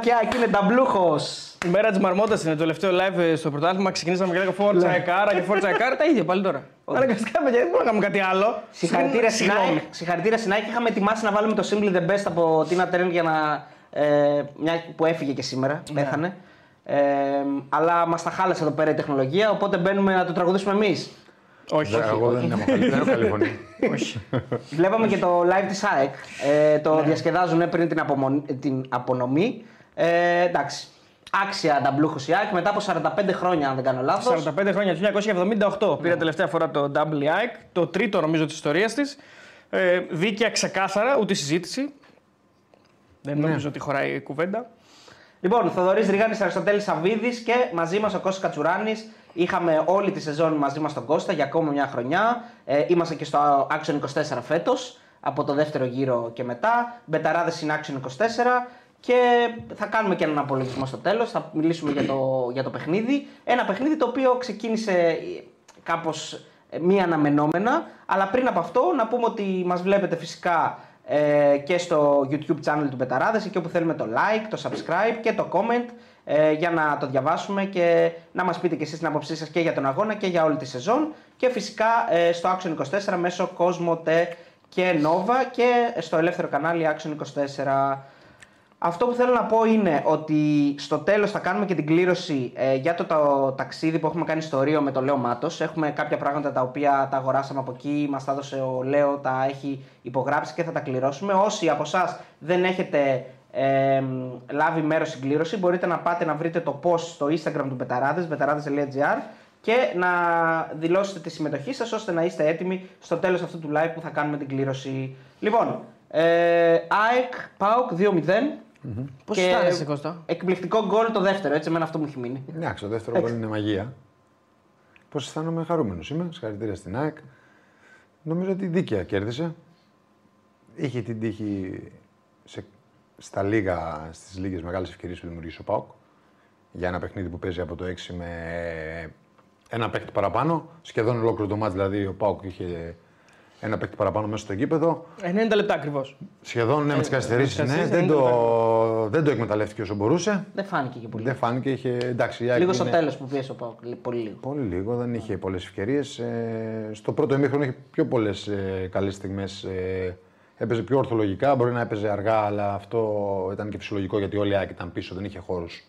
Και εκεί είναι ταμπλούχος. Η μέρα της Μαρμότας είναι το τελευταίο live ε, στο πρωτάθλημα. Ξεκινήσαμε και λέγαμε Φόρτσα Ναι. Εκάρα και Φόρτσα Εκάρα. Τα ίδια πάλι τώρα. Αναγκαστικά παιδιά, δεν μπορούμε να κάνουμε κάτι άλλο. Συγχαρητήρια στην Συγγνώμη. ΑΕΚ. Συγχαρητήρια στην ΑΕΚ. Είχαμε ετοιμάσει να βάλουμε το Simply the Best από Tina Turner για να. Ε, μια που έφυγε και σήμερα, Ναι. πέθανε. Ε, αλλά μας τα χάλασε εδώ πέρα η τεχνολογία, οπότε μπαίνουμε να το τραγουδήσουμε εμείς. Όχι, Δεν- Εγώ δεν έχω καλή- δεν έχω καλή φωνή. όχι. Βλέπαμε και το live της ΑΕΚ. Ε, το διασκεδάζουν πριν την, απομονή- την απονομή. Ε, εντάξει. Άξια ταμπλούχο η ΑΕΚ μετά από 45 χρόνια, αν δεν κάνω λάθος. 45 χρόνια, το 1978 πήρε τελευταία φορά το Double ΑΕΚ, το τρίτο νομίζω της ιστορίας της. Ε, δίκαια ξεκάθαρα, ούτε συζήτηση. Δεν νομίζω ότι χωράει κουβέντα. Λοιπόν, Θοδωρής Ριγάνης Αριστοτέλης Σαββίδης και μαζί μας ο Κώστας Κατσουράνης. Είχαμε όλη τη σεζόν μαζί μας τον Κώστα για ακόμα μια χρονιά. Ε, είμαστε και στο Action 24 φέτος, από το δεύτερο γύρο και μετά. Μπεταράδες είναι Action 24 και θα κάνουμε και έναν απολογισμό στο τέλος. Θα μιλήσουμε για το, για το παιχνίδι. Ένα παιχνίδι το οποίο ξεκίνησε κάπως μη αναμενόμενα. Αλλά πριν από αυτό, να πούμε ότι μας βλέπετε φυσικά ε, και στο YouTube channel του Μπεταράδες εκεί όπου θέλουμε το like, το subscribe και το comment ε, για να το διαβάσουμε και να μας πείτε και εσείς την άποψή σας και για τον αγώνα και για όλη τη σεζόν και φυσικά ε, στο Action 24 μέσω Cosmo, T και Nova και στο ελεύθερο κανάλι Action 24. Αυτό που θέλω να πω είναι ότι στο τέλος θα κάνουμε και την κλήρωση ε, για το, το ταξίδι που έχουμε κάνει στο Ρίο με τον Λέο Μάτος. Έχουμε κάποια πράγματα τα οποία τα αγοράσαμε από εκεί, μας τα έδωσε ο Λέο, τα έχει υπογράψει και θα τα κληρώσουμε. Όσοι από εσάς δεν έχετε ε, λάβει μέρος στην κλήρωση, μπορείτε να πάτε να βρείτε το post στο Instagram του Betarades, betarades.gr και να δηλώσετε τη συμμετοχή σας ώστε να είστε έτοιμοι στο τέλος αυτού του live που θα κάνουμε την κλήρωση. Λοιπόν, ε, ΑΕΚ, ΠΑΟΚ 2-0. Πώς Και αισθάνεσαι, Κώστα; Εκπληκτικό γκολ το δεύτερο, έτσι, εμένα αυτό μου έχει μείνει. Εντάξει, το δεύτερο γκολ είναι μαγεία. Πώς αισθάνομαι χαρούμενος είμαι. Συγχαρητήρια στην ΑΕΚ. Νομίζω ότι δίκαια κέρδισε. Είχε την τύχη σε, στα λίγα, στις λίγες μεγάλες ευκαιρίες που δημιουργήσε ο ΠΑΟΚ για ένα παιχνίδι που παίζει από το 6 με ένα παίκτη παραπάνω. Σχεδόν ολόκληρο το μάτς δηλαδή ο ΠΑΟΚ είχε ένα παίκτη παραπάνω μέσα στο γήπεδο. 90 λεπτά ακριβώς. Σχεδόν ναι, με τις Ε, καθυστερήσεις. με τις Ναι, δεν, καθυστερήσεις, το, δεν το εκμεταλλεύτηκε όσο μπορούσε. Δεν φάνηκε και πολύ. Δεν φάνηκε, είχε. Εντάξει, η ΑΕΚ Λίγο στο είναι- τέλος που πίεσε ο ΠΑΟΚ. Πολύ λίγο. Πολύ λίγο, δεν είχε πολλές ευκαιρίες. Ε, στο πρώτο ημίχρονο είχε πιο πολλές ε, καλές στιγμές. Ε, έπαιζε πιο ορθολογικά, μπορεί να έπαιζε αργά, αλλά αυτό ήταν και φυσιολογικό γιατί όλοι οι ΑΕΚ ήταν πίσω, δεν είχε χώρους.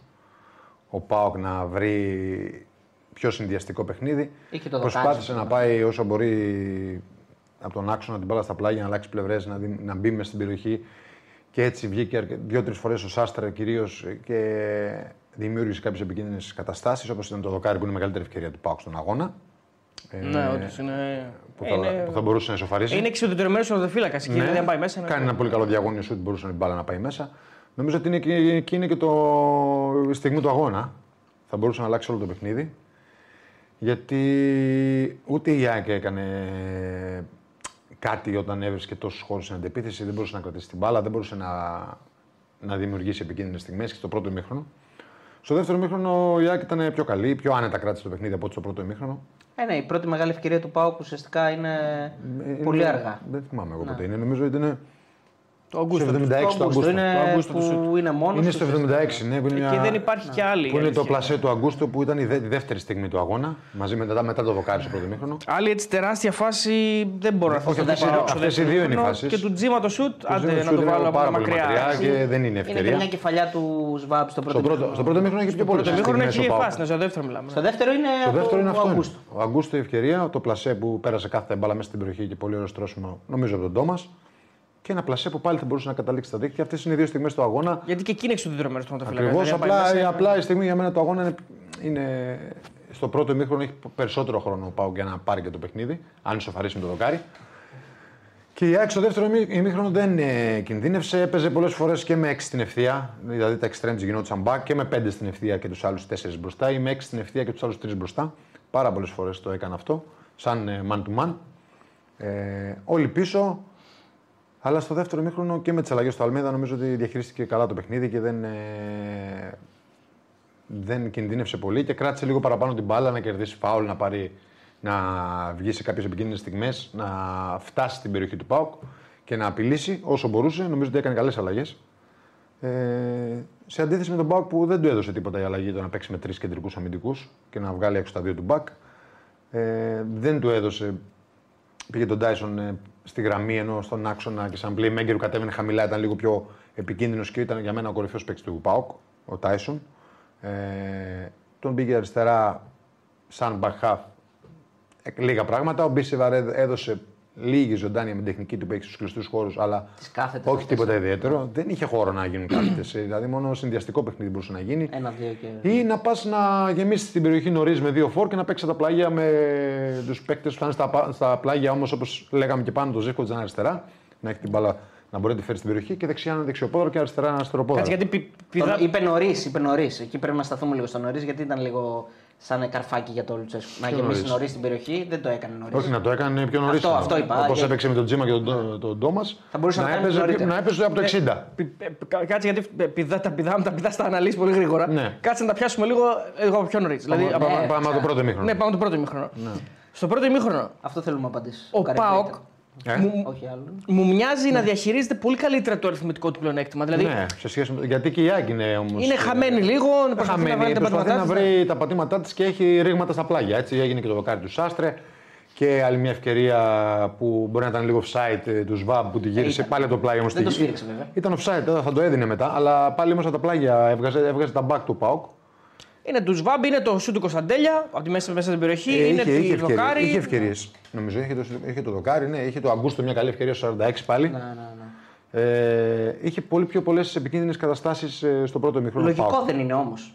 Ο Πάοκ να βρει πιο συνδυαστικό παιχνίδι. Είχε το Προσπάθησε δοκάρι, να πάει όσο μπορεί από τον άξονα την μπάλα στα πλάγια, να αλλάξει πλευρές, να, δει- να μπει μέσα στην περιοχή. Και έτσι βγήκε δύο-τρεις φορές ο Σάστρα κυρίως και δημιούργησε κάποιες επικίνδυνες καταστάσεις, όπως ήταν το δοκάρι που είναι η μεγαλύτερη ευκαιρία του Πάουκ στον αγώνα. Ε, Ναι, όντως είναι. που, θα, είναι... που θα μπορούσε να ισοφαρίσει. Είναι εξουδετερωμένος ο και Ναι. δεν πάει μέσα. είναι Κάνει αυτό. ένα πολύ καλό διαγώνιο σου ότι μπορούσε η μπάλα να πάει μέσα. Νομίζω ότι είναι και, και είναι και το, η στιγμή του αγώνα. Θα μπορούσε να αλλάξει όλο το παιχνίδι. Γιατί ούτε η ΑΕΚ έκανε κάτι όταν έβρισκε τόσους χώρους στην αντεπίθεση. Δεν μπορούσε να κρατήσει την μπάλα, δεν μπορούσε να, να δημιουργήσει επικίνδυνες στιγμές και στο πρώτο ημίχρονο. Στο δεύτερο ημίχρονο η ΑΕΚ ήταν πιο καλή, πιο άνετα κράτησε το παιχνίδι από ό,τι στο πρώτο ημίχρονο. Ε, ναι, η πρώτη μεγάλη ευκαιρία του ΠΑΟΚ ουσιαστικά είναι Ε, πολύ είναι- αργά. Δεν θυμάμαι εγώ πότε είναι. Νομίζω ότι είναι Το Αυγούστο. στο 76 Το του Αυγούστο Αυγούστου. είναι Το Αυγούστο του που σουτ. είναι μόνος. Είναι στο 76, ναι. Που είναι, Εκεί μια- δεν υπάρχει κι άλλη. που είναι το αλήθεια. πλασέ του Αυγούστου που ήταν η, δε- η δεύτερη στιγμή του αγώνα. Μαζί με, μετά, μετά το δοκάρι στο πρώτο μήχρονο. Άλλη έτσι τεράστια φάση δεν μπορώ να Όχι, φανταστώ. αυτές στο είναι- δεύτερο αυτές οι δύο είναι οι χρόνο. φάσεις. Και του Τζίμα το σουτ, άντε Ζήνο να Σουτ το είναι βάλω από πάρα πολύ μακριά. και δεν είναι Είναι και ευκαιρία. μια κεφαλιά του Σβάμπ στο πρώτο Στο πρώτο, μήχρονο. στο πρώτο μήχρονο έχει πιο πολλέ Το μήχρονο έχει ο φάση, στο δεύτερο μιλάμε. Στο δεύτερο είναι Το δεύτερο είναι του αυτό. Αυγούστου. Ο Αγκούστο η ευκαιρία, το πλασέ που πέρασε κάθε μπάλα μέσα στην περιοχή και πολύ ωραίος στρώσιμο, νομίζω από τον Τόμας. Και ένα πλασέ που πάλι θα μπορούσε να καταλήξει στα δίκτυα. Αυτές είναι οι δύο στιγμές του αγώνα. Γιατί και εκεί είναι εξουδετερωμένο το ματοφύλακα. Ακριβώς. δεν πάει Απλά, μέσα. απλά η στιγμή για μένα το αγώνα είναι, είναι στο πρώτο ημίχρονο έχει περισσότερο χρόνο ο Πάουκ για να πάρει και το παιχνίδι, αν ισοφαρίσει με το δοκάρι. Και η ΑΕΚ στο δεύτερο ημί- ημίχρονο δεν ε, κινδύνευσε. Έπαιζε πολλές φορές και με 6 στην ευθεία. Δηλαδή τα extremes γινόντουσαν back και με 5 στην ευθεία και τους άλλους 4 μπροστά ή με 6 στην ευθεία και τους άλλους 3 μπροστά. Πάρα πολλές φορές το έκανε αυτό, σαν ε, man to man. Ε, όλοι πίσω. Αλλά στο δεύτερο ημίχρονο και με τις αλλαγές του Αλμέδα νομίζω ότι διαχειρίστηκε καλά το παιχνίδι και δεν, ε, δεν κινδύνευσε πολύ και κράτησε λίγο παραπάνω την μπάλα να κερδίσει φάουλ, να, πάρει, να βγει σε κάποιες επικίνδυνες στιγμές, να φτάσει στην περιοχή του Πάουκ και να απειλήσει όσο μπορούσε. Νομίζω ότι έκανε καλές αλλαγές. Ε, σε αντίθεση με τον Μπάουκ που δεν του έδωσε τίποτα η αλλαγή το να παίξει με τρεις κεντρικούς αμυντικούς και να βγάλει έξω τα δύο του Μπακ. Ε, δεν του έδωσε. Πήγε τον Τάισον ε, στη γραμμή ενώ στον άξονα και σαν playmaker κατέβαινε χαμηλά, ήταν λίγο πιο επικίνδυνος και ήταν για μένα ο κορυφαίος παίκτης του Πάουκ, ο Τάισον. Ε, τον πήγε αριστερά σαν μπαχάφ λίγα πράγματα. Ο Μπίσεβαρ έδωσε λίγη ζωντάνια με την τεχνική του που έχει στους κλειστού χώρους, αλλά Τις κάθετες όχι αυτές. τίποτα ιδιαίτερο. Δεν είχε χώρο να γίνουν κάθετες. δηλαδή, μόνο συνδυαστικό παιχνίδι μπορούσε να γίνει. Ένα-δύο και. Ή να πας να γεμίσεις την περιοχή νωρίς με δύο φόρ και να παίξεις τα πλάγια με τους παίκτες που θα είναι στα, πα- στα πλάγια όμως όπως λέγαμε και πάνω, το Ζήφκο να είναι αριστερά. Να έχει την μπάλα να μπορεί να τη φέρει στην περιοχή και δεξιά να είναι δεξιοπόδαρο και αριστερά να είναι αριστεροπόδαρο. Κάτσε γιατί πη, Τον πηδά- Είπε νωρίς, είπε νωρίς. Εκεί πρέπει να σταθούμε λίγο στο νωρίς γιατί ήταν λίγο σαν καρφάκι για το Λουτσέσκου. Να Ποιος γεμίσει νωρίς; νωρίς την περιοχή δεν το έκανε νωρίς. Όχι να το έκανε πιο νωρίς. Αυτό- αυτό είπα, Όπως γιατί- έπαιξε με τον Τζίμα και τον, τον Ντόμα. Θα μπορούσε να να, κάνει έπαιζε, νωρίτερα. να έπαιζε από το 60. πη- ε, κα- Κάτσε γιατί ε, πηδά, τα πηδάμε, τα πηδά στα αναλύσεις πολύ γρήγορα. Ναι. Κάτσε να τα πιάσουμε λίγο, λίγο από πιο νωρίς. Δηλαδή, Πάμε- από- πάμε- πάμε από το πρώτο ημίχρονο. Ναι, πάμε το πρώτο ημίχρονο. Στο πρώτο ημίχρονο, Αυτό θέλουμε να απαντήσεις. ο Πάοκ Ε; μου, Όχι άλλο. μου μοιάζει να διαχειρίζεται πολύ καλύτερα το αριθμητικό του πλεονέκτημα. Δηλαδή, Ναι, σε σχέση με... Γιατί και η Άκη είναι όμω. είναι χαμένη λίγο, προσπαθεί να Χαμένη, βάλει τα προσπαθεί να πατήματά της. βρει τα πατήματά της και έχει ρήγματα στα πλάγια. Έτσι έγινε και το δοκάρι του Σάστρε. Και άλλη μια ευκαιρία που μπορεί να ήταν λίγο offside ε, του Σβάμπ που τη γύρισε ήταν. πάλι από το πλάγι όμως. Δεν το σφύριξε βέβαια. Ήταν offside, ε, θα το έδινε μετά, αλλά πάλι μέσα από τα πλάγια έβγαζε, έβγαζε τα back του Πάουκ. Είναι του Σβάμπ, είναι το σου του Κωνσταντέλια, από τη μέση μέσα στην περιοχή, Ε, είναι είχε, είχε, τη ευκαιρίες, Δοκάρη. είχε ευκαιρίες. Νομίζω είχε το, είχε το δοκάρι, ναι, είχε το Αγκούστο μια καλή ευκαιρία στο 46 πάλι. Ναι, ναι, ναι. Ε, είχε πολύ πιο πολλές επικίνδυνες καταστάσεις στο πρώτο μικρό Λογικό δεν είναι όμως.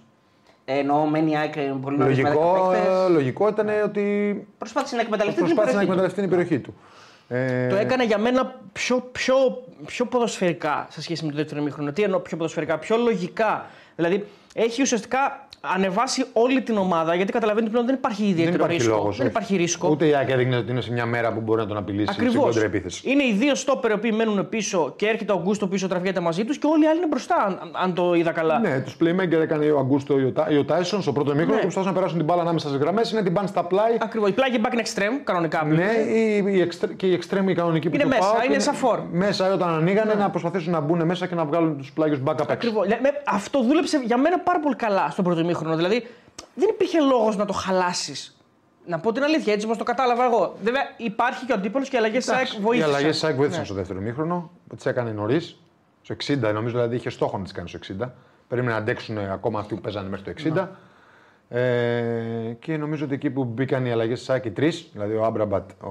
Εννοώ μένει η ΑΕΚ πολύ νωρίς με 10 Λογικό, παίκτες. λογικό ήταν ότι Προσπάθησε να εκμεταλλευτεί την προσπάθησε να περιοχή. του. εκμεταλλευτεί την περιοχή του. Ε, Το έκανε για μένα πιο, πιο, πιο ποδοσφαιρικά σε σχέση με το δεύτερο ημίχρονο. Τι εννοώ πιο ποδοσφαιρικά, πιο λογικά. Δηλαδή έχει ουσιαστικά ανεβάσει όλη την ομάδα γιατί καταλαβαίνει ότι πλέον δεν υπάρχει δεν ιδιαίτερο υπάρχει ρίσκο. λόγος, δεν όχι. υπάρχει ρίσκο. Ούτε η Άκη έδειχνε ότι είναι σε μια μέρα που μπορεί να τον απειλήσει σε Ακριβώς. κόντρα επίθεση. Είναι οι δύο στόπερ οι οποίοι μένουν πίσω και έρχεται ο Αγκούστο πίσω, τραβιέται μαζί τους και όλοι οι άλλοι είναι μπροστά, αν, αν το είδα καλά. Ναι, τους playmaker έκανε ο Αγκούστο ή ο Τά- ή ο Τάισον στο πρώτο μήχρονο Ναι. και προσπαθούσαν να περάσουν την μπάλα ανάμεσα στις γραμμές, είναι την πάνε στα πλάι. Ακριβώς. Η πλάγη back είναι extreme, κανονικά. Ναι, η, η εξτρέ- και η εξτρέμη η κανονική που Είναι του μέσα, ΠΑΟΚ είναι σαν φορ. Μέσα όταν ανοίγανε να προσπαθήσουν να μπουν μέσα και να βγάλουν τους πλάγιους back απ' έξω. Ακριβώς. Αυτό δούλεψε για μένα πάρα πολύ καλά στο πρώτο ημίχρονο. Δηλαδή δεν υπήρχε λόγος να το χαλάσεις. Να πω την αλήθεια, έτσι όπως το κατάλαβα εγώ. Βέβαια υπάρχει και ο αντίπαλος και οι αλλαγές της ΑΕΚ Εντάξει, Οι βοήθησαν. αλλαγές της ΑΕΚ βοήθησαν Ναι. στο δεύτερο ημίχρονο. Τις έκανε νωρίς. Στο 60, νομίζω δηλαδή είχε στόχο να τις κάνει στο 60. Περίμενε να αντέξουν ακόμα αυτοί που παίζανε μέχρι το 60. Ε, και νομίζω ότι εκεί που μπήκαν οι αλλαγές της ΑΕΚ οι τρεις, δηλαδή ο Άμραμπατ, ο,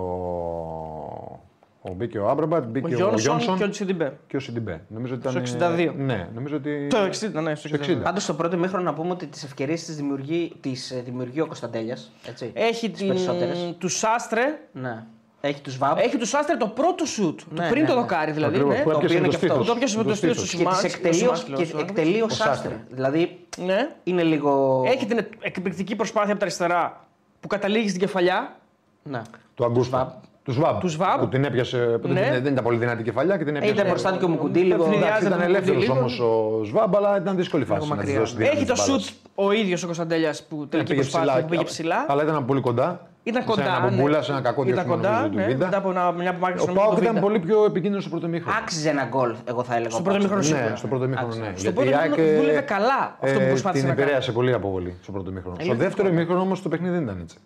ο μπήκε ο Άμραμπατ, Ο μπήκε ο, Γιόνσον Γιόνσον και ο Σιντιμπέ. και ο Σιντιμπέ. Νομίζω ότι ήταν, Στο 62. Ναι, νομίζω ότι. Το 60, ναι, στο Στο 60. 60. Πάντως στο πρώτο ημίχρονο να πούμε ότι τις ευκαιρίες τη δημιουργεί, τις, ε, δημιουργεί ο Κωνσταντέλιας. Έχει Τις περισσότερες. την... του Σάστρε. Ναι. Έχει τους Βάμπ. Έχει του Σάστρε το πρώτο σουτ. του Ναι, πριν ναι, το ναι. δοκάρι δηλαδή. Ακριβώς, ναι. που το έπιασε οποίο με είναι το και αυτό. στήθος. Το πιάσε με Το το στήθος στήθος. του Και τις Σιμάνσκι. εκτελεί, ο ως- Σιμάνσκι, και ο εκτελεί ο Σάστρε. Σάστρε. Δηλαδή Ναι. είναι λίγο. Έχει την εκπληκτική προσπάθεια από τα αριστερά που καταλήγει στην κεφαλιά. Ναι. Του Αγκούστο. Του Σβάμπ. Του Σβάμπ. Που την έπιασε. που Ναι. δεν, δεν ήταν πολύ δυνατή κεφαλιά και την έπιασε. Ήταν μπροστά του και ο Μουκουντή λίγο. Ευνηδιάζει. Εντάξει, ήταν Μουκουντή ελεύθερος λίγο. όμως ο Σβάμπ, αλλά ήταν δύσκολη φάση να της μακριά. δώσει δύναμη Έχει το της μπάλας. σουτ ο ίδιος ο Κωνσταντέλιας που τελική Πήγε προσπάθεια που πήγε ψηλά. Αλλά ήταν πολύ κοντά. Ήταν Σε κοντά. ένα ναι. μπομπούλα, σε ένα κακό Ήταν διεύθυνο κοντά. νομίζω του ναι, Βίντα. Μετά από ένα- μια απομάκρυνση Ο νομίζω του Πάουκ ήταν Βίντα. πολύ πιο επικίνδυνο στο πρώτο μήχρονο. Άξιζε ένα γκολ, εγώ θα έλεγα. Στο ο πρώτο Πάοκ. μήχρονο σίγουρα. Ναι, στο πρώτο μήχρονο Άξιζε. ναι. Στο Γιατί πρώτο η μήχρονο ΑΕΚ, δούλευε καλά αυτό που ε, προσπάθησε την να κάνει. επηρέασε πολύ από βολή στο πρώτο μήχρονο. Στο λίγο δεύτερο καλά. μήχρονο όμως το παιχνίδι δεν ήταν έτσι.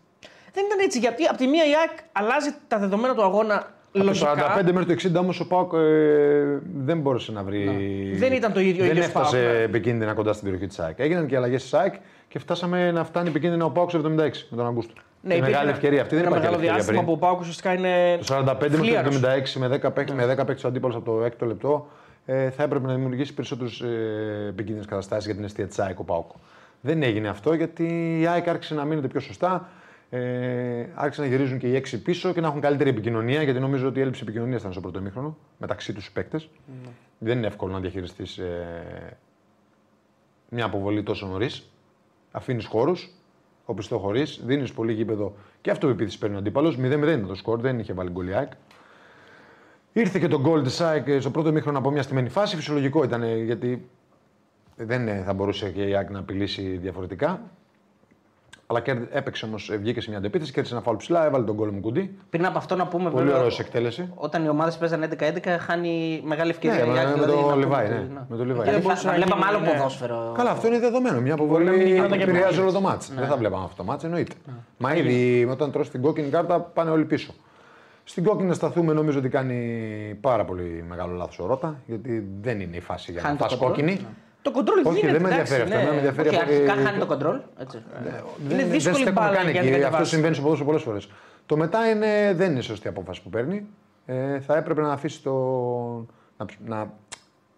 Δεν ήταν έτσι γιατί από τη μία η ΑΕΚ αλλάζει τα δεδομένα του αγώνα Από το λογικά. 45 μέχρι το 60 όμως ο Πάουκ ε, δεν μπόρεσε να βρει. Δεν ήταν το ίδιο ο Δεν ίδιος έφτασε ΠΑΟΚ, ναι. επικίνδυνα κοντά στην περιοχή της ΑΕΚ. Έγιναν και αλλαγές τη ΑΕΚ και φτάσαμε να φτάνει επικίνδυνα ο Πάουκ στο 76 με τον Αγκούστο. Ναι, και υπήρχε μεγάλη ένα- ευκαιρία αυτή. Δεν ένα υπάρχει μεγάλο άλλη ευκαιρία διάστημα που πριν. ο Πάουκ ουσιαστικά είναι. Το 45 μέχρι φλίαρος. το 76 με 10 παίκτες, με 10 παίκτες αντίπαλο από το έκτο λεπτό ε, θα έπρεπε να δημιουργήσει περισσότερε ε, επικίνδυνες καταστάσεις για την αιστεία της ΑΕΚ ο Πάουκ. Δεν έγινε αυτό γιατί η ΑΕΚ άρχισε να μείνεται πιο σωστά. Ε, άρχισαν να γυρίζουν και οι έξι πίσω και να έχουν καλύτερη επικοινωνία γιατί νομίζω ότι η έλλειψη επικοινωνίας ήταν στο πρώτο ημίχρονο μεταξύ τους παίκτες. Ναι. Δεν είναι εύκολο να διαχειριστείς ε, μια αποβολή τόσο νωρίς. Αφήνεις χώρους, όπω το χωρίς, δίνεις πολύ γήπεδο και αυτοπεποίθηση παίρνει ο αντίπαλος. 0-0 ήταν το σκορ, δεν είχε βάλει γκολ η ΑΕΚ. Ήρθε και το γκολ της ΑΕΚ στο πρώτο μήχρονο από μια στημένη φάση. Φυσιολογικό ήταν ε, γιατί δεν ε, θα μπορούσε και η ΑΕΚ να απειλήσει διαφορετικά. Αλλά κέρδι- έπαιξε όμως, βγήκε σε μια αντεπίθεση, κέρδισε ένα φάουλ ψηλά, έβαλε τον κόλλο μου κουντί. Πριν από αυτό να πούμε Πολύ βέβαια, ωραίος σε εκτέλεση. όταν οι ομάδες παίζανε 11-11, χάνει μεγάλη ευκαιρία. Ναι, η Άκη, με δηλαδή, το να πούμε Λιβάη, ότι- ναι. ναι. Με το Λιβάη. Δηλαδή, δεν θα, μπορούσε θα να βλέπαμε γίνει, άλλο ναι. ποδόσφαιρο. Καλά, αυτό είναι δεδομένο. Μια να μην αποβολή γινόταν και επηρεάζει πάλι. όλο το μάτς. Δεν θα βλέπαμε αυτό το μάτς, εννοείται. Μα ήδη όταν τρώσει την κόκκινη κάρτα πάνε όλοι πίσω. Στην κόκκινη να σταθούμε νομίζω ότι κάνει πάρα πολύ μεγάλο λάθος ο Ρότα, γιατί δεν είναι η φάση για να Χάνει το φας κοντρόλ, κόκκινη. Ναι. Το κοντρόλ Όχι, γίνεται. δεν με εντάξει, ενδιαφέρει αυτό. ναι. εμένα με ενδιαφέρει Όχι, αυτό- αρχικά ε, χάνει το κοντρόλ. Έτσι. Είναι δεν- δύσκολη δεν στέκουμε μπάλα καν για να εκεί. την Αυτό κατεβάσει. συμβαίνει στο ποδόσφαιρο πολλές φορές. Το μετά είναι, δεν είναι σωστή απόφαση που παίρνει. Ε, θα έπρεπε να αφήσει το. Να, να,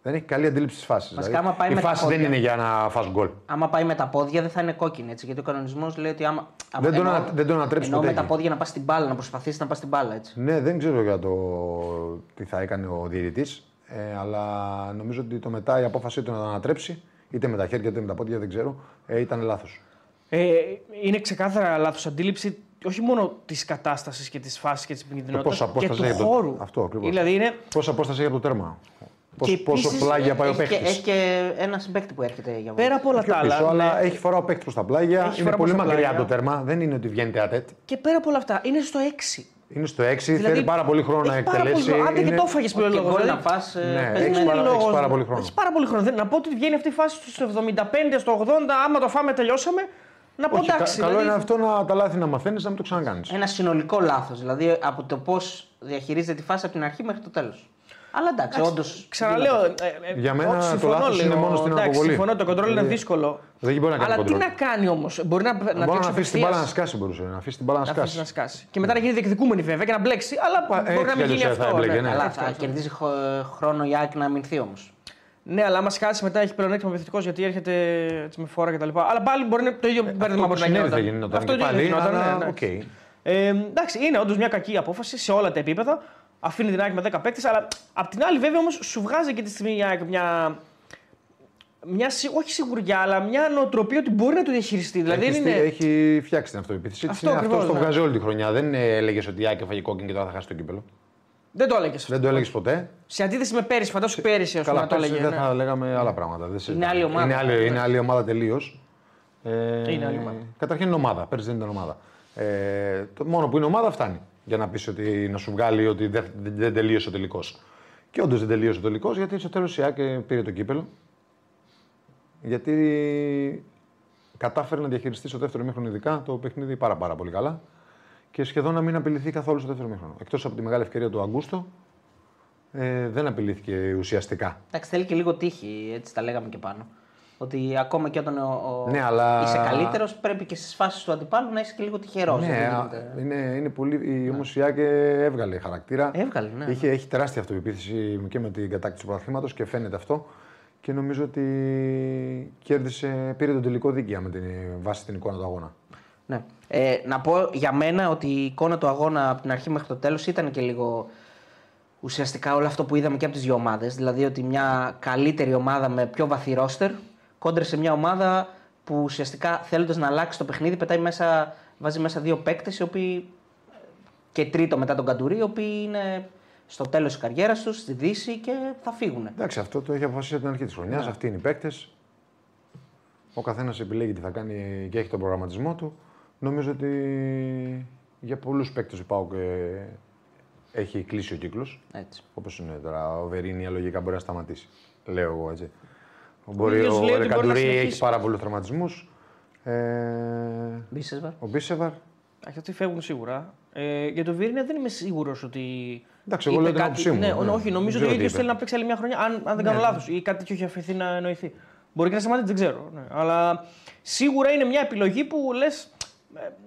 δεν έχει καλή αντίληψη τη φάση. Βασικά, άμα πάει η με τα φάση δεν πόδια- είναι για να φας γκολ. Άμα πάει με τα πόδια δεν θα είναι κόκκινη. Έτσι, γιατί ο κανονισμός λέει ότι άμα. Δεν τον εννοώ- ανα- δεν τον ανατρέψει εννοώ ποτέ με τα εκεί. πόδια να πας στην μπάλα, να προσπαθήσεις να πας στην μπάλα. Έτσι. Ναι, δεν ξέρω για το τι θα έκανε ο διαιτητής. Ε, αλλά νομίζω ότι το μετά η απόφασή του να τον ανατρέψει, είτε με τα χέρια είτε με τα πόδια, δεν ξέρω, ε, ήταν λάθος. Ε, είναι ξεκάθαρα λάθος αντίληψη όχι μόνο της κατάστασης και της φάσης και της επικίνδυνοτητας πόσα και απόσταση του έχει από το- χώρου. αυτό ακριβώς. Δηλαδή είναι. Πόσα απόσταση έχει από το τέρμα. Πώς, Και πόσο επίσης, πλάγια πάει ο έχει, και, παίχτη. έχει και ένα συμπέκτη που έρχεται για Πέρα από όλα Πιο τα άλλα. πίσω, αλλά ναι, έχει φορά ο παίκτης προς τα πλάγια. Έχει είναι φορά πολύ προς τα μακριά πλάγια. από το τέρμα. Δεν είναι ότι βγαίνει τεατέτ. Και πέρα από όλα αυτά είναι στο 6. Είναι στο 6, θέλει πάρα πολύ χρόνο να έχει πάρα εκτελέσει. πολύ χρόνο. Άντε και είναι- το έφαγε Και πλέον λόγος. γκολ δηλαδή, να πας, ε, Ναι, παίζει έχεις με- πάρα- λόγος. έχεις πάρα πολύ χρόνο. Έχεις πάρα πολύ χρόνο. Δεν- Να πω ότι βγαίνει αυτή η φάση στο 75, στο 80, άμα το φάμε τελειώσαμε. Να πω Όχι, κα- εντάξει. καλό δηλαδή, είναι αυτό να τα λάθη να μαθαίνεις, να μην το ξανακάνεις. Ένα συνολικό λάθος. Δηλαδή από το πώς διαχειρίζεται τη φάση από την αρχή μέχρι το τέλος. Αλλά εντάξει, όντως. Ξαναλέω. ε, ε, Για μένα όχι, το συμφωνώ, λάθος λέω. είναι μόνο στην Εντάξει, αποβολή. Συμφωνώ, το κοντρόλ είναι Δηλαδή, δύσκολο. δεν μπορεί να κάνει Αλλά τι κοντρόλ. να κάνει όμως. Μπορεί να, να, Μπορεί να τρέξει αφήσει την μπάλα να απευθείας, σκάσει, μπορούσε. Να αφήσει την μπάλα να να αφήσει σκάσει. να σκάσει. Και μετά να γίνει διεκδικούμενη βέβαια και να μπλέξει. Αλλά έτσι μπορεί να μην κι γίνει αλλιώς θα αυτό. έμπλεκε, ναι. ναι. Αλλά Αυτό, θα αυτό. κερδίζει χο- χρόνο η Άκη να αμυνθεί όμως. Ναι, αλλά άμα σκάσει μετά έχει πλεονέκτημα επιθετικό γιατί έρχεται έτσι, με φόρα κτλ. Αλλά πάλι μπορεί να το ίδιο Αυτό μπέρδεμα που μπορεί να συνέβη γινόταν. θα γινόταν Αυτό και το ίδιο πάλι, γινόταν, αλλά ναι, ναι. οκ. Ε, εντάξει, είναι όντως μια κακή απόφαση σε όλα τα επίπεδα. Αφήνει την ΑΕΚ με 10 παίκτες, αλλά απ' την άλλη, βέβαια όμως σου βγάζει και τη στιγμή η ΑΕΚ μια. Μια, σι- όχι σιγουριά, αλλά μια νοοτροπία ότι μπορεί να το διαχειριστεί. Δηλαδή έχει, είναι. έχει φτιάξει την αυτοεπίθεση. Αυτό Αυτό, αυτό ακριβώς, το ναι. βγάζει όλη τη χρονιά. Δεν έλεγες ότι η ΑΕΚ έφαγε κόκκινη και τώρα θα χάσει το κύπελο. Δεν το έλεγες αυτό. Δεν το έλεγες ποτέ. Σε αντίθεση με πέρυσι, φαντάσου πέρυσι, ας πούμε, Καλά, να το πέρσι έλεγε. δεν ναι. θα λέγαμε άλλα πράγματα. Δεν συζητάμε. άλλη ομάδα. Είναι άλλη, είναι άλλη ομάδα τελείως. Ε, Είναι άλλη ομάδα. Καταρχήν είναι ομάδα. Πέρσι δεν ήταν ομάδα. Ε, το μόνο που είναι ομάδα φτάνει για να πεις ότι να σου βγάλει ότι δεν, δεν, δεν τελείωσε ο τελικός. Και όντως δεν τελείωσε ο τελικός γιατί στο τέλος η ΑΕΚ πήρε το κύπελο. Γιατί κατάφερε να διαχειριστεί στο δεύτερο μήχρονο ειδικά το παιχνίδι πάρα, πάρα πολύ καλά και σχεδόν να μην απειληθεί καθόλου στο δεύτερο μήχρονο. Εκτός από τη μεγάλη ευκαιρία του Αγκούστο, ε, δεν απειλήθηκε ουσιαστικά. Εντάξει, θέλει και λίγο τύχη, έτσι τα λέγαμε και πάνω. Ότι ακόμα και όταν ο, ο... Ναι, αλλά- είσαι καλύτερος, πρέπει και στις φάσεις του αντιπάλου να είσαι και λίγο τυχερός. Ναι, α, είναι, είναι πολύ. Όμω η Άκε έβγαλε χαρακτήρα. Έβγαλε, ναι. Είχε, έχει τεράστια αυτοπεποίθηση και με την κατάκτηση του πρωταθλήματος και φαίνεται αυτό. Και νομίζω ότι κέρδισε, πήρε τον τελικό δίκαια με την βάση την εικόνα του αγώνα. Ναι. Ε, να πω για μένα ότι η εικόνα του αγώνα από την αρχή μέχρι το τέλος ήταν και λίγο ουσιαστικά όλο αυτό που είδαμε και από τις δύο ομάδες. Δηλαδή ότι μια καλύτερη ομάδα με πιο βαθύ ρόστερ κόντρε σε μια ομάδα που ουσιαστικά θέλοντας να αλλάξει το παιχνίδι πετάει μέσα, βάζει μέσα δύο παίκτες οι οποίοι και τρίτο μετά τον Καντουρί, οι οποίοι είναι στο τέλος της καριέρας τους, στη Δύση και θα φύγουν. Εντάξει, αυτό το έχει αποφασίσει από την αρχή της χρονιάς. Ναι. Αυτοί είναι οι παίκτες. Ο καθένας επιλέγει τι θα κάνει και έχει τον προγραμματισμό του. Νομίζω ότι για πολλούς παίκτες του ΠΑΟΚ ε, έχει κλείσει ο κύκλος. Έτσι. Όπως είναι τώρα, ο Βερίνια λογικά μπορεί να σταματήσει. Λέω εγώ έτσι. Μπορεί, ίδιος ο λέει ότι μπορεί να Ρεκαντουρί συνεχίσει. έχει πάρα πολλούς τραυματισμούς. Ε, Μπίσεσβαρ. ο Μπίσεβαρ. Όχι, αυτοί φεύγουν σίγουρα. Ε, για το Βίρνια δεν είμαι σίγουρος ότι. Εντάξει, εγώ είπε λέω την κάτι- άποψή μου, Ναι, ναι. όχι, νομίζω Δεν ότι ο ξέρω ίδιος τι θέλει είπε. να παίξει άλλη μια χρονιά, αν, αν δεν κάνω λάθος. Ή κάτι τέτοιο έχει αφαιθεί να εννοηθεί. Μπορεί και να σταματήσει, δεν ξέρω. Ναι. Αλλά σίγουρα είναι μια επιλογή που λες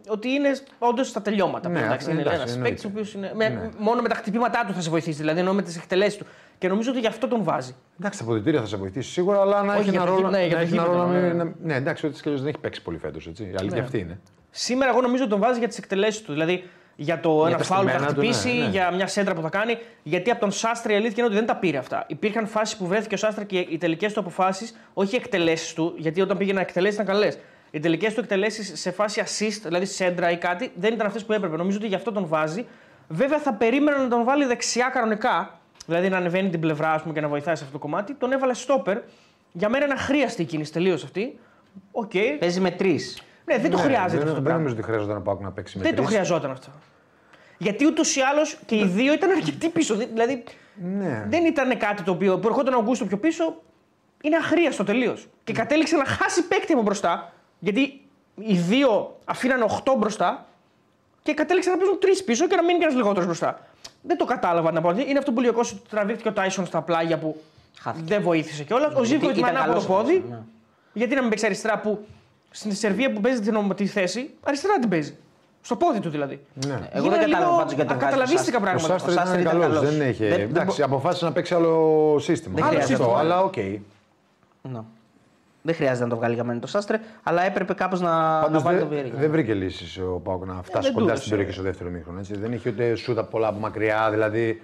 ότι είναι όντως στα τελειώματα. Ναι, εντάξει, είναι εντάξει, ένας εννοείται. παίκτης ο οποίος είναι. με- Ναι. Μόνο με τα χτυπήματά του θα σε βοηθήσει, δηλαδή ενώ με τις εκτελέσεις του. Και νομίζω ότι γι' αυτό τον βάζει. Εντάξει, τα αποδητήρια θα σε βοηθήσει σίγουρα, αλλά να Όχι, έχει για ένα το ρόλο. γήπεδο, ναι, για να το έχει ένα ρόλο γήπεδο, να ναι. μην- ναι, εντάξει, ότι δεν έχει παίξει πολύ φέτος. Η αλήθεια Ναι. αυτή είναι. Σήμερα εγώ νομίζω ότι τον βάζει για τις εκτελέσεις του. Δηλαδή για το ένα τα φάουλ που θα στημένα του, χτυπήσει, ναι, ναι. για μια σέντρα που θα κάνει. Γιατί από τον Σάστρε η αλήθεια είναι ότι δεν τα πήρε αυτά. Υπήρχαν φάσεις που βρέθηκε ο Σάστρε και οι τελικές του αποφάσεις, όχι οι εκτελέσεις του, γιατί όταν πήγε να εκτελέσει ήταν καλές. Οι τελικές του εκτελέσεις σε φάση assist, δηλαδή σέντρα ή κάτι, δεν ήταν αυτές που έπρεπε. Νομίζω ότι γι' αυτό τον βάζει. Βέβαια θα περίμενα να τον βάλει δεξιά κανονικά, δηλαδή να ανεβαίνει την πλευρά ας πούμε, και να βοηθάει σε αυτό το κομμάτι. Τον έβαλε στόπερ. Για μένα είναι αχρείαστη η κίνηση τελείως αυτή. Οκ. Παίζει με τρεις. Ναι, δεν το Ναι, χρειάζεται δεν, αυτό το δεν πράγμα. νομίζω ότι χρειάζεται να πάω να παίξει με Δεν το τρεις. χρειαζόταν αυτό. Γιατί ούτως ή άλλως και οι δύο ήταν αρκετοί πίσω. Δη- Δηλαδή Ναι. δεν ήταν κάτι το οποίο που ερχόταν ο Αγκούστο πιο πίσω. Είναι αχρείαστο τελείως. Και κατέληξε να χάσει παίκτη από μπροστά. Γιατί οι δύο αφήναν 8 μπροστά και κατέληξαν να παίζουν τρεις πίσω και να μείνει και ένας λιγότερος μπροστά. Δεν το κατάλαβα να πω. Είναι αυτό που λέει ο Κώστας, ότι τραβήχτηκε ο Τάισον στα πλάγια που Χάθηκε. δεν βοήθησε κιόλας. Ο Γιατί Ζίβκοβιτς με ήταν ένα από το καλός πόδι. αυτός, ναι. Γιατί να μην παίξει αριστερά που στην Σερβία που παίζει την τη θέση, αριστερά την παίζει. Στο πόδι του δηλαδή. Ναι. Εγώ δεν Γίνανε κατάλαβα λίγο πάντως γιατί τον βγάζει ακαταλαβίστικα ο Ο πράγματα. Σάστρε Σάστρε ήταν ήταν καλός. καλός. Δεν είχε. Δεν- εντάξει, δεν αποφάσισε να παίξει άλλο σύστημα. Δεν Άλλο χρειάζεται αυτό, αυτό. αλλά οκ. Ναι. Δεν χρειάζεται να το βγάλει για μένα το Σάστρε, αλλά έπρεπε κάπως να, να Πάντω βάλει το δεν, Βιερίνια. δεν βρήκε λύσεις ο Πάουκ να φτάσει δεν κοντά του στην έδωσε. περιοχή στο δεύτερο μήχρονο. Έτσι. Δεν είχε ούτε σούτα πολλά από μακριά. Δηλαδή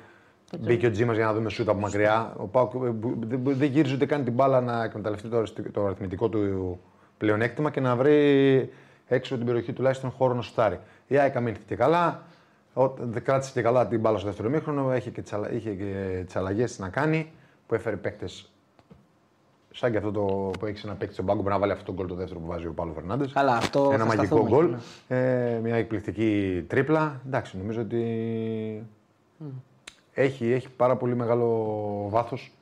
μπήκε ο Τζίμας για να δούμε σούτα από μακριά. Ο Πάουκ ε, που- δεν, δεν γύριζε ούτε καν την μπάλα να εκμεταλλευτεί το, αριστι- το αριθμητικό του πλεονέκτημα και να βρει έξω από την περιοχή τουλάχιστον χώρο να σουτάρει. Η ΑΕΚ αμήνθηκε και καλά. Ό, δεν κράτησε και καλά την μπάλα στο δεύτερο μήχρονο. Είχε και τις αλλαγές να κάνει που έφερε παίκτες Σαν και αυτό το που έχεις ένα παίκτη στον πάγκο που μπορεί να βάλει αυτό το γκολ το δεύτερο που βάζει ο Πάλο Φερνάντες. Καλά, αυτό Ένα θα μαγικό σταθούμε γκολ. εκεί, ναι. Ε, μια εκπληκτική τρίπλα. Εντάξει, νομίζω ότι έχει, έχει πάρα πολύ μεγάλο βάθος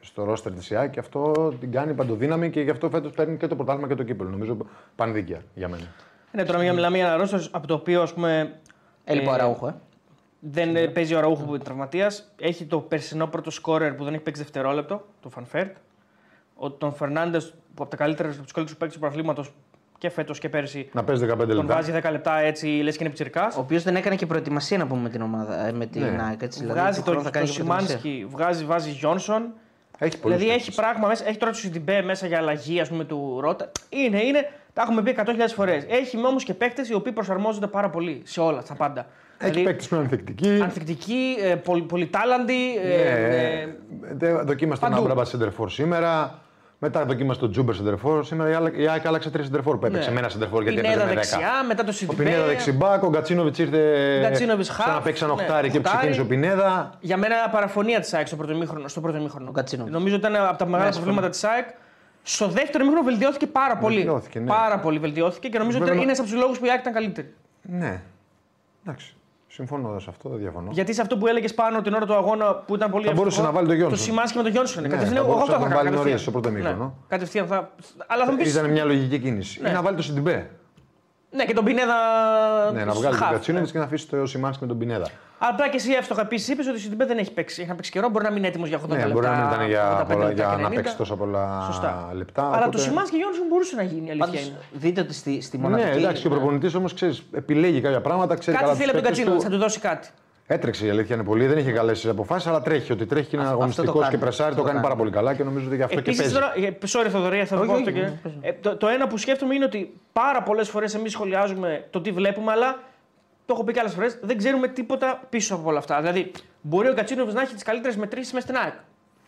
στο ρόστερ της ΙΑ και αυτό την κάνει παντοδύναμη και γι' αυτό φέτος παίρνει και το πρωτάθλημα και το κύπελο. Νομίζω πανδίκαια για μένα. Ναι, τώρα μια- μιλάμε για ένα ρόστερ από το οποίο ας πούμε, Έλειπε ο Αραούχο, ε. δεν ε, παίζει ο Αραούχο που είναι τραυματίας. Έχει το περσινό πρώτο σκόρερ που δεν έχει παίξει δευτερόλεπτο, το Φαν Βέερτ. Ο, τον Φερνάντες που από, τα καλύτερα, από τους καλύτερους παίκτες του πρωταθλήματος και φέτος και πέρσι Να παίζει 15 τον λεπτά. βάζει 10 λεπτά έτσι, λες και είναι πιτσιρικά. Ο οποίος δεν έκανε και προετοιμασία να πούμε με την ομάδα, ε, με την Ναι. ΑΕΚ. Έτσι, δηλαδή, Βγάζει του τον χρόνου θα το, κάνει και προετοιμασία. Σιμάνσκι, βγάζει, βάζει Γιόνσον. Έχει πολύ Δηλαδή έχει πράγμα μέσα. Έχει τώρα τους Σιντιμπέ μέσα για αλλαγή ας πούμε, του Ρότα. Είναι, είναι. Τα έχουμε πει 100.000 φορές. Έχει όμως και παίκτες οι οποίοι προσαρμόζονται πάρα πολύ σε όλα, στα πάντα. Έχει δηλαδή, παίκτες που είναι ανθεκτικοί. ανθεκτικοί, ε, πολυ, πολυτάλαντοι. Ε, Ναι, ε, ε, δοκίμασε τον παντού. Άμραμπατ σέντερ φορ σήμερα. Μετά δοκίμασε τον Ζούμπερ σέντερ φορ. Σήμερα η Άλα- η ΑΕΚ άλλαξε τρεις σέντερ φορ που έπαιξε. Ναι. Με ένα σέντερ φορ γιατί Πινέδα έπαιζε με 10. δεξιά, μετά το Ο Σιντιμπέ. Πινέδα δεξί μπακ, ο Γκατσίνοβιτς ήρθε. Γκατσίνοβιτς σαν να χαφ, παίξει ένα ναι, οχτάρι και οχτάρι. ξεκίνησε ο Πινέδα. Για μένα παραφωνία της ΑΕΚ στο πρώτο ημίχρονο. Στο πρώτο ημίχρονο. Ο Γκατσίνοβιτς. Νομίζω ότι ήταν από τα μεγάλα Ναι, προβλήματα της ΑΕΚ. Στο δεύτερο ημίχρονο βελτιώθηκε πάρα πολύ. Βελτιώθηκε, ναι. Πάρα πολύ βελτιώθηκε και νομίζω ότι Βέβαια, είναι ένας από τους λόγους που η ΑΕΚ ήταν καλύτερη. Ναι. Εντάξει. Συμφωνώ σε αυτό, δεν διαφωνώ. Γιατί σε αυτό που έλεγες πάνω την ώρα του αγώνα που ήταν πολύ Θα μπορούσε εύστοχο, να βάλει το Γιόνσον. Το Σιμάνσκι με τον Γιόνσον. Ναι, κατευθείαν, θα εγώ μπορούσε αυτό να θα τον βάλει κάνω. νωρίς κατευθείαν. στο πρώτο ημίχρονο. Ναι, κατευθείαν θα. Αλλά θα μου πει. Ήταν μια λογική κίνηση. Ναι. Ή να βάλει το Σιντιμπέ. Ναι, και τον Πινέδα. Ναι, να βγάλει τον χαφ, Γκατσίνοβιτς ναι. και να αφήσει το Σιμάνσκι με τον Πινέδα. Απλά και εσύ εύστοχα επίσης είπες ότι ο Σιντιμπέ δεν έχει παίξει. Έχει να παίξει καιρό, μπορεί να μην είναι έτοιμος για 80 Ναι, λεπτά. μπορεί να μην ήταν για, 85 πολλά- λεπτά για και να 90. παίξει τόσα πολλά Σωστά. λεπτά. Αλλά οπότε- το Σιμάνσκι και Γιόνσον μπορούσε να γίνει, η αλήθεια Πάντως, είναι. δείτε ότι στη, στη μοναδική. Ναι, εντάξει, και ο προπονητής όμως ξέρεις, επιλέγει κάποια πράγματα. Ξέρει Κάτι καλά θέλει από τους τον παίκτες Κατσίνο, θα του. του δώσει κάτι. Έτρεξε η αλήθεια είναι πολύ, δεν είχε καλές αποφάσεις, αλλά τρέχει. Ότι τρέχει και είναι Αυτό- αυτό το αγωνιστικό κάνει, και πρεσάρει, αυτό το το κάνει κάνει. πάρα πολύ καλά και νομίζω ότι γι' αυτό και Επίσης παίζει. τώρα. ε, Sorry, Θοδωρία, θα το Όχι, πω όχι, αυτό και. ναι, πες. Ε, το, το ένα που σκέφτομαι είναι ότι πάρα πολλές φορές εμείς σχολιάζουμε το τι βλέπουμε, αλλά το έχω πει και άλλες φορές, δεν ξέρουμε τίποτα πίσω από όλα αυτά. Δηλαδή, μπορεί ο Κατσίνοβιτ να έχει τις καλύτερες μετρήσεις μες στην ΑΕΚ.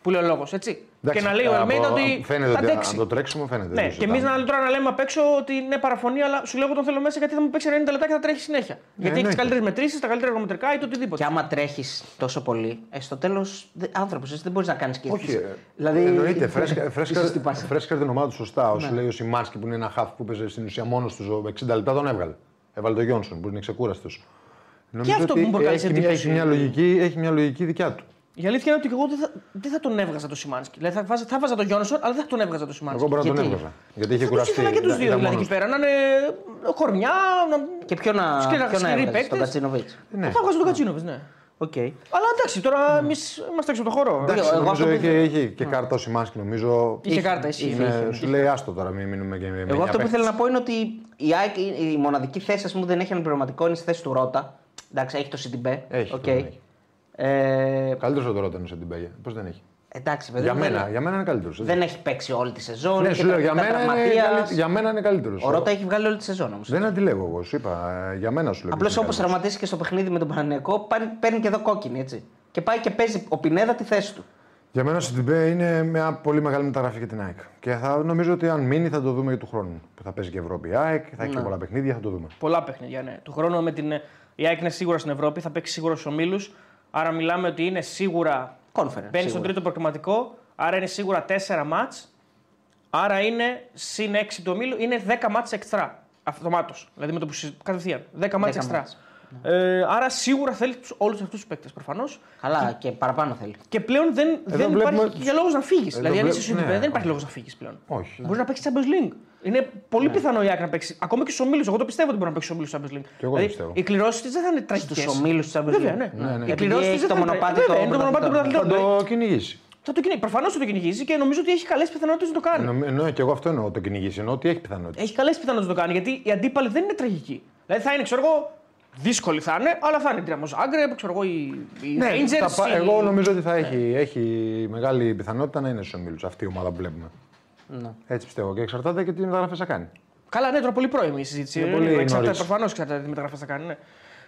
Που λέει ο λόγος, έτσι. Εντάξει, και να λέει ο από- Ελμέιντα ότι Φαίνεται θα ότι αντέξει. από το τρέξιμο φαίνεται. Ναι, δεν και εμείς συζητάμε. να, τώρα να λέμε απ' έξω ότι είναι παραφωνία, αλλά σου λέω εγώ τον θέλω μέσα γιατί θα μου παίξει 90 λεπτά και θα τρέχει συνέχεια. γιατί έχεις τι εννοείται. καλύτερες μετρήσεις, τα καλύτερα εργομετρικά ή το οτιδήποτε. Και άμα τρέχεις τόσο πολύ, ε, στο τέλος άνθρωπος, εσύ δεν μπορείς να κάνεις και Όχι, ε, Δηλαδή, εννοείται. Φρέσκα, φρέσκα, ίσως την πάση. φρέσκα την ομάδα του σωστά. Όσο Ναι. λέει ο Σιμάνσκι που είναι ένα χάφ που παίζει στην ουσία μόνος τους 60 λεπτά, τον έβγαλε. Έβαλε τον Γιόνσον που είναι ξεκούραστος. αυτό που μου προκάλεσε έχει, μια- εντύπωση. έχει, μια λογική, έχει μια λογική δικιά του. Η αλήθεια είναι ότι εγώ δεν θα, δεν θα τον έβγαζα το Σιμάνσκι. Δηλαδή θα, 'βαζα, θα 'βαζα τον Γιόνσον, αλλά δεν θα τον έβγαζα το Σιμάνσκι. Εγώ μπορεί να τον γιατί; έβγαζα. Γιατί είχε Θα τους κουραστεί. ήθελα και τους ήταν- δύο ήταν δηλαδή μόνος εκεί πέρα. Να είναι κορμιά. Να... Και ποιο να, Σκληρά- ποιο να σκληροί έβγαζες, τον παίκτες. Γκατσίνοβιτς. Ναι. Θα βγάζω τον Γκατσίνοβιτς, ναι. Οκ. Αλλά εντάξει, τώρα εμείς είμαστε έξω από το χώρο. Εντάξει, Εγώ νομίζω αυτό που είχε, ήθελα- είχε και κάρτα ο Σιμάνσκι νομίζω. Είχε κάρτα, εσύ. είχε, Ναι, είχε. σου λέει άστο τώρα, μην μείνουμε και με Εγώ εννιά αυτό που παίχτες. ήθελα να πω είναι ότι η, ΑΕΚ, η, η μοναδική θέση ας πούμε, που δεν έχει αναπληρωματικό είναι στη θέση του Ρότα. Εντάξει, έχει το Σιντιμπέ. Έχει, Οκ. τον έχει. Ε, Καλύτερος ο Ρόταν σε την Πέγια. Πώς δεν έχει; εντάξει, παιδί Για μου, μένα, δεν, για μένα είναι καλύτερος. δεν έχει παίξει όλη τη σεζόν. Ναι, έχει σου λέω, για ήταν μένα, είναι, τραυματίας. καλύ- για μένα είναι καλύτερος. Ο Ρότα έχει βγάλει όλη τη σεζόν όμως. Δεν αντιλέγω εγώ, σου είπα. ε, Για μένα σου λέω. Απλώς ότι είναι όπως καλύτερος. τραυματίσει και στο παιχνίδι με τον Παναθηναϊκό, παίρνει, παίρνει και εδώ κόκκινη έτσι. Και πάει και παίζει ο Πινέδα τη θέση του. Για μένα ο Σιντιμπέ είναι μια πολύ μεγάλη μεταγραφή για την ΑΕΚ. Και θα, νομίζω ότι αν μείνει θα το δούμε για του χρόνου. Που θα παίζει και Ευρώπη η ΑΕΚ, θα έχει και πολλά παιχνίδια, θα το δούμε. Πολλά παιχνίδια, ναι. Του χρόνου με την. Η ΑΕΚ είναι σίγουρα στην Ευρώπη, θα παίξει σίγουρα στους ομίλους. Άρα μιλάμε ότι είναι σίγουρα. Conference. Μπαίνει στον σίγουρα. τρίτο προκριματικό, άρα είναι σίγουρα τέσσερα μάτς. Άρα είναι συν 6 του ομίλου, είναι 10 μάτς εξτρά. Αυτομάτω. Δηλαδή με το που συ- κατευθείαν. 10 μάτς 10 εξτρά. μάτς. Ε, άρα σίγουρα θέλει όλους αυτούς τους παίκτες προφανώς. Καλά, και παραπάνω θέλει. Και πλέον δεν, δεν βλέπουμε- υπάρχει και λόγο να φύγεις. Εδώ Δηλαδή, αν βλέπ- είσαι ναι, ναι, δεν υπάρχει όχι. λόγος να φύγεις πλέον. Όχι. Μπορείς να παίξεις Champions League. Είναι πολύ πιθανό η Άκη να παίξει. Ακόμα και στους ομίλους. Εγώ το πιστεύω ότι μπορεί να παίξει στους ομίλους Champions League. Και εγώ το πιστεύω. Οι κληρώσεις της δεν θα είναι τραγικές. Στους ομίλους της Champions Βέβαια, League. ναι. Ναι, ναι. Οι Επειδή κληρώσεις έχει της δεν το θα είναι μονοπάτι τραγικές. το Βέβαια, είναι το μονοπάτι των πρωταθλητών. Θα πρωταθλητών. το κυνηγήσει. Θα το κυνηγήσει. Προφανώς θα το κυνηγήσει και νομίζω ότι έχει καλές πιθανότητες να το κάνει. Εννο- Εννοώ και εγώ αυτό εννοώ το κυνηγήσει. Εννοώ ότι έχει πιθανότητα. Έχει καλές πιθανότητες να το κάνει γιατί οι αντίπαλοι δεν είναι τραγικοί. Δηλαδή θα είναι, ξέρω εγώ, δύσκολοι θα είναι, αλλά θα είναι η Dinamo Zagreb, ξέρω εγώ, οι, οι Ναι, Rangers. θα πά- οι- Εγώ νομίζω ότι θα έχει, έχει μεγάλη πιθανότητα να είναι στου ομίλους αυτή η ομάδα που βλέπουμε. Ναι. Έτσι πιστεύω. Και εξαρτάται και τι μεταγραφές θα κάνει. Καλά, ναι, τώρα πολύ πρώιμη η συζήτηση. Είναι Ε, πολύ εξαρτάται, νωρίς. προφανώς εξαρτάται τι μεταγραφές θα κάνει. Ναι.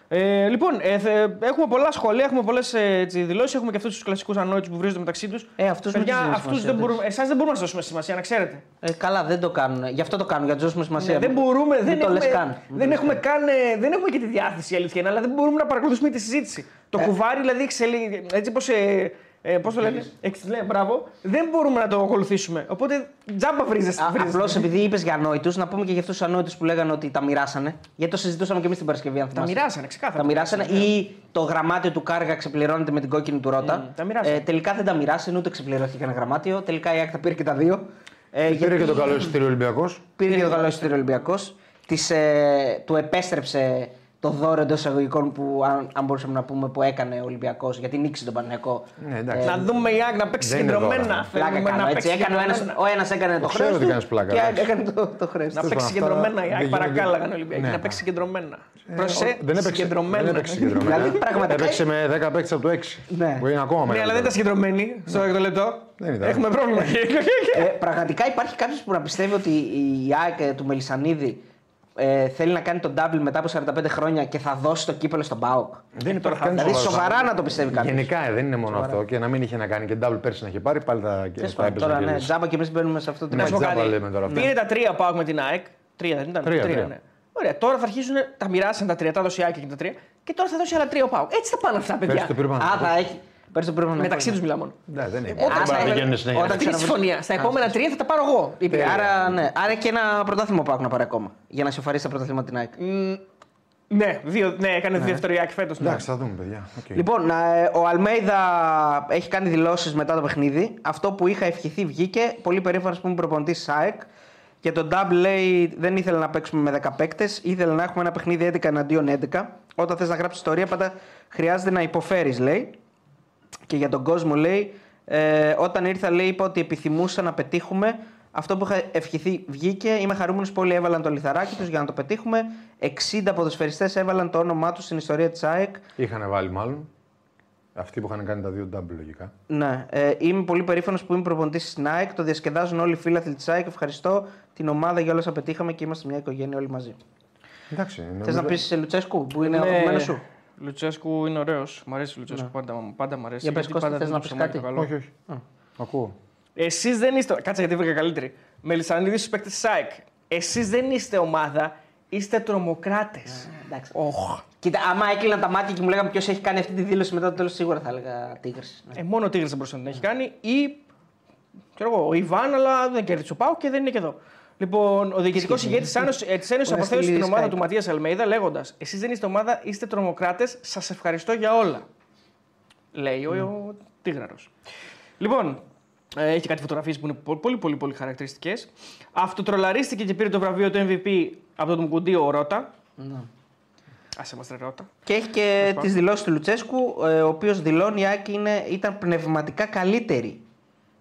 Ε, λοιπόν, ε, θε- έχουμε πολλά σχόλια, έχουμε πολλές δηλώσεις, έχουμε και αυτούς τους κλασικούς ανόητους που βρίζονται μεταξύ τους. Ε, αυτούς μην τους δίνεις αυτούς σημασία, δεν μπορούμε, εσάς δεν μπορούμε να σα δώσουμε σημασία, να ξέρετε. Ε, καλά, δεν το κάνουν. Γι' αυτό το κάνουν, για να τους δώσουμε σημασία. Ναι, δεν μπορούμε, Μην δεν, το έχουμε, λες καν. Μην δεν, το λες έχουμε καν. καν, ε, δεν έχουμε και τη διάθεση η αλήθεια είναι, αλλά δεν μπορούμε να παρακολουθούμε τη συζήτηση. Το Ε. κουβάρι δηλαδή εξελί... έτσι πως, ε, ε, πώς το λένε, εξ, ναι, μπράβο, δεν μπορούμε να το ακολουθήσουμε. Οπότε τζάμπα βρίζεσαι. βρίζεσαι. Απλώς επειδή είπες για ανόητους, να πούμε και για αυτούς τους ανόητους που λέγανε ότι τα μοιράσανε. Γιατί το συζητούσαμε και εμείς την Παρασκευή. Αν Τα θυμάσαι. μοιράσανε, ξεκάθαρα. Τα μοιράσανε ή το γραμμάτιο του Κάργα ξεπληρώνεται με την κόκκινη του Ρότα. τα μοιράσανε. ε, τελικά δεν τα μοιράσανε, ούτε ξεπληρώθηκε ένα γραμμάτιο. Τελικά η ΑΕΚ τα πήρε και τα δύο. Ε, Πήρε γιατί και το καλό εισιτήριο Ολυμπιακός. Πήρε και το καλό εισιτήριο Ολυμπιακός. Ε, του επέστρεψε το δώρο εντός εισαγωγικών που, αν, αν μπορούσαμε να πούμε, που έκανε ο Ολυμπιακός γιατί νίκησε τον Παναθηναϊκό. Ναι, εντάξει. Να δούμε η Άκ να παίξει Δεν είναι συγκεντρωμένα. δώρο. Πλάκα Θέλουμε κάνω, να έτσι. παίξει Έκανε ο, ένας, συγκεντρωμένα. ο ένας έκανε το ξέρω χρέος ότι του κάνεις πλάκα, και εντάξει. έκανε το, το χρέος Να του. παίξει αυτά συγκεντρωμένα η δεν ΑΕΚ. γίνονται. Παρακάλαγαν οι Ολυμπιακοί Ναι. να παίξει συγκεντρωμένα. Ε, Προσέ, δεν έπαιξε, συγκεντρωμένα. δεν έπαιξε συγκεντρωμένα. Δηλαδή, πραγματικά- Έπαιξε με 10 παίκτες από το 6. Ναι. Που είναι ακόμα Ναι, αλλά δεν ήταν μεγαλύτερο. συγκεντρωμένοι στο έκτο λεπτό. Δεν ήταν. Έχουμε πρόβλημα. Ε, πραγματικά υπάρχει κάποιος που να πιστεύει ότι η ΑΕΚ ε, του Μελισανίδη ε, θέλει να κάνει τον double μετά από 45 χρόνια και θα δώσει το κύπελο στον Πάοκ. Δεν υπάρχει κανένα Δηλαδή σοβαρό. σοβαρά να το πιστεύει κάποιος. Γενικά ε, δεν είναι μόνο αυτό. Και να μην είχε να κάνει και double πέρσι να είχε πάρει, πάλι θα, θα έπαιζε Τώρα να ναι, κερδίσει. τζάμπα και εμείς μπαίνουμε σε αυτό το Ναι, Να σου πω τζάμπα κάτι. λέμε τώρα αυτό. Πήρε τα τρία πάω με την ΑΕΚ. Τρία δεν ήταν; Τρία, τρία. ναι. Ωραία, τώρα θα αρχίσουν τα μοιράσαν τα τρία, τα δώσει η ΑΕΚ και τα τρία. Και τώρα θα δώσει άλλα τρία ο Πάοκ. Έτσι θα πάνε αυτά, παιδιά. Πέρσι το πήρε πάνω. Α, θα έχει. Πέρσι το πήραμε Μεταξύ τους μιλάμε μόνο. Ναι, δεν είναι. Όταν Δεν θα- πάει να πηγαίνουν συνέχεια. όταν Αυτή είναι η ξαναβρει- συμφωνία. Στα επόμενα τρία θα τα πάρω εγώ. είπε η ΑΕΚ. Άρα, ναι. Άρα και ένα πρωτάθλημα ο Πάοκ να πάρει ακόμα. Για να σοφαρίσει τα πρωταθλήματα την ΑΕΚ. Ναι, δύο, ναι, έκανε δεύτερο η ΑΕΚ φέτος. Εντάξει, θα δούμε, παιδιά. Οκ. Λοιπόν, ε, ο Αλμέιδα έχει κάνει δηλώσεις μετά το παιχνίδι. Αυτό που είχα ευχηθεί βγήκε. Πολύ περήφανος που είμαι προπονητής της ΑΕΚ. Και το νταμπλ λέει δεν ήθελε να παίξουμε με 10 παίκτες. Ήθελε να έχουμε ένα παιχνίδι 11 εναντίον 11. Όταν θες να γράψεις ιστορία, πάντα χρειάζεται να υποφέρεις, λέει. Και για τον κόσμο λέει, ε, όταν ήρθα, λέει, είπα ότι επιθυμούσα να πετύχουμε. Αυτό που είχα ευχηθεί βγήκε. Είμαι χαρούμενος που όλοι έβαλαν το λιθαράκι τους για να το πετύχουμε. 60 ποδοσφαιριστές έβαλαν το όνομά τους στην ιστορία της ΑΕΚ. Είχαν βάλει μάλλον. Αυτοί που είχαν κάνει τα δύο double λογικά. Ναι, ε, είμαι πολύ περήφανος που είμαι προπονητής τη ΑΕΚ. Το διασκεδάζουν όλοι οι φίλαθλοι της ΑΕΚ. Ευχαριστώ την ομάδα για όλα όσα πετύχαμε και είμαστε μια οικογένεια όλοι μαζί. Εντάξει. Θες νομίζω- να πεις σε Λουτσέσκου που είναι ο Ναι. αγαπημένος σου; Λουτσέσκου είναι ωραίος. Μ' αρέσει ο Λουτσέσκου. Πάντα, πάντα μ' αρέσει. Για πες, γιατί Κώστα, πάντα θες δίνει να πεις ψωμάκι κάτι; το καλό. Όχι, όχι. Ακούω. Εσείς δεν είστε. Κάτσε γιατί βρήκα καλύτερη. Μελισανίδης στους παίκτες της ΑΕΚ. Εσείς δεν είστε ομάδα, είστε τρομοκράτες. εντάξει. Οχ. Κοίτα, άμα έκλειναν τα μάτια και μου λέγανε ποιος έχει κάνει αυτή τη δήλωση μετά το τέλος, σίγουρα θα έλεγα Τίγρη. Ναι. Ε, μόνο ο Τίγρη δεν μπορούσε να την έχει κάνει ή. ξέρω εγώ, ο Ιβάν, αλλά δεν κέρδισε ο Πάου και δεν είναι και εδώ. Λοιπόν, ο διοικητικός ηγέτης της Ένωσης Ο αποθέωσε την Αστήλης ομάδα Skype. του Ματίας Αλμέιδα λέγοντας: Εσείς δεν είστε ομάδα, είστε τρομοκράτες, σας ευχαριστώ για όλα. Λέει ο, ο Τίγραρος. Λοιπόν, ε, έχει κάτι φωτογραφίες που είναι πο- πολύ, πολύ, πολύ χαρακτηριστικές. Αυτοτρολαρίστηκε και πήρε το βραβείο του MVP από τον Μουκουντή ο Ρότα. Ναι. Α είμαστε Ρότα. Και έχει και τις δηλώσεις του Λουτσέσκου, ε, ο οποίος δηλώνει η ΑΕΚ είναι, ήταν πνευματικά καλύτερη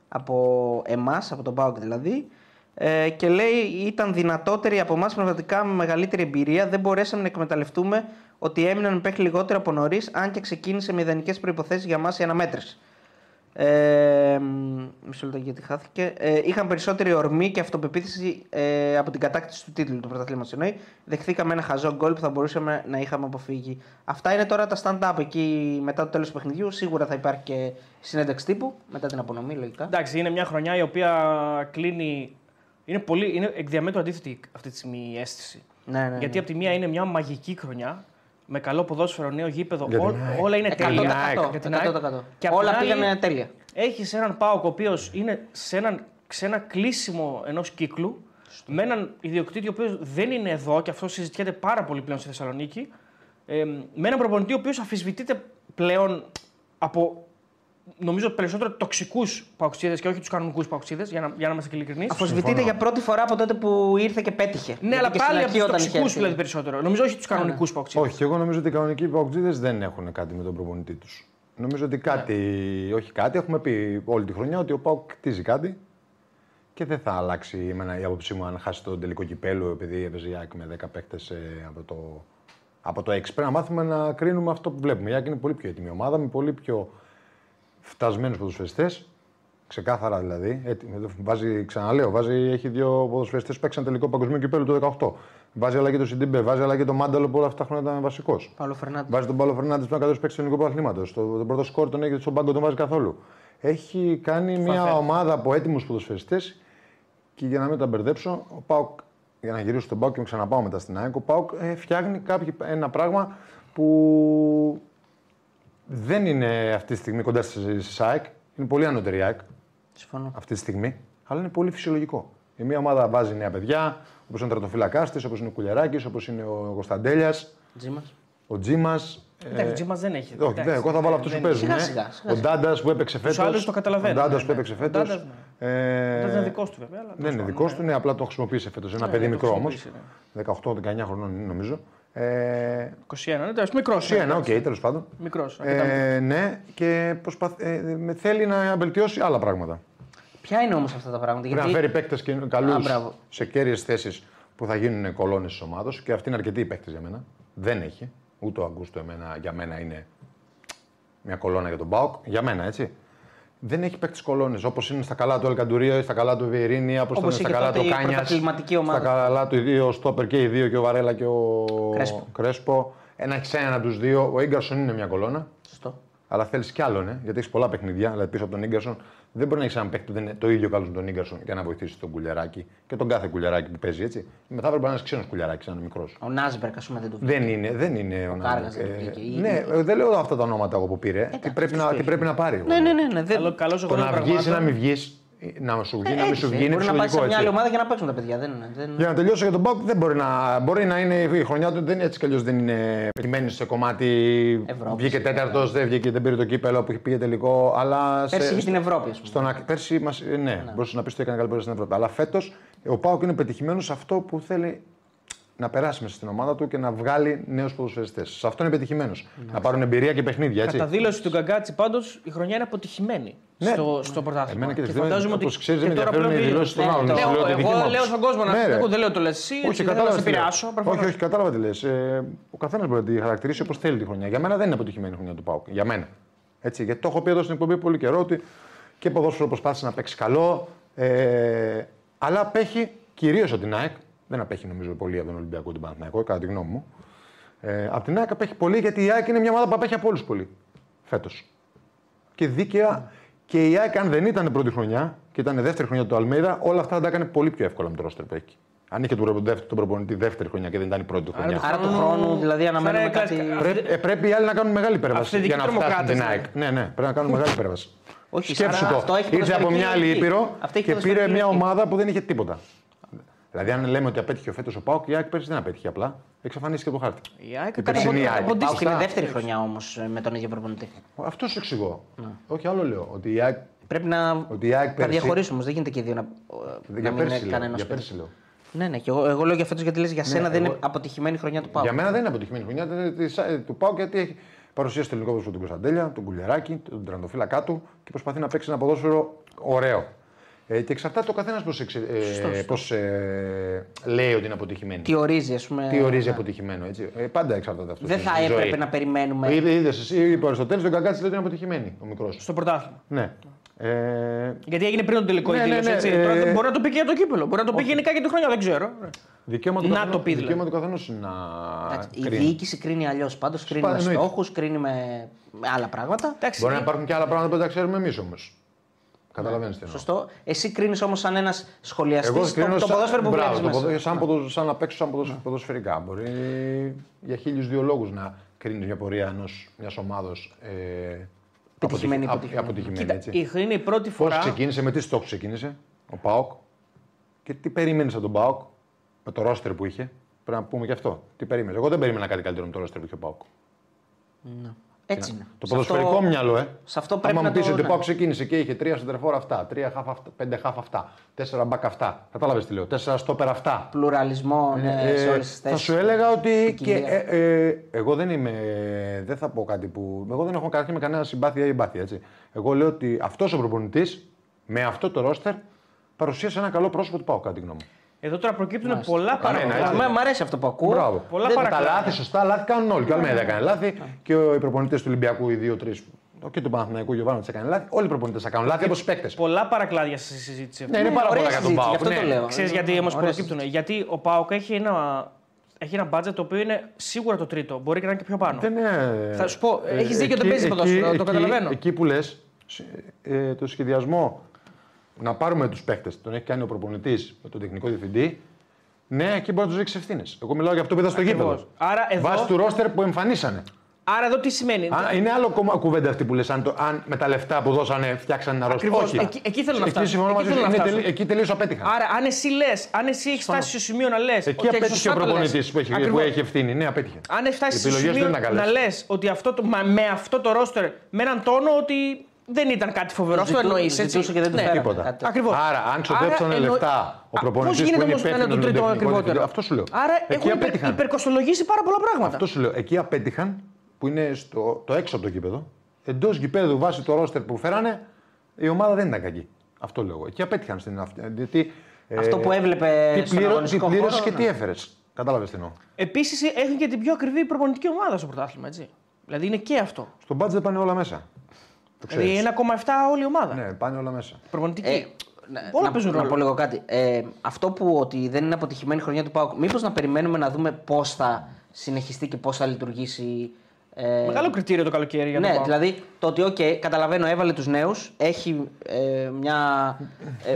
από εμάς, από τον Πάοκ δηλαδή. Ε, και λέει ήταν δυνατότερη από εμάς πνευματικά με μεγαλύτερη εμπειρία. Δεν μπορέσαμε να εκμεταλλευτούμε ότι έμειναν μέχρι λιγότερο από νωρίς, αν και ξεκίνησε με ιδανικές προποθέσει για μας η αναμέτρηση. Ε, μ, μισό λεπτό γιατί χάθηκε. Ε, είχαν περισσότερη ορμή και αυτοπεποίθηση ε, από την κατάκτηση του τίτλου του πρωταθλήματο. Εννοεί, δεχθήκαμε ένα χαζό γκολ που θα μπορούσαμε να είχαμε αποφύγει. Αυτά είναι τώρα τα stand-up εκεί μετά το τέλος του παιχνιδιού. Σίγουρα θα υπάρχει και συνέντευξη τύπου μετά την απονομή, λογικά. Εντάξει, είναι μια χρονιά η οποία κλείνει. Είναι, πολύ, είναι εκ διαμέτρου αντίθετη αυτή τη στιγμή η αίσθηση. Ναι, ναι, ναι. Γιατί από τη μία είναι μια μαγική χρονιά με καλό ποδόσφαιρο, νέο γήπεδο, Για την ό, ΑΕΚ. όλα είναι 100%. τέλεια. Για την ΑΕΚ. 100%. Και απ' Όλα την άλλη, πήγανε τέλεια. Έχεις έναν Πάοκ ο οποίος είναι σε έναν σε ένα κλείσιμο ενός κύκλου με έναν ιδιοκτήτη ο οποίος δεν είναι εδώ και αυτό συζητιέται πάρα πολύ πλέον στη Θεσσαλονίκη. Ε, με έναν προπονητή ο οποίος αμφισβητείται πλέον από νομίζω περισσότερο τοξικούς παουξίδε και όχι τους κανονικούς παουξίδε, για να, για να είμαστε ειλικρινείς. Αφοσβητείται για πρώτη φορά από τότε που ήρθε και πέτυχε. Ναι, αλλά Γιατί και στην πάλι από αρχή τους όταν είχε τοξικού έρθει. δηλαδή περισσότερο. Νομίζω όχι τους κανονικούς παουξίδε. Όχι, και εγώ νομίζω ότι οι κανονικοί παουτζίδε δεν έχουν κάτι με τον προπονητή τους. Νομίζω ότι κάτι, όχι κάτι, έχουμε πει όλη τη χρονιά ότι ο Πάουκ κτίζει κάτι και δεν θα αλλάξει εμένα, η άποψή μου αν χάσει το τελικό κυπέλο επειδή έπαιζε η ΑΕΚ με 10 παίκτες από το, από το 6. Πρέπει να μάθουμε να κρίνουμε αυτό που βλέπουμε. Η ΑΕΚ είναι πολύ πιο έτοιμη ομάδα, με πολύ πιο φτασμένους ποδοσφαιριστές. Ξεκάθαρα δηλαδή. Έτοιμη. Βάζει, ξαναλέω, βάζει, έχει δύο ποδοσφαιριστές που παίξαν τελικό παγκοσμίο κυπέλο το 18. Βάζει αλλαγή το Σιντιμπέ, βάζει αλλαγή το Μάνταλο που όλα αυτά τα χρόνια ήταν βασικός. Παύλο Φερνάνδη. Βάζει τον Παύλο Φερνάνδη που είναι καλό παίκτης του ελληνικού πρωταθλήματος. Το, τον πρώτο σκορ τον έχει στον πάγκο, τον βάζει καθόλου. Έχει κάνει μια ομάδα από έτοιμους ποδοσφαιριστές και για να μην τα μπερδέψω, ο Πάουκ, για να γυρίσω στον Πάουκ και να ξαναπάω μετά στην ΑΕΚ, ο Πάουκ ε, φτιάχνει κάποιο, ένα πράγμα που δεν είναι αυτή τη στιγμή κοντά στη ΣΑΕΚ. Είναι πολύ ανώτερη η ΑΕΚ Συμφωνώ. αυτή τη στιγμή, αλλά είναι πολύ φυσιολογικό. Η μία ομάδα βάζει νέα παιδιά, όπως είναι ο Τρατοφυλακά τη, όπως είναι ο Κουλιαράκης, όπως είναι ο Κωνσταντέλιας, Τζίμας. ο Τζίμας. Εντάξει, Τζίμας δεν έχει. Όχι, Εντάξει, δεν, εγώ θα βάλω αυτούς δεν που παίζουν. Σιγά, ε. σιγά, σιγά, Ο Ντάντας που έπαιξε φέτος. άλλους το καταλαβαίνω, Ο Ντάντας ναι, που ναι. έπαιξε Ο φέτος. Ντάντας, Ε, Δεν είναι δικός του βέβαια. αλλά δεν είναι τέλος δικός πάντων, του, ναι, απλά το χρησιμοποίησε φέτος. Ένα Ναι, παιδί το μικρό όμως. χρησιμοποίησε, 18-19 χρονών είναι νομίζω. Ε, 21, ναι, εντάξει, μικρός. 21, οκ, τέλος πάντων. Μικρός. Ε, ναι, και προσπαθ... ε, με- θέλει να βελτιώσει άλλα πράγματα. Ποια είναι όμως αυτά τα πράγματα. Πρέπει να φέρει παίκτες και καλούς Α, μπράβο. σε καίριες θέσεις που θα γίνουν κολόνες της ομάδας και αυτή είναι αρκετοί οι παίκτες για μένα. Δεν έχει. Ούτε ο Αγκούστο εμένα, για μένα είναι μια κολόνα για τον ΠΑΟΚ. Για μένα, έτσι. Δεν έχει παίκτες κολόνες όπως είναι στα καλά του Ελ Καντουρί ο ή στα καλά του Βιεϊρίνια, όπως Όπως ήταν στα είχε καλά τότε του ο Κάνιας. πρωταθληματική ομάδα. Στα καλά του οι δύο στόπερ και οι δύο, και ο Βαρέλα και ο Κρέσπο. Κρέσπο. Ένα έχει ένα από τους δύο. Ο Ίνγκασον είναι μια κολόνα. Σωστό. Αλλά θέλεις κι άλλον, ε, γιατί έχεις πολλά παιχνίδια. Δηλαδή πίσω από τον Ίνγκασον δεν μπορεί να έχεις έναν παίκτη που δεν είναι το ίδιο καλό με τον Ίνγκασον για να βοηθήσεις τον Κουλιεράκη και τον κάθε Κουλιεράκη που παίζει έτσι. Μετά πρέπει να είναι ένα ξένος Κουλιεράκης, να είναι μικρός. Ο Νάσμπεργκ, ας πούμε, δεν του βγήκε. Δεν είναι, δεν είναι ο, Κάργας Νάμπερκ, δεν του ε, βγήκε, ή- Ναι, ε, δεν λέω αυτά τα ονόματα εγώ που πήρε. τι, πρέπει να, τι πρέπει να πάρει. Ναι, ναι, ναι. ναι. δεν- Καλό, καλός ο Το χρόνος να βγεις ή να πραγμάτων. μην βγεις, να σου βγει, να μην σου Έτυχε. βγει, είναι Μπορεί να πάει σε φυσιολογικό μια άλλη έτσι. ομάδα και να παίξουν τα παιδιά. Δεν, είναι- δεν... Για να τελειώσω για τον Πάουκ, δεν μπορεί να, μπορεί να είναι η χρονιά του δεν, έτσι κι αλλιώς δεν είναι πετυχημένης σε κομμάτι. Ευρώπης. Βγήκε τέταρτος, δεν βγήκε, δεν πήρε το κύπελο που πήγε τελικό. Αλλά Πέρσι σε, είχε την Ευρώπη, ας πούμε. στον, ακ- πέρσι μας, ε, ναι, μπορούσες να πεις ότι έκανε καλή πορεία στην Ευρώπη. Αλλά φέτος ο Πάουκ είναι πετυχημένος σε αυτό που θέλει να περάσει μέσα στην ομάδα του και να βγάλει νέους ποδοσφαιριστές. Σε αυτό είναι πετυχημένος. Να πάρουν εμπειρία και παιχνίδια. Έτσι. Κατά δήλωση του Γκαγκάτσι πάντως η χρονιά είναι αποτυχημένη Ναι. Στο, στο πρωτάθλημα. Εμένα και και δεν- φαντάζομαι ότι. όπως ξέρεις, και δεν με τώρα ενδιαφέρουν πλέον οι βγει- δηλώσεις των Ναι, άλλων. ναι, Σου λέω τη δική μου Εγώ άποψη. λέω στον κόσμο να. Ναι, ρε. Εγώ δεν λέω το λες εσύ. Όχι, έτσι, δεν θα κατάλαβα. σε τι λες. επηρεάσω. προφανώς. Όχι, όχι, κατάλαβα τι λες. Ε, ο καθένας μπορεί να τη χαρακτηρίσει όπως θέλει τη χρονιά. Για μένα δεν είναι αποτυχημένη η χρονιά του Πάουκ. Για μένα. Έτσι, γιατί το έχω πει εδώ στην εκπομπή πολύ καιρό ότι και ποδόσφαιρο προσπάθησε να παίξει καλό. Ε, αλλά απέχει κυρίως από την ΑΕΚ. Δεν απέχει νομίζω πολύ από τον Ολυμπιακό ή τον Παναθηναϊκό, κατά τη γνώμη μου. Ε, από την ΑΕΚ απέχει πολύ γιατί η ΑΕΚ είναι μια ομάδα που απέχει από όλους πολύ φέτος. Και δίκαια και η ΑΕΚ, αν δεν ήταν πρώτη χρονιά και ήταν δεύτερη χρονιά του Αλμέιδα, όλα αυτά θα τα έκανε πολύ πιο εύκολα με το ρόστερ που έχει. Αν είχε τον προπονητή- τον προπονητή δεύτερη χρονιά και δεν ήταν η πρώτη χρονιά. Άρα του χρόνου δηλαδή αναμένουμε θα είναι κάτι. Πρέπει, ε, πρέπει οι άλλοι να κάνουν μεγάλη υπέρβαση Αυθεντικοί για να φτάσουν τρομοκράτες, την ναι. ΑΕΚ. Ναι, ναι, πρέπει να κάνουν μεγάλη υπέρβαση. Όχι, Σκέψου άρα το. αυτό έχει Ήρθε από ποδοσφαιρική μια άλλη λογική. ήπειρο Αυτό έχει και πήρε ποδοσφαιρική μια λογική. ομάδα που δεν είχε τίποτα. Δηλαδή, αν λέμε ότι απέτυχε φέτος ο Πάοκ, η ΑΕΚ πέρσι δεν απέτυχε απλά. Εξαφανίστηκε από το χάρτη. Η ΑΕΚ Η έκανε περσινή από- ΑΕΚ. από Πάω αντίστοιχα. είναι δεύτερη χρονιά όμως με τον ίδιο προπονητή. Αυτός σου εξηγώ. Ναι. Όχι, άλλο λέω. Ότι η ΑΕΚ. Πρέπει να Ότι η ΑΕΚ τα πέρσι- διαχωρίσουμε όμως. Δεν γίνεται και οι δύο να, να Για μην πέρσι είναι λέω. κανένας Για πέρσι λέω. Ναι, ναι, και εγώ, εγώ λέω για φέτος γιατί λες για σένα δεν εγώ- είναι αποτυχημένη χρονιά του Πάου. Για μένα δεν είναι αποτυχημένη χρονιά είναι της- ε, του Πάου γιατί έχει παρουσίαση στο ελληνικό ποδόσφαιρο τον Κωνσταντέλια, τον Κουλιαράκη, τον Τραντοφύλακά του και προσπαθεί να παίξει ένα ποδόσφαιρο ωραίο. Ε, και εξαρτάται ο καθένας πώς ε, πώς, ε, λέει ότι είναι αποτυχημένη. Τι ορίζει, ας πούμε. Τι ορίζει αποτυχημένο, έτσι. Ε, πάντα εξαρτάται αυτός. Δεν στη θα ζωή. έπρεπε να περιμένουμε. Είδε, είδες εσύ, είπε ο Αριστοτέλης, τον Καγκάτση λέει ότι είναι αποτυχημένη ο μικρός. Στο πρωτάθλημα. Ναι. Ε, Γιατί έγινε πριν τον τελικό Ναι, η ναι, δήλωση. ναι, έτσι. ε, Τώρα δεν μπορεί να το πει και για το κύπελο. Μπορεί να το πει γενικά για τη χρονιά, δεν ξέρω. δικαίωμα του Να καθενός- το πει, δηλαδή. δικαίωμα του καθενός είναι να. Εντάξει, η κρίνει. διοίκηση κρίνει αλλιώς. Πάντως κρίνει με εννοείται. στόχους, κρίνει με, με άλλα πράγματα. Εντάξει, Μπορεί να υπάρχουν και άλλα πράγματα που δεν τα ξέρουμε εμείς όμως. Καταλαβαίνετε. τι εννοώ. Σωστό. Εσύ κρίνεις όμως σαν ένας σχολιαστής Εγώ το, κρίνω το σαν- ποδόσφαιρο που μπράβο, βλέπεις. το μέσα. ποδο- σαν, ποδο- σαν να παίξω σαν ποδοσ- ποδοσφαιρικά. Μπορεί για χίλιους δύο λόγους να κρίνεις μια πορεία μιας ομάδα. Ε, Πετυχημένη, αποτυχη- αποτυχημένη. αποτυχημένη Κοίτα, έτσι. η- είναι η πρώτη Πώς φορά. ξεκίνησε, με τι στόχου ξεκίνησε ο Πάοκ; Και τι περίμενες από τον Πάοκ; Με το ρόστερ που είχε. Πρέπει να πούμε και αυτό. Τι περίμενες; Εγώ δεν περίμενα κάτι καλύτερο με το ρόστερ που είχε ο Πάοκ. Έτσι είναι. Το Σε ποδοσφαιρικό αυτό- μυαλό, ε. Σε αυτό πρέπει Άμα να μου πεις το. ότι ο ναι. Πάοκ ξεκίνησε και είχε τρία σεντερφόρ αυτά, τρία χαφ αυτά, πέντε χαφ αυτά, τέσσερα μπακ αυτά. Κατάλαβες τι λέω. Τέσσερα στόπερ αυτά. Πλουραλισμό ναι, Ε, σε όλες τις θέσεις. θα σου έλεγα ότι. Και, Ποικιλία. ε, ε, εγώ δεν είμαι. Δεν θα πω κάτι που. Εγώ δεν έχω καταρχήν με κανένα συμπάθεια ή εμπάθεια. Έτσι. Εγώ λέω ότι αυτός ο προπονητής με αυτό το ρόστερ παρουσίασε ένα καλό πρόσωπο του Πάου, κατά τη γνώμη μου. Εδώ τώρα προκύπτουν πολλά Κανένα, παραδείγματα. έτσι. Μα- Μ' αρέσει αυτό που ακούω. Μπράβο. Πολλά Δεν- τα παρακλάδια. λάθη, σωστά, λάθη κάνουν όλοι. Και ο Αλμέιδα έκανε λάθη. Και οι προπονητές του Ολυμπιακού, οι δύο-τρει. Και του Παναθηναϊκού Γιωβάνο έκανε λάθη. Όλοι οι προπονητές θα κάνουν λάθη από του παίκτες. Πολλά παρακλάδια στη συζήτηση αυτή. Ναι, είναι Ναι, πάρα ωραία πολλά για τον συζήτηση, Πάοκ. γι' αυτό ναι. το λέω. Ξέρεις γιατί όμως Ωραία προκύπτουν; Γιατί ο Πάοκ έχει ένα, έχει ένα budget το οποίο είναι σίγουρα το τρίτο. Μπορεί και να είναι και πιο πάνω. Δεν είναι- Θα σου πω, ε, έχεις δίκιο, δεν εκεί- παίζεις ποδόσφαιρο, εκεί- το εκεί- καταλαβαίνω. Εκεί που λες, ε, το σχεδιασμό να πάρουμε τους παίχτε, τον έχει κάνει ο προπονητής με τον τεχνικό διευθυντή. Ναι, εκεί μπορεί να τους ρίξει ευθύνες. Εγώ μιλάω για αυτό που είδα στο Ακριβώς. γήπεδο. Άρα εδώ- Βάσει του ρόστερ που εμφανίσανε. Άρα εδώ τι σημαίνει; Α, είναι άλλο κόμμα κουβέντα αυτή που λες, αν, το- αν με τα λεφτά που δώσανε φτιάξανε ένα ρόστερ. Ακριβώς. Όχι. Εκεί- εκεί θέλω να Εκεί φτάσω. συμφωνώ Εκεί μαζί σου. θέλω να Είναι φτάσω. τελεί- Εκεί τελείως απέτυχαν. Άρα, αν εσύ λες, αν εσύ έχεις φτάσει στο σημείο να λες. Εκεί απέτυχε ο προπονητής που, έχει- που έχει ευθύνη. Ναι, απέτυχε. Αν έχεις φτάσει Οι στο επιλογές σημείο δεν ήταν να καλές. λες ότι αυτό το, μα, με αυτό το ρόστερ, με έναν τόνο ότι δεν ήταν κάτι φοβερό. Αυτό Ζητού- εννοείς. ζητούσε και δεν τους φέρανε. Τίποτα. Κάτι. Ακριβώς. Άρα, αν ξοδέψανε λεφτά ο προπονητής Πώ γίνεται που είναι όμως να είναι το υπεύθυνος με τρίτο τον τεχνικό ακριβότερο; διευθυντή, αυτό σου λέω. Άρα Εκεί έχουν υπερ, απέτυχαν. υπερκοστολογήσει πάρα πολλά πράγματα. Αυτό σου λέω. Εκεί απέτυχαν που είναι στο, το έξω από το γήπεδο. Εντός γηπέδου βάσει το ρόστερ που φέρανε, η ομάδα δεν ήταν κακή. Αυτό λέω εγώ. Εκεί απέτυχαν στην αυτή. Γιατί, ε, Αυτό που έβλεπε τι στον πλήρω- αγωνιστικό τι πλήρωσες χώρο, και τι ναι. έφερες. Κατάλαβες τι εννοώ. Επίσης έχουν και την πιο ακριβή προπονητική ομάδα στο πρωτάθλημα. Έτσι. Δηλαδή είναι και αυτό. Στον μπάτζετ πάνε όλα μέσα. Το ξέρεις. Δηλαδή 1,7 όλη η ομάδα. Ναι, πάνε όλα μέσα. Προπονητική. Ε, να, Όλα να, παίζουν να ρόλο. πω λίγο κάτι. Ε, αυτό που ότι δεν είναι αποτυχημένη η χρονιά του ΠΑΟΚ, μήπως να περιμένουμε να δούμε πώς θα συνεχιστεί και πώς θα λειτουργήσει. Ε, Μεγάλο κριτήριο το καλοκαίρι για τον ναι, ΠΑΟΚ. δηλαδή το ότι, οκ, καταλαβαίνω, έβαλε τους νέους, έχει ε, μια,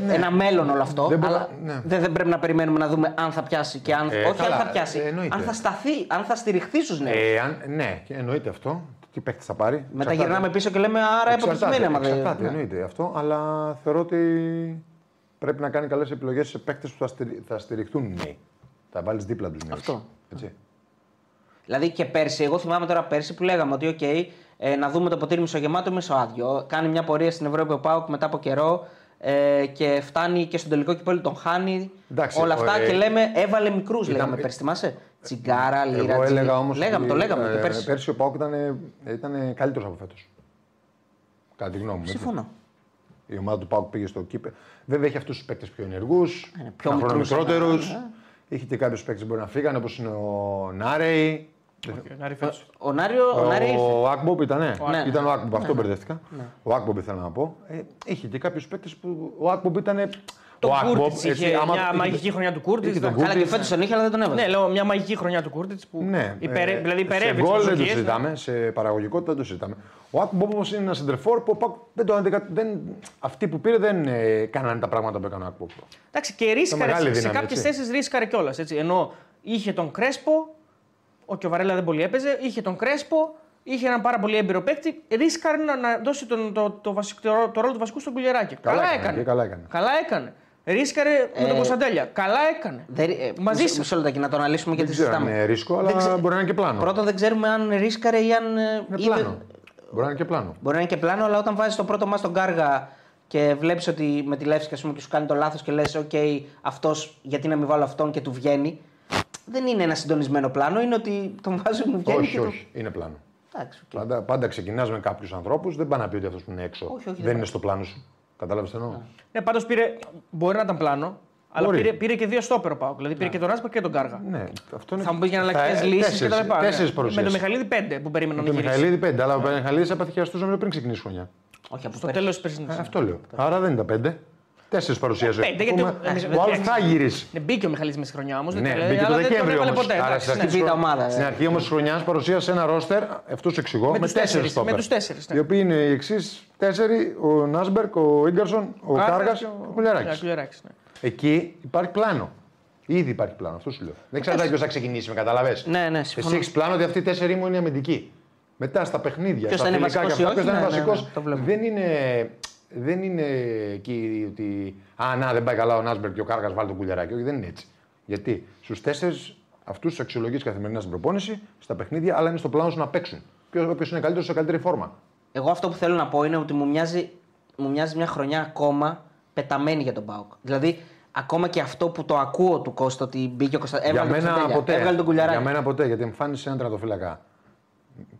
ε, ένα μέλλον όλο αυτό. Δεν μπορώ- αλλά ναι. δεν, δεν πρέπει να περιμένουμε να δούμε αν θα πιάσει και αν. Ε, όχι καλά, αν θα πιάσει. ε, εννοείται. αν θα σταθεί, αν θα στηριχθεί στους νέους. Ε, αν, ναι, και εννοείται αυτό. Τι παίχτη θα πάρει. Μετά Εξαρτάται. γυρνάμε πίσω και λέμε άρα αποτυχημένη. άμα δεν- Εξαρτάται, ναι. εννοείται αυτό, αλλά θεωρώ ότι πρέπει να κάνει καλές επιλογές σε παίκτες που θα, στηρι... θα στηριχτούν οι νέοι. Θα βάλεις δίπλα τους νέους. Αυτό. Έτσι. Δηλαδή και πέρσι, εγώ θυμάμαι τώρα πέρσι που λέγαμε ότι, οκ, ε, να δούμε το ποτήρι μισογεμάτο ή μισοάδειο. Κάνει μια πορεία στην Ευρώπη ο ΠΑΟΚ μετά από καιρό ε, και φτάνει και στον τελικό κυπέλλου τον χάνει. Εντάξει, όλα αυτά ο, ε, και λέμε έβαλε μικρούς. ήταν- Λέγαμε πέρσι, θυμάσαι; Τσιγκάρα, Λίρα. Εγώ Τζι- έλεγα όμως. Λέγαμε, το λέγαμε και πέρσι. πέρσι ο Πάουκ ήταν, ήταν καλύτερος από φέτος. Κατά τη γνώμη μου. έτσι. Συμφωνώ. Η ομάδα του Πάουκ πήγε στο κύπε. Βέβαια έχει αυτούς τους παίκτες πιο ενεργούς, Είναι πιο πιο μικρούς, μικρότερους. ναι. Είχε και κάποιους παίκτες που μπορεί να φύγανε όπως είναι ο Νάρεϊ. Όχι, να ρηφέξω. Ο Νάριο, ο Νάριο ήρθε. Ο Ακμπόμπ ήταν, ναι. Ναι. Ήταν ο Ακμπόμπ, αυτό μπερδεύτηκα. Ο Ακμπόμπ ήθελα να πω. Ε, είχε και κάποιους παίκτες που ο Ακμπόμπ ήταν. Το ο Ακμπόμπ, Κούρτιτς έτσι, είχε άμα- μια είχε- μαγική χρονιά του Κούρτιτς. είχε τον Καλά και Κούρτιτς, φέτος τον είχε, αλλά δεν τον έβαλε. Ναι, λέω μια μαγική χρονιά του Κούρτιτς που Ναι, υπερε, ε, δηλαδή υπερεύει σε γκολ δεν το προσδοκίες, ναι. συζητάμε, σε παραγωγικότητα δεν το συζητάμε. Ο Ακμπόμπ όμως είναι ένας σεντερφόρ που ο Πάκ δεν το αντικα... δεν... αυτοί που πήρε δεν ε, κάνανε τα πράγματα που έκανε ο Ακμπόμπ. Εντάξει, και ρίσκαρε μεγάλη σε, σε δύναμη, κάποιες έτσι. θέσεις ρίσκαρε κιόλας. Ενώ είχε τον Κρέσπο, ο Κιοβαρέλα δεν πολύ έπαιζε, είχε τον Κρέσπο, είχε έναν πάρα πολύ έμπειρο παίκτη. Ρίσκαρε να, να δώσει τον, το, το, βασικό, το, το ρόλο του βασικού στον Κουλιεράκη. Καλά Καλά, έκανε έκανε. και καλά έκανε. Καλά έκανε. Ρίσκαρε με τον Κωνσταντέλια. Καλά έκανε. Δεν, ε, Μαζί μισό- σας. Μισό λεπτάκι να το αναλύσουμε και Δεν τη ξέρω αν συζητάμε. είναι ρίσκο, αλλά Δεν ξε- μπορεί να είναι και πλάνο. Πρώτον, δεν ξέρουμε αν ρίσκαρε ή αν. ε, Είναι είδε- πλάνο. Μπορεί να είναι και πλάνο. Μπορεί να είναι και πλάνο, αλλά όταν βάζεις το πρώτο ματς τον Κάργα και βλέπεις ότι με τη Λέφσκι ας πούμε, και σου κάνει το λάθος και λες: OK, αυτός γιατί να μην βάλω αυτόν και του βγαίνει. Δεν είναι ένα συντονισμένο πλάνο, είναι ότι τον βάζει μου βγαίνει Όχι, και του. όχι. Είναι πλάνο. Εντάξει, οκ. Πάντα, πάντα ξεκινάς με κάποιους ανθρώπους, δεν πάει να πει ότι αυτός που είναι έξω Όχι, όχι, δεν δεν είναι στο πλάνο σου. Κατάλαβες τι εννοώ; Ναι, πάντως πήρε. Μπορεί να ήταν πλάνο, αλλά Μπορεί. πήρε, πήρε και δύο στόπερ ο Πάουκ. Δηλαδή πήρε και τον Άσπερ και τον Κάργα. Ναι, αυτό είναι. Θα μου πεις για θα- εναλλακτικές λύσεις τέσσερις- κτλ. Τέσσερις Με παρουσίε. τον Μιχαλίδη πέντε που περίμενα Με να τον γυρίσει. Μιχαηλίδη πέντε, αλλά ο Μιχαηλίδη απαθηκιαστούσε νομίζω πριν ξεκινήσει η χρονιά. Όχι, από Στο πέρσι. τέλος της περσινή. Ε, αυτό λέω. Άρα δεν ήταν πέντε. Τέσσερις παρουσίασε. πέντε, γιατί ο- Ο άλλος θα γυρίσει. Ναι, μπήκε ο Μιχαλίδη μέσα στη χρονιάς όμως. Ναι, μπήκε το Δεκέμβριο όμως. Άρα στην ναι. αρχή, Β' της- ομάδα, στην ε. αρχή όμως της χρονιάς παρουσίασε ένα ρόστερ, αυτό σου εξηγώ, με, τους τέσσερις τέσσερις, στόπερ. με τους τέσσερις, ναι. Οι οποίοι είναι οι εξής τέσσερι, ο Νάσμπερκ, ο γκαρσον, ο Κάργας, ο Κουλιαράκης. ναι. Εκεί υπάρχει πλάνο. Ήδη υπάρχει πλάνο, αυτό σου λέω. Δεν ξέρετε ποιος θα ξεκινήσει, με καταλαβέ. Ναι, ναι, Εσύ συμφωνώ. έχεις πλάνο ότι αυτοί οι τέσσερι μου είναι αμυντικοί. Μετά στα παιχνίδια, Ποιος στα θα είναι φιλικά και βασικός ή αυτά, ποιος όχι, θα είναι ναι, ναι, βασικός. ναι, το βλέπω. δεν είναι δεν είναι εκεί ότι. Α, να, δεν πάει καλά ο Νάσμπερ και ο Κάργας βάλει τον κουλιαράκι. Όχι, δεν είναι έτσι. Γιατί στους τέσσερις αυτούς τους αξιολογείς καθημερινά στην προπόνηση, στα παιχνίδια, αλλά είναι στο πλάνο σου να παίξουν. Ποιο είναι καλύτερος σε καλύτερη φόρμα. Εγώ αυτό που θέλω να πω είναι ότι μου μοιάζει, μου μοιάζει μια χρονιά ακόμα πεταμένη για τον Πάοκ. Δηλαδή, ακόμα και αυτό που το ακούω του Κώστα ότι μπήκε ο Κώστα. Για Έβγαλε, τον μένα, Κωνσταντέλια, ποτέ, έβγαλε τον κουλιαράκι. για μένα ποτέ, γιατί εμφάνισε έναν τερματοφύλακα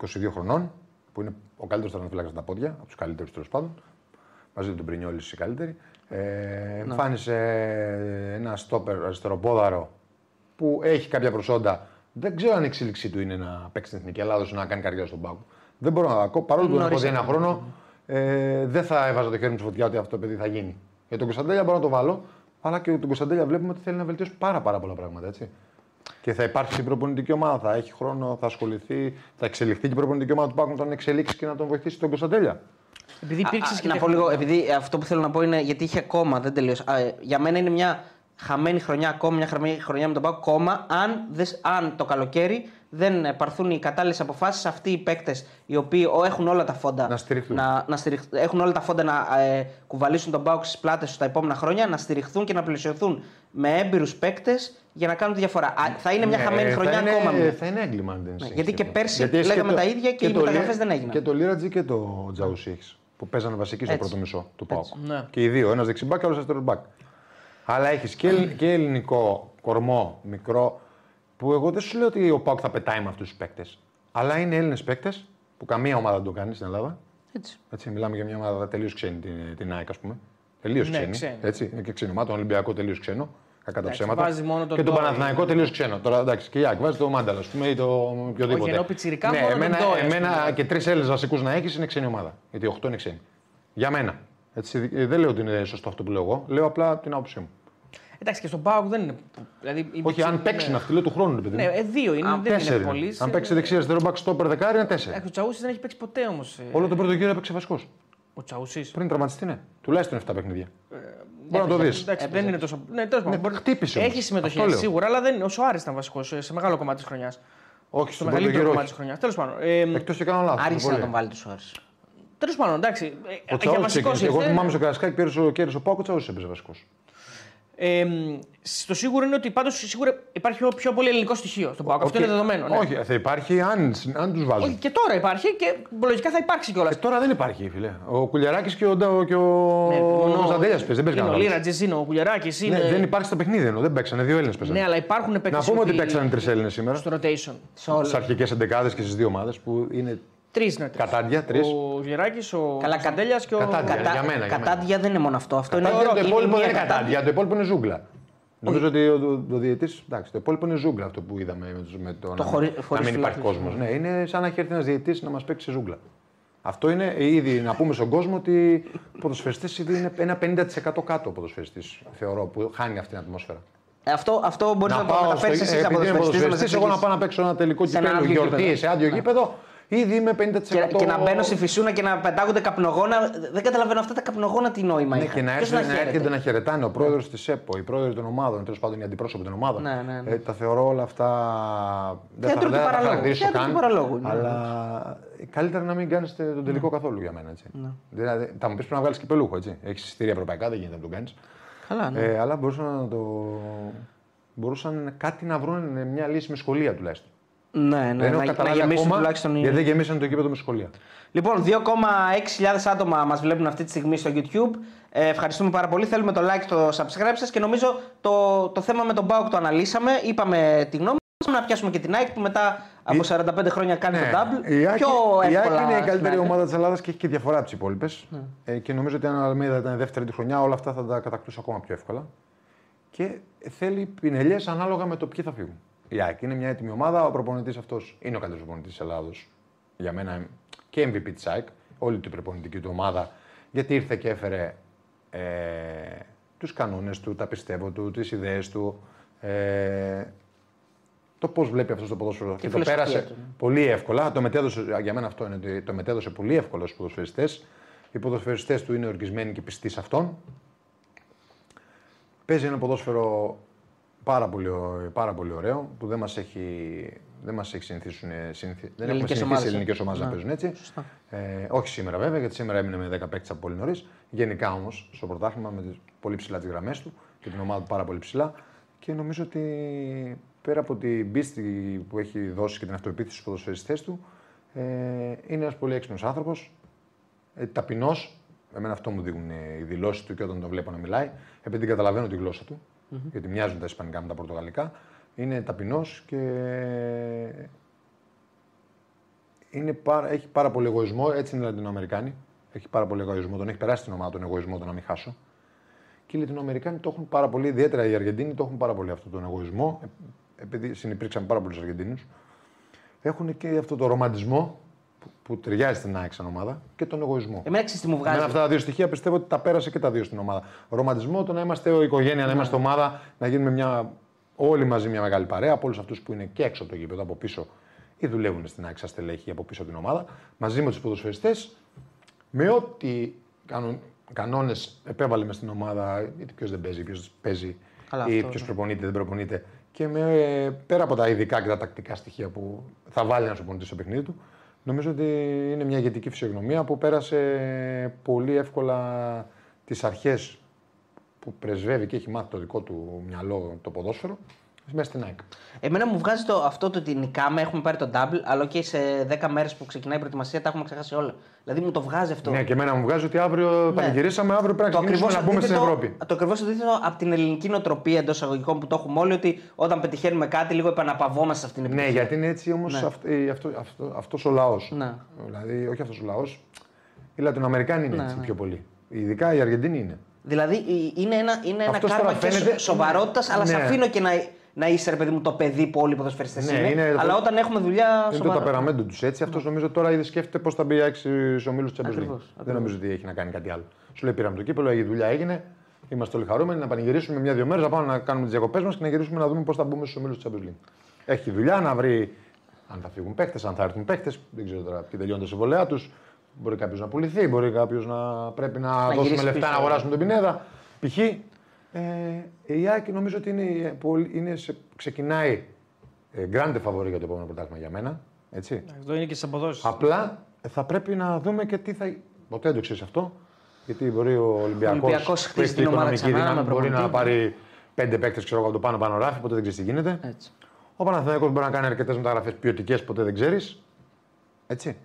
22 χρονών, που είναι ο καλύτερος τερματοφύλακας στα πόδια, από τους καλύτερους τέλος πάντων. Μαζί με τον Πρινιόλη η καλύτερη. Ε, εμφάνισε ένα στόπερ αριστεροπόδαρο που έχει κάποια προσόντα. Δεν ξέρω αν η εξέλιξή του είναι να παίξει στην εθνική Ελλάδα να κάνει καριέρα στον πάγκο. Δεν μπορώ να ακούω. Παρόλο που τον έχω Νωρίς δει ένα ακόμα. χρόνο, ε, δεν θα έβαζα το χέρι μου στη φωτιά ότι αυτό το παιδί θα γίνει. Για τον Κωνσταντέλια μπορώ να το βάλω, αλλά και τον Κωνσταντέλια βλέπουμε ότι θέλει να βελτιώσει πάρα, πάρα πολλά πράγματα. Έτσι. Και θα υπάρξει στην προπονητική ομάδα, θα έχει χρόνο, θα ασχοληθεί, θα εξελιχθεί και η προπονητική ομάδα του Πάκου να τον εξελίξει και να τον βοηθήσει τον Κωνσταντέλια. Επειδή υπήρξε Α, και. να πω τεχνικό. λίγο, επειδή αυτό που θέλω να πω είναι γιατί είχε ακόμα, δεν τελείωσε. Α, ε, για μένα είναι μια χαμένη χρονιά ακόμα, μια χαμένη χρονιά με τον Πάο κόμμα, αν, δες- αν το καλοκαίρι δεν πάρθουν οι κατάλληλες αποφάσεις, αυτοί οι παίκτες οι οποίοι ο- έχουν όλα τα φόντα Να στηριχθούν. να, να στηριχ- έχουν όλα τα φόντα να ε, κουβαλήσουν τον Πάο στις πλάτες τους τα επόμενα χρόνια, να στηριχθούν και να πλαισιωθούν με έμπειρους παίκτες για να κάνουν τη διαφορά. Α, θα είναι μια Ναι, χαμένη θα χρονιά είναι, ακόμα. μια. Θα είναι έγκλημα αν δεν συνεχίσει γιατί και αυτό. πέρσι Γιατί έχεις λέγαμε το- τα ίδια και οι το μεταγραφές Λί- δεν έγιναν. Και το Λίρατζι και το Τζαουσί έχεις, που παίζανε βασικοί στο Έτσι. πρώτο μισό του Πάουκ. Ναι. Και οι δύο, ένας δεξιμπάκ και άλλος αριστερός μπακ. Αλλά έχεις και, ελλ- και ελληνικό κορμό, μικρό, που εγώ δεν σου λέω ότι ο Πάουκ θα πετάει με αυτούς τους παίκτες. Αλλά είναι Έλληνες παίκτες που καμία ομάδα δεν το κάνει στην Ελλάδα. Έτσι. Έτσι, μιλάμε για μια ομάδα τελείως ξένη, την, την ΑΕΚ, ας πούμε. Τελείως Ναι, ξένη. ξένη. Έτσι, είναι και ξένη ομάδα, τον Ολυμπιακό τελείως ξένο. Κακά τα Εντάξει, ψέματα. βάζει μόνο τον και τον Ντόι. Παναθηναϊκό τελείω ξένο. Τώρα εντάξει, και η ΑΕΚ βάζει το Μάνταλα, ας πούμε, ή το οποιοδήποτε. Όχι, ενώ πιτσιρικά ναι, μόνο τον εμένα, Ντόι, ας εμένα πούμε. και τρεις Έλληνες βασικούς να έχεις είναι ξένη ομάδα. Γιατί 8 είναι ξένοι. Για μένα. Έτσι, ε, δεν λέω ότι είναι σωστό αυτό που λέω εγώ. Λέω απλά την άποψή μου. Εντάξει, και στον Πάοκ δεν είναι. Δηλαδή, η Όχι, αν πιτσι- παίξουν ναι. αυτοί, λέω του χρόνου. ρε παιδί Ναι, μου. ε, δύο είναι, Αν δεν είναι τέσσερι πολύ. είναι. Αν παίξει δεξιά αριστερό μπακ στόπερ δεκάρι είναι τέσσερι. Ο Τσαούσι δεν έχει παίξει ποτέ όμως. Όλο τον πρώτο γύρο έπαιξε βασικός. Ο Τσαούσι. Πριν τραυματιστεί, ναι. Τουλάχιστον 7 παιχνίδια. Ε, Μπορεί να το δεις. Εντάξει, δεν είναι τόσο. Ναι, τέλος πάντων, μπορεί- χτύπησε όμως. Έχει συμμετοχή Αυτό λέω. σίγουρα, αλλά δεν είναι. Ο Σοάρη ήταν βασικός σε μεγάλο κομμάτι της χρονιάς. Όχι, Στο στον πρώτο μεγαλύτερο γύρο. κομμάτι της χρονιάς. Τέλος πάντων. Ε, Εκτός και κάνω λάθος. Άργησε να τον βάλει του ώρε. Τέλος πάντων, εντάξει. ε, Ο για Τσαούσι βασικός ξεκίνησε. Εγώ θυμάμαι στο Καρασκάκι κέρδισε ο- κέρδισε ο Πάκο, ο Τσαούσι έπαιζε βασικός. Ε, στο σίγουρο είναι ότι πάντως σίγουρα υπάρχει πιο, πιο πολύ ελληνικό στοιχείο στον Πάοκ. Αυτό είναι δεδομένο. Ναι. Όχι, θα υπάρχει αν, αν τους βάζουν. Όχι, και τώρα υπάρχει και λογικά θα υπάρξει κιόλας. Ε, τώρα δεν υπάρχει, φίλε. Ο Κουλιαράκης και ο, Ντα- και ο Ναι, μόνο- Κωνσταντέλια παίζει. Δεν παίζει Είναι ο κανένα. Λίρατζη, είναι ο Κουλιαράκης. Είναι... Ναι, δεν υπάρχει στα παιχνίδια ενώ δεν παίξανε. Δύο Έλληνες παίζανε. Ναι, αλλά υπάρχουν παίκτες. Να πούμε ότι παίξανε τρεις Έλληνες σήμερα. στο rotation. Στις αρχικές εντεκάδες και στις δύο ομάδες που είναι Τρεις είναι. τρεις. κατάντια. Τρεις. Ο Γεράκης, ο Καλά, Κωνσταντέλιας και ο. Κατάντια. Κατα- για μένα, για κατάντια δεν είναι μόνο αυτό. Αυτό είναι, Κατάντια, το είναι υπόλοιπο μία δεν είναι κατάντια. κατάντια, το υπόλοιπο είναι ζούγκλα. Νομίζω ότι ο, ο, ο διαιτής, εντάξει, το υπόλοιπο είναι ζούγκλα αυτό που είδαμε με, τους- με το, να, χωρί- να χωρίς μην υπάρχει φιλάθλους. κόσμος. Ναι, είναι σαν να έχει έρθει ένας διαιτή να μας παίξει ζούγκλα. Αυτό είναι ήδη να πούμε στον κόσμο ότι ο ποδοσφαιριστή ήδη είναι ένα 50% κάτω ο ποδοσφαιριστής, θεωρώ, που χάνει αυτή την ατμόσφαιρα. Ε, Αυτό, αυτό μπορείς να, το μεταφέρεις εσύ σαν επειδή είμαι ποδοσφαιριστής, να μας ποδοσφαιριστής, εγώ να εξηγήσεις. πάω να παίξω ένα τελικό Σε ένα κυπέλο άδειο γιορτή γήπεδο. σε άδειο γήπεδο, ήδη είμαι 50%. Και, και να μπαίνω στη φυσούνα και να πετάγονται καπνογόνα. Δεν καταλαβαίνω αυτά τα καπνογόνα τι νόημα Ναι, είχαν. και να, Ποιος έρχεται, να χαίρεται; έρχεται να χαιρετάνε ο πρόεδρος της ΕΠΟ, οι πρόεδροι των ομάδων, τέλος πάντων οι αντιπρόσωποι των ομάδων. Ναι, ναι, ναι. Ε, τα θεωρώ όλα αυτά. Δεν Θέατρο θα, του δεν θα τα παραλόγου. χαρακτηρίσω Θέατρο του καν. παραλόγου, ναι. Αλλά καλύτερα να μην κάνεις τον τελικό καθόλου για μένα. Έτσι. Δηλαδή, θα μου πεις πρέπει να βγάλεις κυπελούχο. Έτσι. Έχεις εισιτήρια ευρωπαϊκά, δεν γίνεται να τον κάνεις. Καλά, ναι. Ε, αλλά μπορούσαν να το. Μπορούσαν κάτι να βρουν μια λύση με σχολεία τουλάχιστον. Ναι, ναι, δεν έχω να, να καταλάβει γεμίσουν ακόμα τουλάχιστον οι... γιατί δεν γεμίσαν το γήπεδο με σχολεία. Λοιπόν, 2,6 άτομα μας βλέπουν αυτή τη στιγμή στο YouTube. Ε, ευχαριστούμε πάρα πολύ. Θέλουμε το like, το subscribe σας και νομίζω το, το θέμα με τον Μπάουκ το αναλύσαμε. Είπαμε τη γνώμη μας. Να πιάσουμε και την ΑΕΚ που μετά από 45 χρόνια κάνει το double. Ναι. Η ΑΕΚ, Πιο η ΑΕΚ εύκολα είναι η στην καλύτερη ΑΕΚ. ομάδα της Ελλάδας και έχει και διαφορά από τις υπόλοιπες. Ε, και νομίζω ότι αν ο Αλμίδα ήταν δεύτερη τη χρονιά, όλα αυτά θα τα κατακτούσε ακόμα πιο εύκολα. Και θέλει πινελιές ανάλογα με το ποιοι θα φύγουν. Η ΑΕΚ είναι μια έτοιμη ομάδα. Ο προπονητής αυτός είναι ο καλύτερος προπονητής της Ελλάδος. Για μένα και MVP της ΑΕΚ. Όλη την προπονητική του ομάδα. Γιατί ήρθε και έφερε ε, τους κανόνες του, τα πιστεύω του, τις ιδέες του. Ε, το πώς βλέπει αυτός το ποδόσφαιρο. Και, το φιλοσοφία πέρασε του, ναι. πολύ εύκολα. Το μετέδωσε, για μένα αυτό είναι ότι το μετέδωσε πολύ εύκολα στους ποδοσφαιριστές. Οι ποδοσφαιριστές του είναι ορκισμένοι και πιστοί σε αυτόν. Παίζει ένα ποδόσφαιρο πάρα πολύ, ω- πάρα πολύ ωραίο που δεν μας έχει, δεν μας έχει συνηθίσει, συνηθι... δεν έχουμε ελληνικές συνηθίσει ομάδες, οι ε. ελληνικές ομάδες να Ναι. παίζουν έτσι. Ε, όχι σήμερα βέβαια, γιατί σήμερα έμεινε με 10 παίκτες από πολύ νωρίς. γενικά όμως στο πρωτάθλημα με τις πολύ ψηλά τις γραμμές του και την ομάδα του πάρα πολύ ψηλά. Και νομίζω ότι πέρα από την πίστη που έχει δώσει και την αυτοεπίθεση στους ποδοσφαιριστές του, ε, είναι ένας πολύ έξυπνος άνθρωπος, ε, ταπεινός. Εμένα αυτό μου δείχνουν οι δηλώσεις του και όταν τον βλέπω να μιλάει, επειδή καταλαβαίνω τη γλώσσα του, γιατί μοιάζουν τα Ισπανικά με τα Πορτογαλικά. Είναι ταπεινός και είναι πάρα, έχει πάρα πολύ εγωισμό. Έτσι είναι οι Λατινοαμερικάνοι. Έχει πάρα πολύ εγωισμό. Τον έχει περάσει την ομάδα τον εγωισμό, τον να μην χάσω. Και οι Λατινοαμερικάνοι το έχουν πάρα πολύ, ιδιαίτερα οι Αργεντίνοι το έχουν πάρα πολύ αυτόν τον εγωισμό, ε, επειδή συνεπήρξαν πάρα πολλούς Αργεντίνους. Έχουν και αυτό το ρομαντισμό που, που ταιριάζει στην ΑΕΚ σαν ομάδα και τον εγωισμό. Εμένα ξέρεις τι μου βγάζει. Εμένα αυτά τα δύο στοιχεία πιστεύω ότι τα πέρασε και τα δύο στην ομάδα. Ρομαντισμό, το να είμαστε ο οικογένεια, να είμαστε ομάδα, να γίνουμε μια, όλοι μαζί μια μεγάλη παρέα από όλους αυτούς που είναι και έξω από το γήπεδο, από πίσω ή δουλεύουν στην ΑΕΚ σαν στελέχη από πίσω την ομάδα, μαζί με τους ποδοσφαιριστές, με ό,τι κανόνες επέβαλε μες στην ομάδα, γιατί ποιος δεν παίζει, ποιος παίζει, Καλά, ή αυτό, ποιος ναι. προπονείται, δεν προπονείται. Και με, ε, πέρα από τα ειδικά και τα τακτικά στοιχεία που θα βάλει ένας προπονητής στο παιχνίδι του, νομίζω ότι είναι μια ηγετική φυσιογνωμία που πέρασε πολύ εύκολα τις αρχές που πρεσβεύει και έχει μάθει το δικό του μυαλό το ποδόσφαιρο μέσα στην ΑΕΚ. Εμένα μου βγάζει το, αυτό το ότι νικάμε, έχουμε πάρει το double, αλλά και σε 10 μέρες που ξεκινάει η προετοιμασία τα έχουμε ξεχάσει όλα. Δηλαδή μου το βγάζει αυτό. Ναι, και εμένα μου βγάζει ότι αύριο πανηγυρίσαμε, αύριο πρέπει να ξεκινήσουμε να μπούμε στην αντίθετο- Ευρώπη. Το ακριβώς αντίθετο από την ελληνική νοοτροπία εντός αγωγικών που το έχουμε όλοι, ότι όταν πετυχαίνουμε κάτι, λίγο επαναπαυόμαστε σε αυτήν την Ναι, επιτυχία. γιατί είναι έτσι όμως αυτό, αυτό, αυτός ο λαός. Ναι. Δηλαδή, όχι αυτός ο λαός. Οι Λατινοαμερικάνοι είναι Ναι, έτσι ναι. πιο πολύ. Ειδικά οι Αργεντίνοι είναι. Δηλαδή ε, είναι ένα, είναι ένα Αυτός κάρμα τώρα και φαίνεται- σοβαρότητας, αλλά σε Ναι. αφήνω και να, να είσαι ρε παιδί μου το παιδί που όλοι οι ποδοσφαιριστές Ναι, είναι, είναι- Αλλά όταν έχουμε δουλειά. Είναι το σοβαρά. ταπεραμέντο τους έτσι. Αυτός νομίζω τώρα ήδη σκέφτεται πώς θα μπει άξι στους ομίλους της Champions League. Ακριβώς, Δεν ακριβώς. νομίζω ότι έχει να κάνει κάτι άλλο. Σου λέει πήραμε το κύπελο, η δουλειά έγινε. Είμαστε όλοι χαρούμενοι να πανηγυρίσουμε μια-δύο μέρες, να πάμε να κάνουμε τις διακοπές μας και να γυρίσουμε να δούμε πώς θα μπούμε στους ομίλους της Champions League. Έχει δουλειά να βρει αν θα φύγουν παίχτε, αν θα έρθουν παίχτε. Δεν ξέρω τώρα ποιοι τελειώνουν τα συμβολέα τους. Μπορεί κάποιος να πουληθεί, μπορεί κάποιος να πρέπει να, δώσουμε γυρίσει λεφτά πίσω. να αγοράσουμε τον Πινέδα. Π.χ. Ε, η ΑΕΚ νομίζω ότι είναι, πολύ- είναι σε, ξεκινάει ε, grande favori για το επόμενο πρωτάθλημα για μένα. Έτσι. Αυτό είναι και στις αποδόσεις. Απλά θα πρέπει να δούμε και τι θα. Ποτέ δεν το ξέρεις αυτό. Γιατί μπορεί ο Ολυμπιακός Ολυμπιακός που χτίζει έχει την την ομάδα οικονομική ξανά, δύναμη με μπορεί να προπονητή. πάρει πέντε παίκτες από το πάνω πάνω ράφι, ποτέ δεν ξέρεις τι γίνεται. Έτσι. Ο Παναθηναϊκός μπορεί να κάνει αρκετές μεταγραφές ποιοτικές, ποτέ δεν ξέρεις. Έτσι.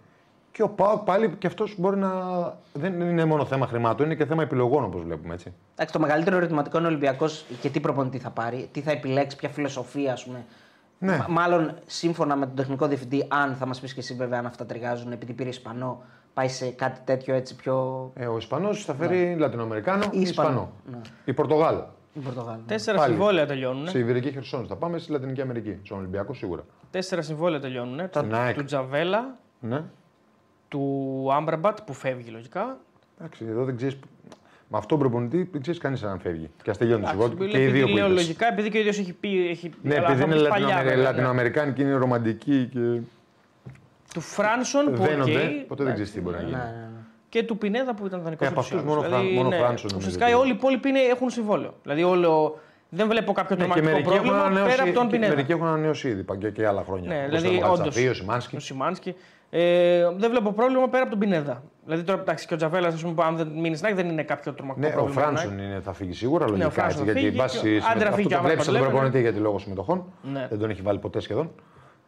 Και ο Πάοκ πάλι και αυτός μπορεί να. Δεν είναι μόνο θέμα χρημάτων, είναι και θέμα επιλογών όπως βλέπουμε. Έτσι. Εντάξει, το μεγαλύτερο ερωτηματικό είναι ο Ολυμπιακός και τι προπονητή θα πάρει, τι θα επιλέξει, ποια φιλοσοφία, ας πούμε. Ναι. Μα- Μάλλον σύμφωνα με τον τεχνικό διευθυντή, αν θα μας πεις και εσύ βέβαια αν αυτά ταιριάζουν, επειδή πήρε Ισπανό, πάει σε κάτι τέτοιο έτσι πιο. Ε, ο Ισπανός θα φέρει Λατινοαμερικάνο ή Ή Ισπανό. Ισπανό. Ναι. Η Πορτογάλο. Πορτογάλο. Τέσσερα Πάλι. συμβόλαια τελειώνουν. Σε Ιβηρική Χερσόνη θα πάμε στη Λατινική Αμερική. Στον Ολυμπιακό σίγουρα. Τέσσερα συμβόλαια τελειώνουν. Στην ΑΕΚ. Του Τζαβέλα, Ναι. Του Άμπραμπατ που φεύγει λογικά. Εντάξει, εδώ δεν ξέρει. Με αυτόν τον προπονητή δεν ξέρεις κανείς αν φεύγει. Και ας τελειώνει το συμβόλαιο του. Και οι επειδή δύο που λέω είπες. λογικά, επειδή και ο ίδιος έχει πει. Έχει... Ναι, αλλά επειδή θα είναι πεις παλιά, Λατινοαμερι... βέβαια, ναι. Λατινοαμερικάνοι και είναι ρομαντικοί και Του Φράνσον που δένονται. οκ, Ποτέ δεν ξέρεις τι μπορεί να γίνει. Ναι, ναι, ναι. και του Πινέδα που ήταν δανεικός. Ε, από αυτούς μόνο Φραν- μόνο Φράνσον νομίζω Ουσιαστικά ότι- όλοι οι υπόλοιποι είναι- έχουν συμβόλαιο. Δηλαδή όλο, δεν βλέπω κάποιο Ναι, και τρομακτικό μερικοί έχουν, πρόβλημα ανανεώσει, πέρα από τον και Πινέδα. μερικοί έχουν ανανεώσει ήδη πα- και, και άλλα χρόνια. Ναι, Όπως δηλαδή, ήταν ο όντως. Ματσαφή, ο Σιμάνσκι. Ο Σιμάνσκι. Ε, δεν βλέπω πρόβλημα πέρα από τον Πινέδα. Δηλαδή τώρα εντάξει, και ο Τζαβέλας, ας πούμε, που αν δεν μείνει στην ΑΕΚ, δεν είναι κάποιο τρομακτικό Ναι, ο πρόβλημα. για την Φράνσον είναι, θα φύγει σίγουρα Ναι, ο λογικά. Φράνσον έτσι, θα γιατί φύγει βάσει και ο- συμμετοχών- άντρα αυτό φύγει το και ο βλέπει τον Άβραμπατ, προπονητή γιατί λόγω συμμετοχών. Ναι. Δεν τον έχει βάλει ποτέ σχεδόν.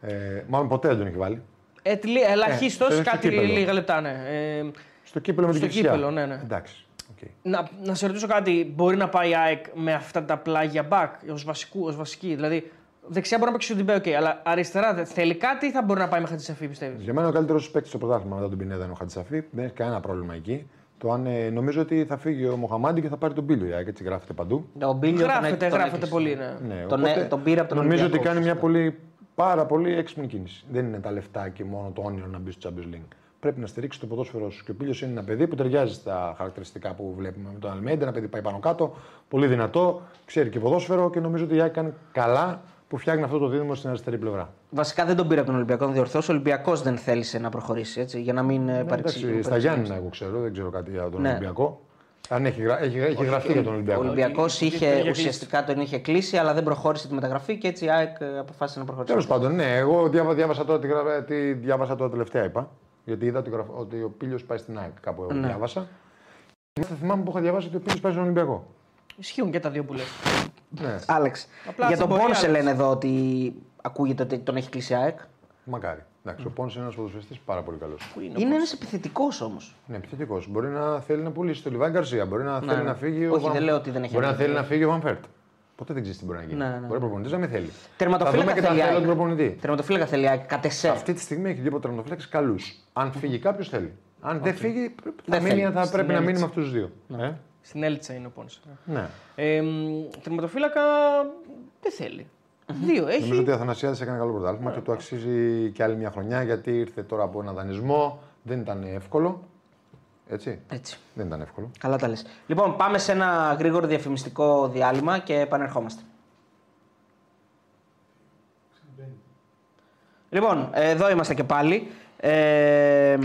Ε, μάλλον ποτέ δεν τον έχει βάλει. ΑΕΚ. Ε, Ελαχίστως, Ε, στο κάτι κύπελλο. λίγα λεπτά, ναι. Ε, Στο κύπελο με την Στο Κηφισιά. κύπελλο, ναι, ναι. Εντάξει. οκ. να, να σε ρωτήσω κάτι, μπορεί να πάει η ΑΕΚ με αυτά τα πλάγια μπακ ως ως βασική. Δηλαδή, δεξιά μπορεί να παίξει ο Ντιμπέ, οκ, αλλά αριστερά δεν θέλει κάτι ή θα μπορεί να πάει με Χατζησαφί, πιστεύεις; Για μένα ο καλύτερος παίκτης στο πρωτάθλημα μετά τον Πινέδα είναι ο Χατζησαφί. Δεν έχει κανένα πρόβλημα εκεί. Το αν, ε, νομίζω ότι θα φύγει ο Μοχαμαντί και θα πάρει τον Πήλιο. η ΑΕΚ, Έτσι γράφεται παντού. Ο Πήλιο τον Γράφεται, έ- τον γράφεται έκλεισε. πολύ, ναι. Ναι, Τον, οπότε ε- τον πήρε από τον Νομίζω Ολυμπιακό, ότι κάνει μια ουσιαστικά. πολύ, πάρα πολύ έξυπνη κίνηση. Δεν είναι τα λεφτά και μόνο το όνειρο να μπει στο Champions League. Πρέπει να στηρίξει το ποδόσφαιρό σου. Και ο Πίλιο είναι ένα παιδί που ταιριάζει στα χαρακτηριστικά που βλέπουμε με τον Αλμέντα. Ένα παιδί που πάει πάνω κάτω, πολύ δυνατό, ξέρει και ποδόσφαιρο και νομίζω ότι η ΑΕΚ κάνει καλά που φτιάχνει αυτό το δίδυμο στην αριστερή πλευρά. Βασικά δεν τον πήρε από τον Ολυμπιακό, να διορθώσω. Ο Ολυμπιακός δεν θέλησε να προχωρήσει έτσι, για να μην ε, Ναι, παρεξηγήσουμε. εντάξει, στα Γιάννηνα, εγώ ξέρω, δεν ξέρω κάτι για τον Ναι. Ολυμπιακό. Αν έχει, γρα- έχει, έχει γραφτεί για τον Ο Ολυμπιακό. Ολυμπιακός είχε είχε ουσιαστικά τον είχε κλείσει, αλλά δεν προχώρησε τη μεταγραφή και έτσι η ΑΕΚ ε, αποφάσισε να προχωρήσει. Τέλος πάντων, ναι, εγώ διάβα, διάβασα, τώρα, τη, γρα- τη, διάβασα τώρα τελευταία είπα. Γιατί είδα ότι, γραφ- ότι ο Πίλιο πάει στην ΑΕΚ. Κάπου εγώ Ναι. διάβασα. Θα θυμάμαι που είχα διαβάσει ότι ο Πίνη πάει στον Ολυμπιακό. Ισχύουν και τα δύο που λες. Ναι, Άλεξ. Απλά Για στην τον πορεία Πόνσε άλλαξε. λένε εδώ ότι ακούγεται ότι τον έχει κλείσει η ΑΕΚ. μακάρι. Εντάξει, ο Πόνε είναι ένας ποδοσφαιριστής πάρα πολύ καλός. Είναι ένας επιθετικός όμως. Ναι, επιθετικός. Μπορεί να θέλει να πουλήσει το Λιβάη Γκαρσία. Μπορεί να θέλει ναι. να φύγει ο Όχι, Βαν- δεν λέω ότι δεν έχει Μπορεί να ανάγκη. θέλει να φύγει ο Βανφέρτ. Ποτέ δεν ξέρεις τι μπορεί να γίνει. Ναι, ναι. Μπορεί ο προπονητής να μην θέλει. Θα Τερματοφύλακα δούμε και τα θέλει η θέλω ΑΕΚ. του προπονητή. Τερματοφύλακα θέλει η ΑΕΚ κατ' εσέ. Αυτή τη στιγμή έχει δύο τερματοφύλακες καλούς. Αν φύγει κάποιος θέλει. Αν δεν φύγει, πρέπει- θα, Δεν μείνει, θέλει. θα Στην πρέπει να μείνει έλξη. με αυτούς τους δύο. Ε; Στην Έλτσα είναι ο Πόνσε. Ναι. Ε, μ, τερματοφύλακα δεν θέλει. Δύο έχει. Νομίζω ότι ο Αθανασιάδης έκανε καλό πρωτάθλημα και του αξίζει και άλλη μια χρονιά γιατί ήρθε τώρα από ένα δανεισμό. Δεν ήταν εύκολο. Έτσι. Έτσι. Δεν ήταν εύκολο. Καλά τα λες. Λοιπόν, πάμε σε ένα γρήγορο διαφημιστικό διάλειμμα και επανερχόμαστε. Λοιπόν, εδώ είμαστε και πάλι. Ε,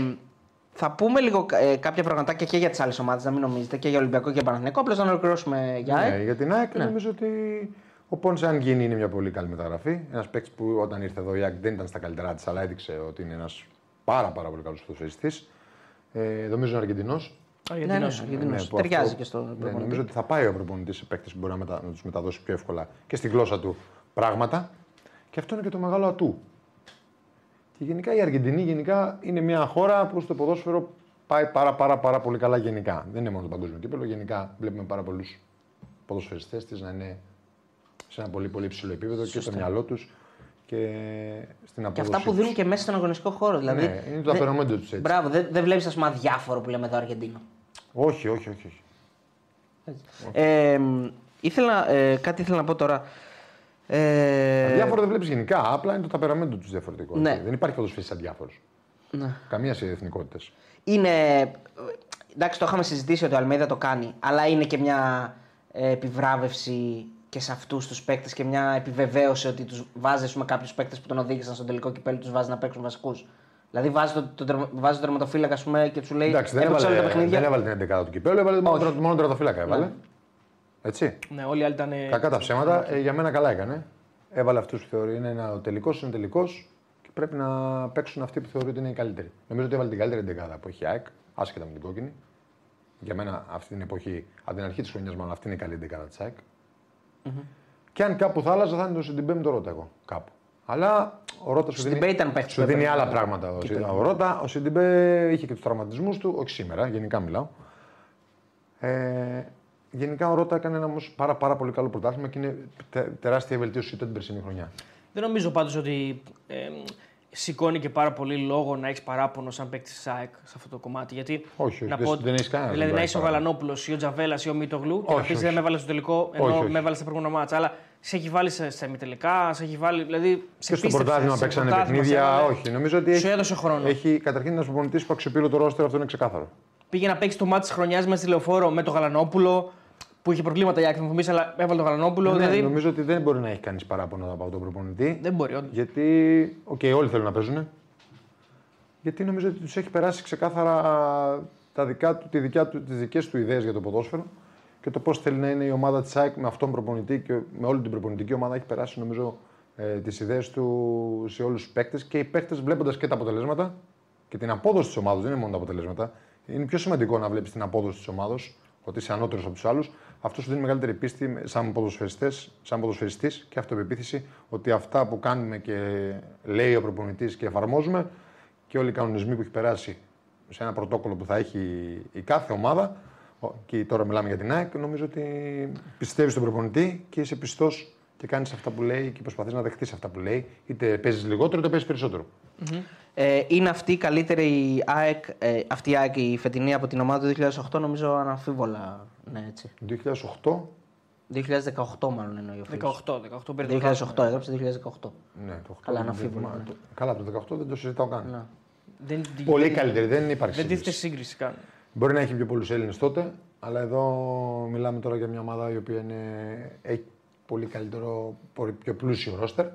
θα πούμε λίγο ε, κάποια πραγματάκια και για τις άλλες ομάδες, να μην νομίζετε, και για Ολυμπιακό και για Παναθηναϊκό. Απλώς να ολοκληρώσουμε για ΑΕΚ. Ναι, για την ΑΕΚ νομίζω ότι ο Πόνσε, αν γίνει, είναι μια πολύ καλή μεταγραφή. Ένας παίκτης που όταν ήρθε εδώ η ΑΕΚ δεν ήταν στα καλύτερά της, αλλά έδειξε ότι είναι ένας πάρα, πάρα πολύ καλός ποδοσφαιριστής. Ε, νομίζω είναι Αργεντινός. Α, Ναι, γιατί ναι, να σου- Αργεντινός. που Ταιριάζει αυτό- και στον ναι, προπονητή. Νομίζω ότι θα πάει ο προπονητής σε παίκτες που μπορεί να, μετα... να τους μεταδώσει πιο εύκολα και στη γλώσσα του πράγματα. Και αυτό είναι και το μεγάλο ατού. Και γενικά η Αργεντινή γενικά είναι μια χώρα που στο ποδόσφαιρο πάει πάρα, πάρα, πάρα πολύ καλά γενικά. Δεν είναι μόνο το παγκόσμιο κύπελο. Γενικά βλέπουμε πάρα πολλούς ποδοσφαιριστές της να είναι σε ένα πολύ, πολύ υψηλό επίπεδο και στο μυαλό τους και στην Και απόδοση. αυτά που δίνουν και μέσα στον αγωνιστικό χώρο. Δηλαδή, Ναι, είναι το δεν- απερομέντιο τους έτσι. Μπράβο, δεν, δεν βλέπεις ας πούμε αδιάφορο που λέμε εδώ Αργεντίνο. Όχι, όχι, όχι. όχι. Ε, μ, ήθελα, ε, κάτι ήθελα να πω τώρα. Ε, Διάφορο δεν βλέπεις γενικά. Απλά είναι το ταπεραμέντο τους διαφορετικό. Ναι. έτσι. Δεν υπάρχει ποδοσφαιριστή αδιάφορος. ναι. Καμία σε εθνικότητες. Είναι. Εντάξει, το είχαμε συζητήσει ότι ο Αλμέιδα το κάνει, αλλά είναι και μια ε, επιβράβευση και σε αυτούς τους παίκτες και μια επιβεβαίωση ότι τους βάζει κάποιους παίκτες που τον οδήγησαν στον τελικό κυπέλο, τους βάζει να παίξουν βασικούς. Δηλαδή βάζει τον το, το, βάζει τον τερματοφύλακα ας πούμε, και τους λέει: Εντάξει, δεν «Έπαιξε όλα έβαλε, τα παιχνίδια. δεν έβαλε την 11 του κυπέλου, έβαλε μόνο, μόνο τερματοφύλακα. Έβαλε. Ναι. Έτσι. Ναι, όλοι οι άλλοι ήταν. Κακά τα ψέματα, ε, για μένα καλά έκανε. Έβαλε αυτούς που θεωρεί είναι ένα, ο τελικός είναι τελικός και πρέπει να παίξουν αυτοί που θεωρεί ότι είναι οι καλύτεροι. Νομίζω ότι έβαλε την καλύτερη εντεκάδα που έχει η ΑΕΚ, άσχετα με την κόκκινη. Για μένα αυτή την εποχή, από την αρχή της χρονιάς, μάλλον αυτή είναι η καλή εντεκάδα της ΑΕΚ. Και αν κάπου θα άλλαζα, θα είναι το Σιντιμπέ με το Ρότα εγώ. Κάπου. Αλλά ο Ρότας σου Σιντιμπέ δίνει, ήταν παίκτης σου που δίνει έπαιρνε άλλα το πράγματα. Ο, κύπελλο. ο Ρότα, ο Σιντιμπέ είχε και τους τραυματισμούς του, όχι σήμερα, γενικά μιλάω. Ε, γενικά ο Ρότα έκανε ένα όμως πάρα, πάρα πολύ καλό πρωτάθλημα και είναι τε- τεράστια βελτίωση τότε την περσινή χρονιά. Δεν νομίζω πάντως ότι ε, σηκώνει και πάρα πολύ λόγο να έχεις παράπονο σαν παίκτης της ΑΕΚ σε αυτό το κομμάτι. Γιατί Όχι, όχι, να δεν- δεν έχεις κανένα Δηλαδή που να να είσαι ο έχει Γαλανόπουλος ή ο Τζαβέλας ή ο Μίτογλου και να Όχι, πεις όχι. δεν με έβαλε στο τελικό ενώ Όχι, όχι. με έβαλε στα προηγούμενα μάτσα. Αλλά σε έχει βάλει σε, σε ημιτελικά, σε έχει βάλει. Δηλαδή σε Και στο πίστεψε, πρωτάθλημα σε παίξανε πρωτάθλημα, σε παιχνίδια. έβαλε. Όχι, νομίζω ότι Σου έχει, έδωσε χρόνο. έχει καταρχήν ένας προπονητής που αξιοποιεί το ρόστερ, αυτό είναι ξεκάθαρο. Πήγε να παίξει το ματς της χρονιάς μέσα στη λεωφόρο με το Γαλανόπουλο που είχε προβλήματα η ΑΕΚ, θα μου πει, αλλά έβαλε το Γαλανόπουλο. ναι, δηλαδή Νομίζω ότι δεν μπορεί να έχει κανείς παράπονο από τον προπονητή. δεν μπορεί. όντως. Γιατί, οκ, όλοι θέλουν να παίζουν. Γιατί νομίζω ότι τους έχει περάσει ξεκάθαρα τα δικά του, τη δικιά του, τις δικές του ιδέες για το ποδόσφαιρο και το πώς θέλει να είναι η ομάδα της ΑΕΚ με αυτόν τον προπονητή και με όλη την προπονητική ομάδα έχει περάσει νομίζω ε, τις ιδέες του σε όλους τους παίκτες και οι παίκτες βλέποντας και τα αποτελέσματα και την απόδοση της ομάδας, δεν είναι μόνο τα αποτελέσματα, είναι πιο σημαντικό να βλέπεις την απόδοση της ομάδας, ότι είσαι ανώτερος από τους άλλους, αυτός σου δίνει μεγαλύτερη πίστη σαν ποδοσφαιριστές, σαν ποδοσφαιριστής και αυτοπεποίθηση ότι αυτά που κάνουμε και λέει ο προπονητής και εφαρμόζουμε και όλοι οι κανονισμοί που έχει περάσει σε ένα πρωτόκολλο που θα έχει η κάθε ομάδα, ο- και τώρα μιλάμε για την ΑΕΚ, νομίζω ότι πιστεύεις στον προπονητή και είσαι πιστός και κάνεις αυτά που λέει και προσπαθείς να δεχτείς αυτά που λέει. Είτε παίζεις λιγότερο, είτε παίζεις περισσότερο. Ε, είναι αυτή η καλύτερη ΑΕΚ, ε, αυτή η ΑΕΚ η φετινή από την ομάδα του 2008, νομίζω αναμφίβολα. Ναι, έτσι. 2008, 2018 μάλλον εννοεί ο φίλος. 18, 18 πήρε το 2008, πρωτάθλημα. έγραψε 2018. ναι, το 8. Καλά, δεν- αναμφίβολα, μα- ναι. το- Καλά, το 18 δεν το συζητάω καν. Ναι. Δεν, Πολύ δεν- καλύτερη, δεν υπάρχει Δεν τίθεται σύγκριση. σύγκριση καν. Μπορεί να έχει πιο πολλούς Έλληνες τότε, αλλά εδώ μιλάμε τώρα για μια ομάδα η οποία είναι, έχει πολύ καλύτερο, πολύ πιο πλούσιο ρόστερ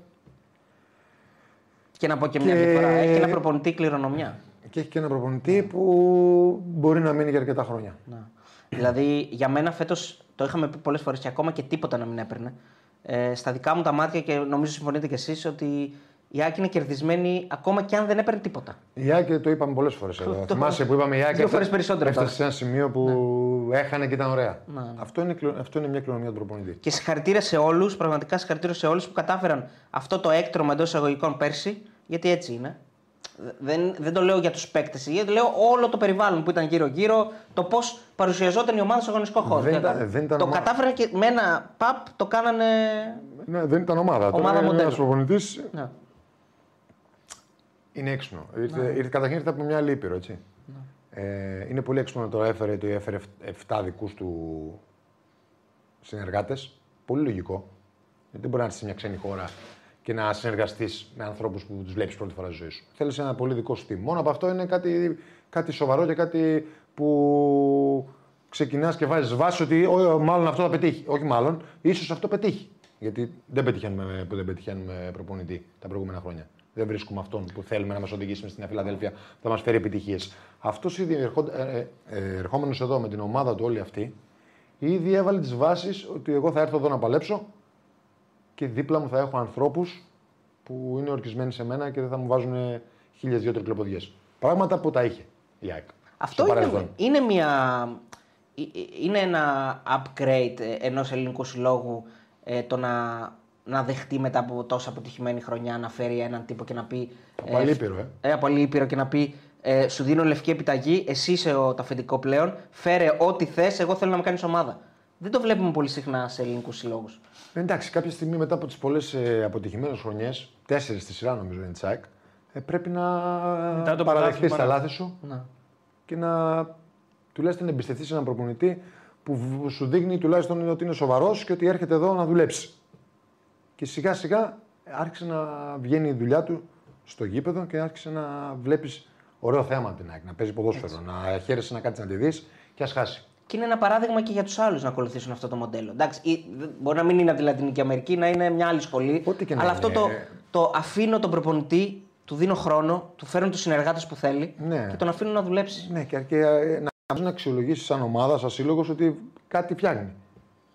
Και να πω και μια Και- διαφορά. Έχει και ένα προπονητή κληρονομιά. και έχει και ένα προπονητή που μπορεί να μείνει για αρκετά χρόνια. Να. δηλαδή, για μένα φέτος το είχαμε πει πολλές φορές και ακόμα και τίποτα να μην έπαιρνε. Ε, στα δικά μου τα μάτια και νομίζω συμφωνείτε κι εσείς ότι η Άκη είναι κερδισμένη ακόμα και αν δεν έπαιρνε τίποτα. Η Άκη το είπαμε πολλές φορές εδώ. Το- Θυμάσαι που είπαμε η Άκη δύο φορές περισσότερο έφτασε τώρα. σε ένα σημείο που έχανε και ήταν ωραία. Ναι, Αυτό, είναι, κλο- αυτό είναι μια κληρονομιά του προπονητή. Και συγχαρητήρια σε όλους, πραγματικά συγχαρητήρια σε όλους που κατάφεραν αυτό το έκτρωμα εντός εισαγωγικών πέρσι, γιατί έτσι είναι. Δεν, δεν το λέω για τους παίκτες, γιατί λέω όλο το περιβάλλον που ήταν γύρω-γύρω, το πώς παρουσιαζόταν η ομάδα στο αγωνιστικό χώρο. Δεν Τι ήταν- έκανε. δεν ήταν το ομάδα. κατάφεραν και με ένα παπ το κάνανε. Ναι, δεν ήταν ομάδα. Ομάδα Τώρα είναι μοντέλο. ένας προπονητής Ναι. Είναι έξυπνο. Ήρθε, ήρθε, καταρχήν ήρθε από μια άλλη ήπειρο, έτσι. Ε, είναι πολύ έξυπνο να το έφερε, το έφερε 7 δικούς του συνεργάτες. Πολύ λογικό. Γιατί δεν μπορεί να είσαι σε μια ξένη χώρα και να συνεργαστείς με ανθρώπους που τους βλέπεις πρώτη φορά στη ζωή σου. Θέλεις ένα πολύ δικό σου team. Μόνο από αυτό είναι κάτι, κάτι σοβαρό και κάτι που ξεκινάς και βάζεις βάση ότι «Ω, μάλλον αυτό θα πετύχει. Όχι μάλλον, ίσως αυτό πετύχει. Γιατί δεν πετυχαίνουμε, που δεν πετυχαίνουμε προπονητή τα προηγούμενα χρόνια. Δεν βρίσκουμε αυτόν που θέλουμε να μας οδηγήσει στην Φιλαδέλφια, που θα μας φέρει επιτυχίες. Αυτός ήδη ερχό- ε, ε, ε, ερχόμενος εδώ με την ομάδα του όλη αυτή, ήδη έβαλε τις βάσεις ότι εγώ θα έρθω εδώ να παλέψω και δίπλα μου θα έχω ανθρώπους που είναι ορκισμένοι σε μένα και δεν θα μου βάζουν χίλιες δύο τρικλοποδιές. Πράγματα που τα είχε η ΑΕΚ. Αυτό στο είναι, παρελθόν. είναι, μια, ε, ε, είναι ένα upgrade ενός ελληνικού συλλόγου ε, το να, να δεχτεί μετά από τόσο αποτυχημένη χρονιά να φέρει έναν τύπο και να πει. Από Αλήπειρο, ε. ε, από Αλήπειρο και να πει ε, σου δίνω λευκή επιταγή, εσύ είσαι ο, το αφεντικό πλέον, φέρε ό,τι θες, εγώ θέλω να με κάνεις ομάδα. Δεν το βλέπουμε πολύ συχνά σε ελληνικούς συλλόγους. Ε, Εντάξει, κάποια στιγμή μετά από τις πολλές ε, αποτυχημένες χρονιές, τέσσερις στη σειρά νομίζω είναι τη ΑΕΚ, ε, πρέπει να Μετά το παραδεχτείς τα πρωτάθλημα, λάθη σου Να. και να τουλάχιστον εμπιστευτείς έναν προπονητή που β- σου δείχνει τουλάχιστον ότι είναι σοβαρός και ότι έρχεται εδώ να δουλέψει. Και σιγά σιγά άρχισε να βγαίνει η δουλειά του στο γήπεδο και άρχισε να βλέπεις ωραίο θέμα από την ΑΕΚ. Να παίζει ποδόσφαιρο, να χαίρεσαι να κάτσεις να τη δεις και ας χάσει. Και είναι ένα παράδειγμα και για τους άλλους να ακολουθήσουν αυτό το μοντέλο. Εντάξει, ή- δεν- μπορεί να μην είναι από τη Λατινική Αμερική, να είναι μια άλλη σχολή. Ό,τι και να αλλά είναι. αυτό το, το αφήνω τον προπονητή, του δίνω χρόνο, του φέρνω τους συνεργάτες που θέλει Ναι. και τον αφήνω να δουλέψει. Ναι, και, και ε, να μπορεί να αξιολογήσεις σαν ομάδα, σαν σύλλογος ότι κάτι φτιάχνει.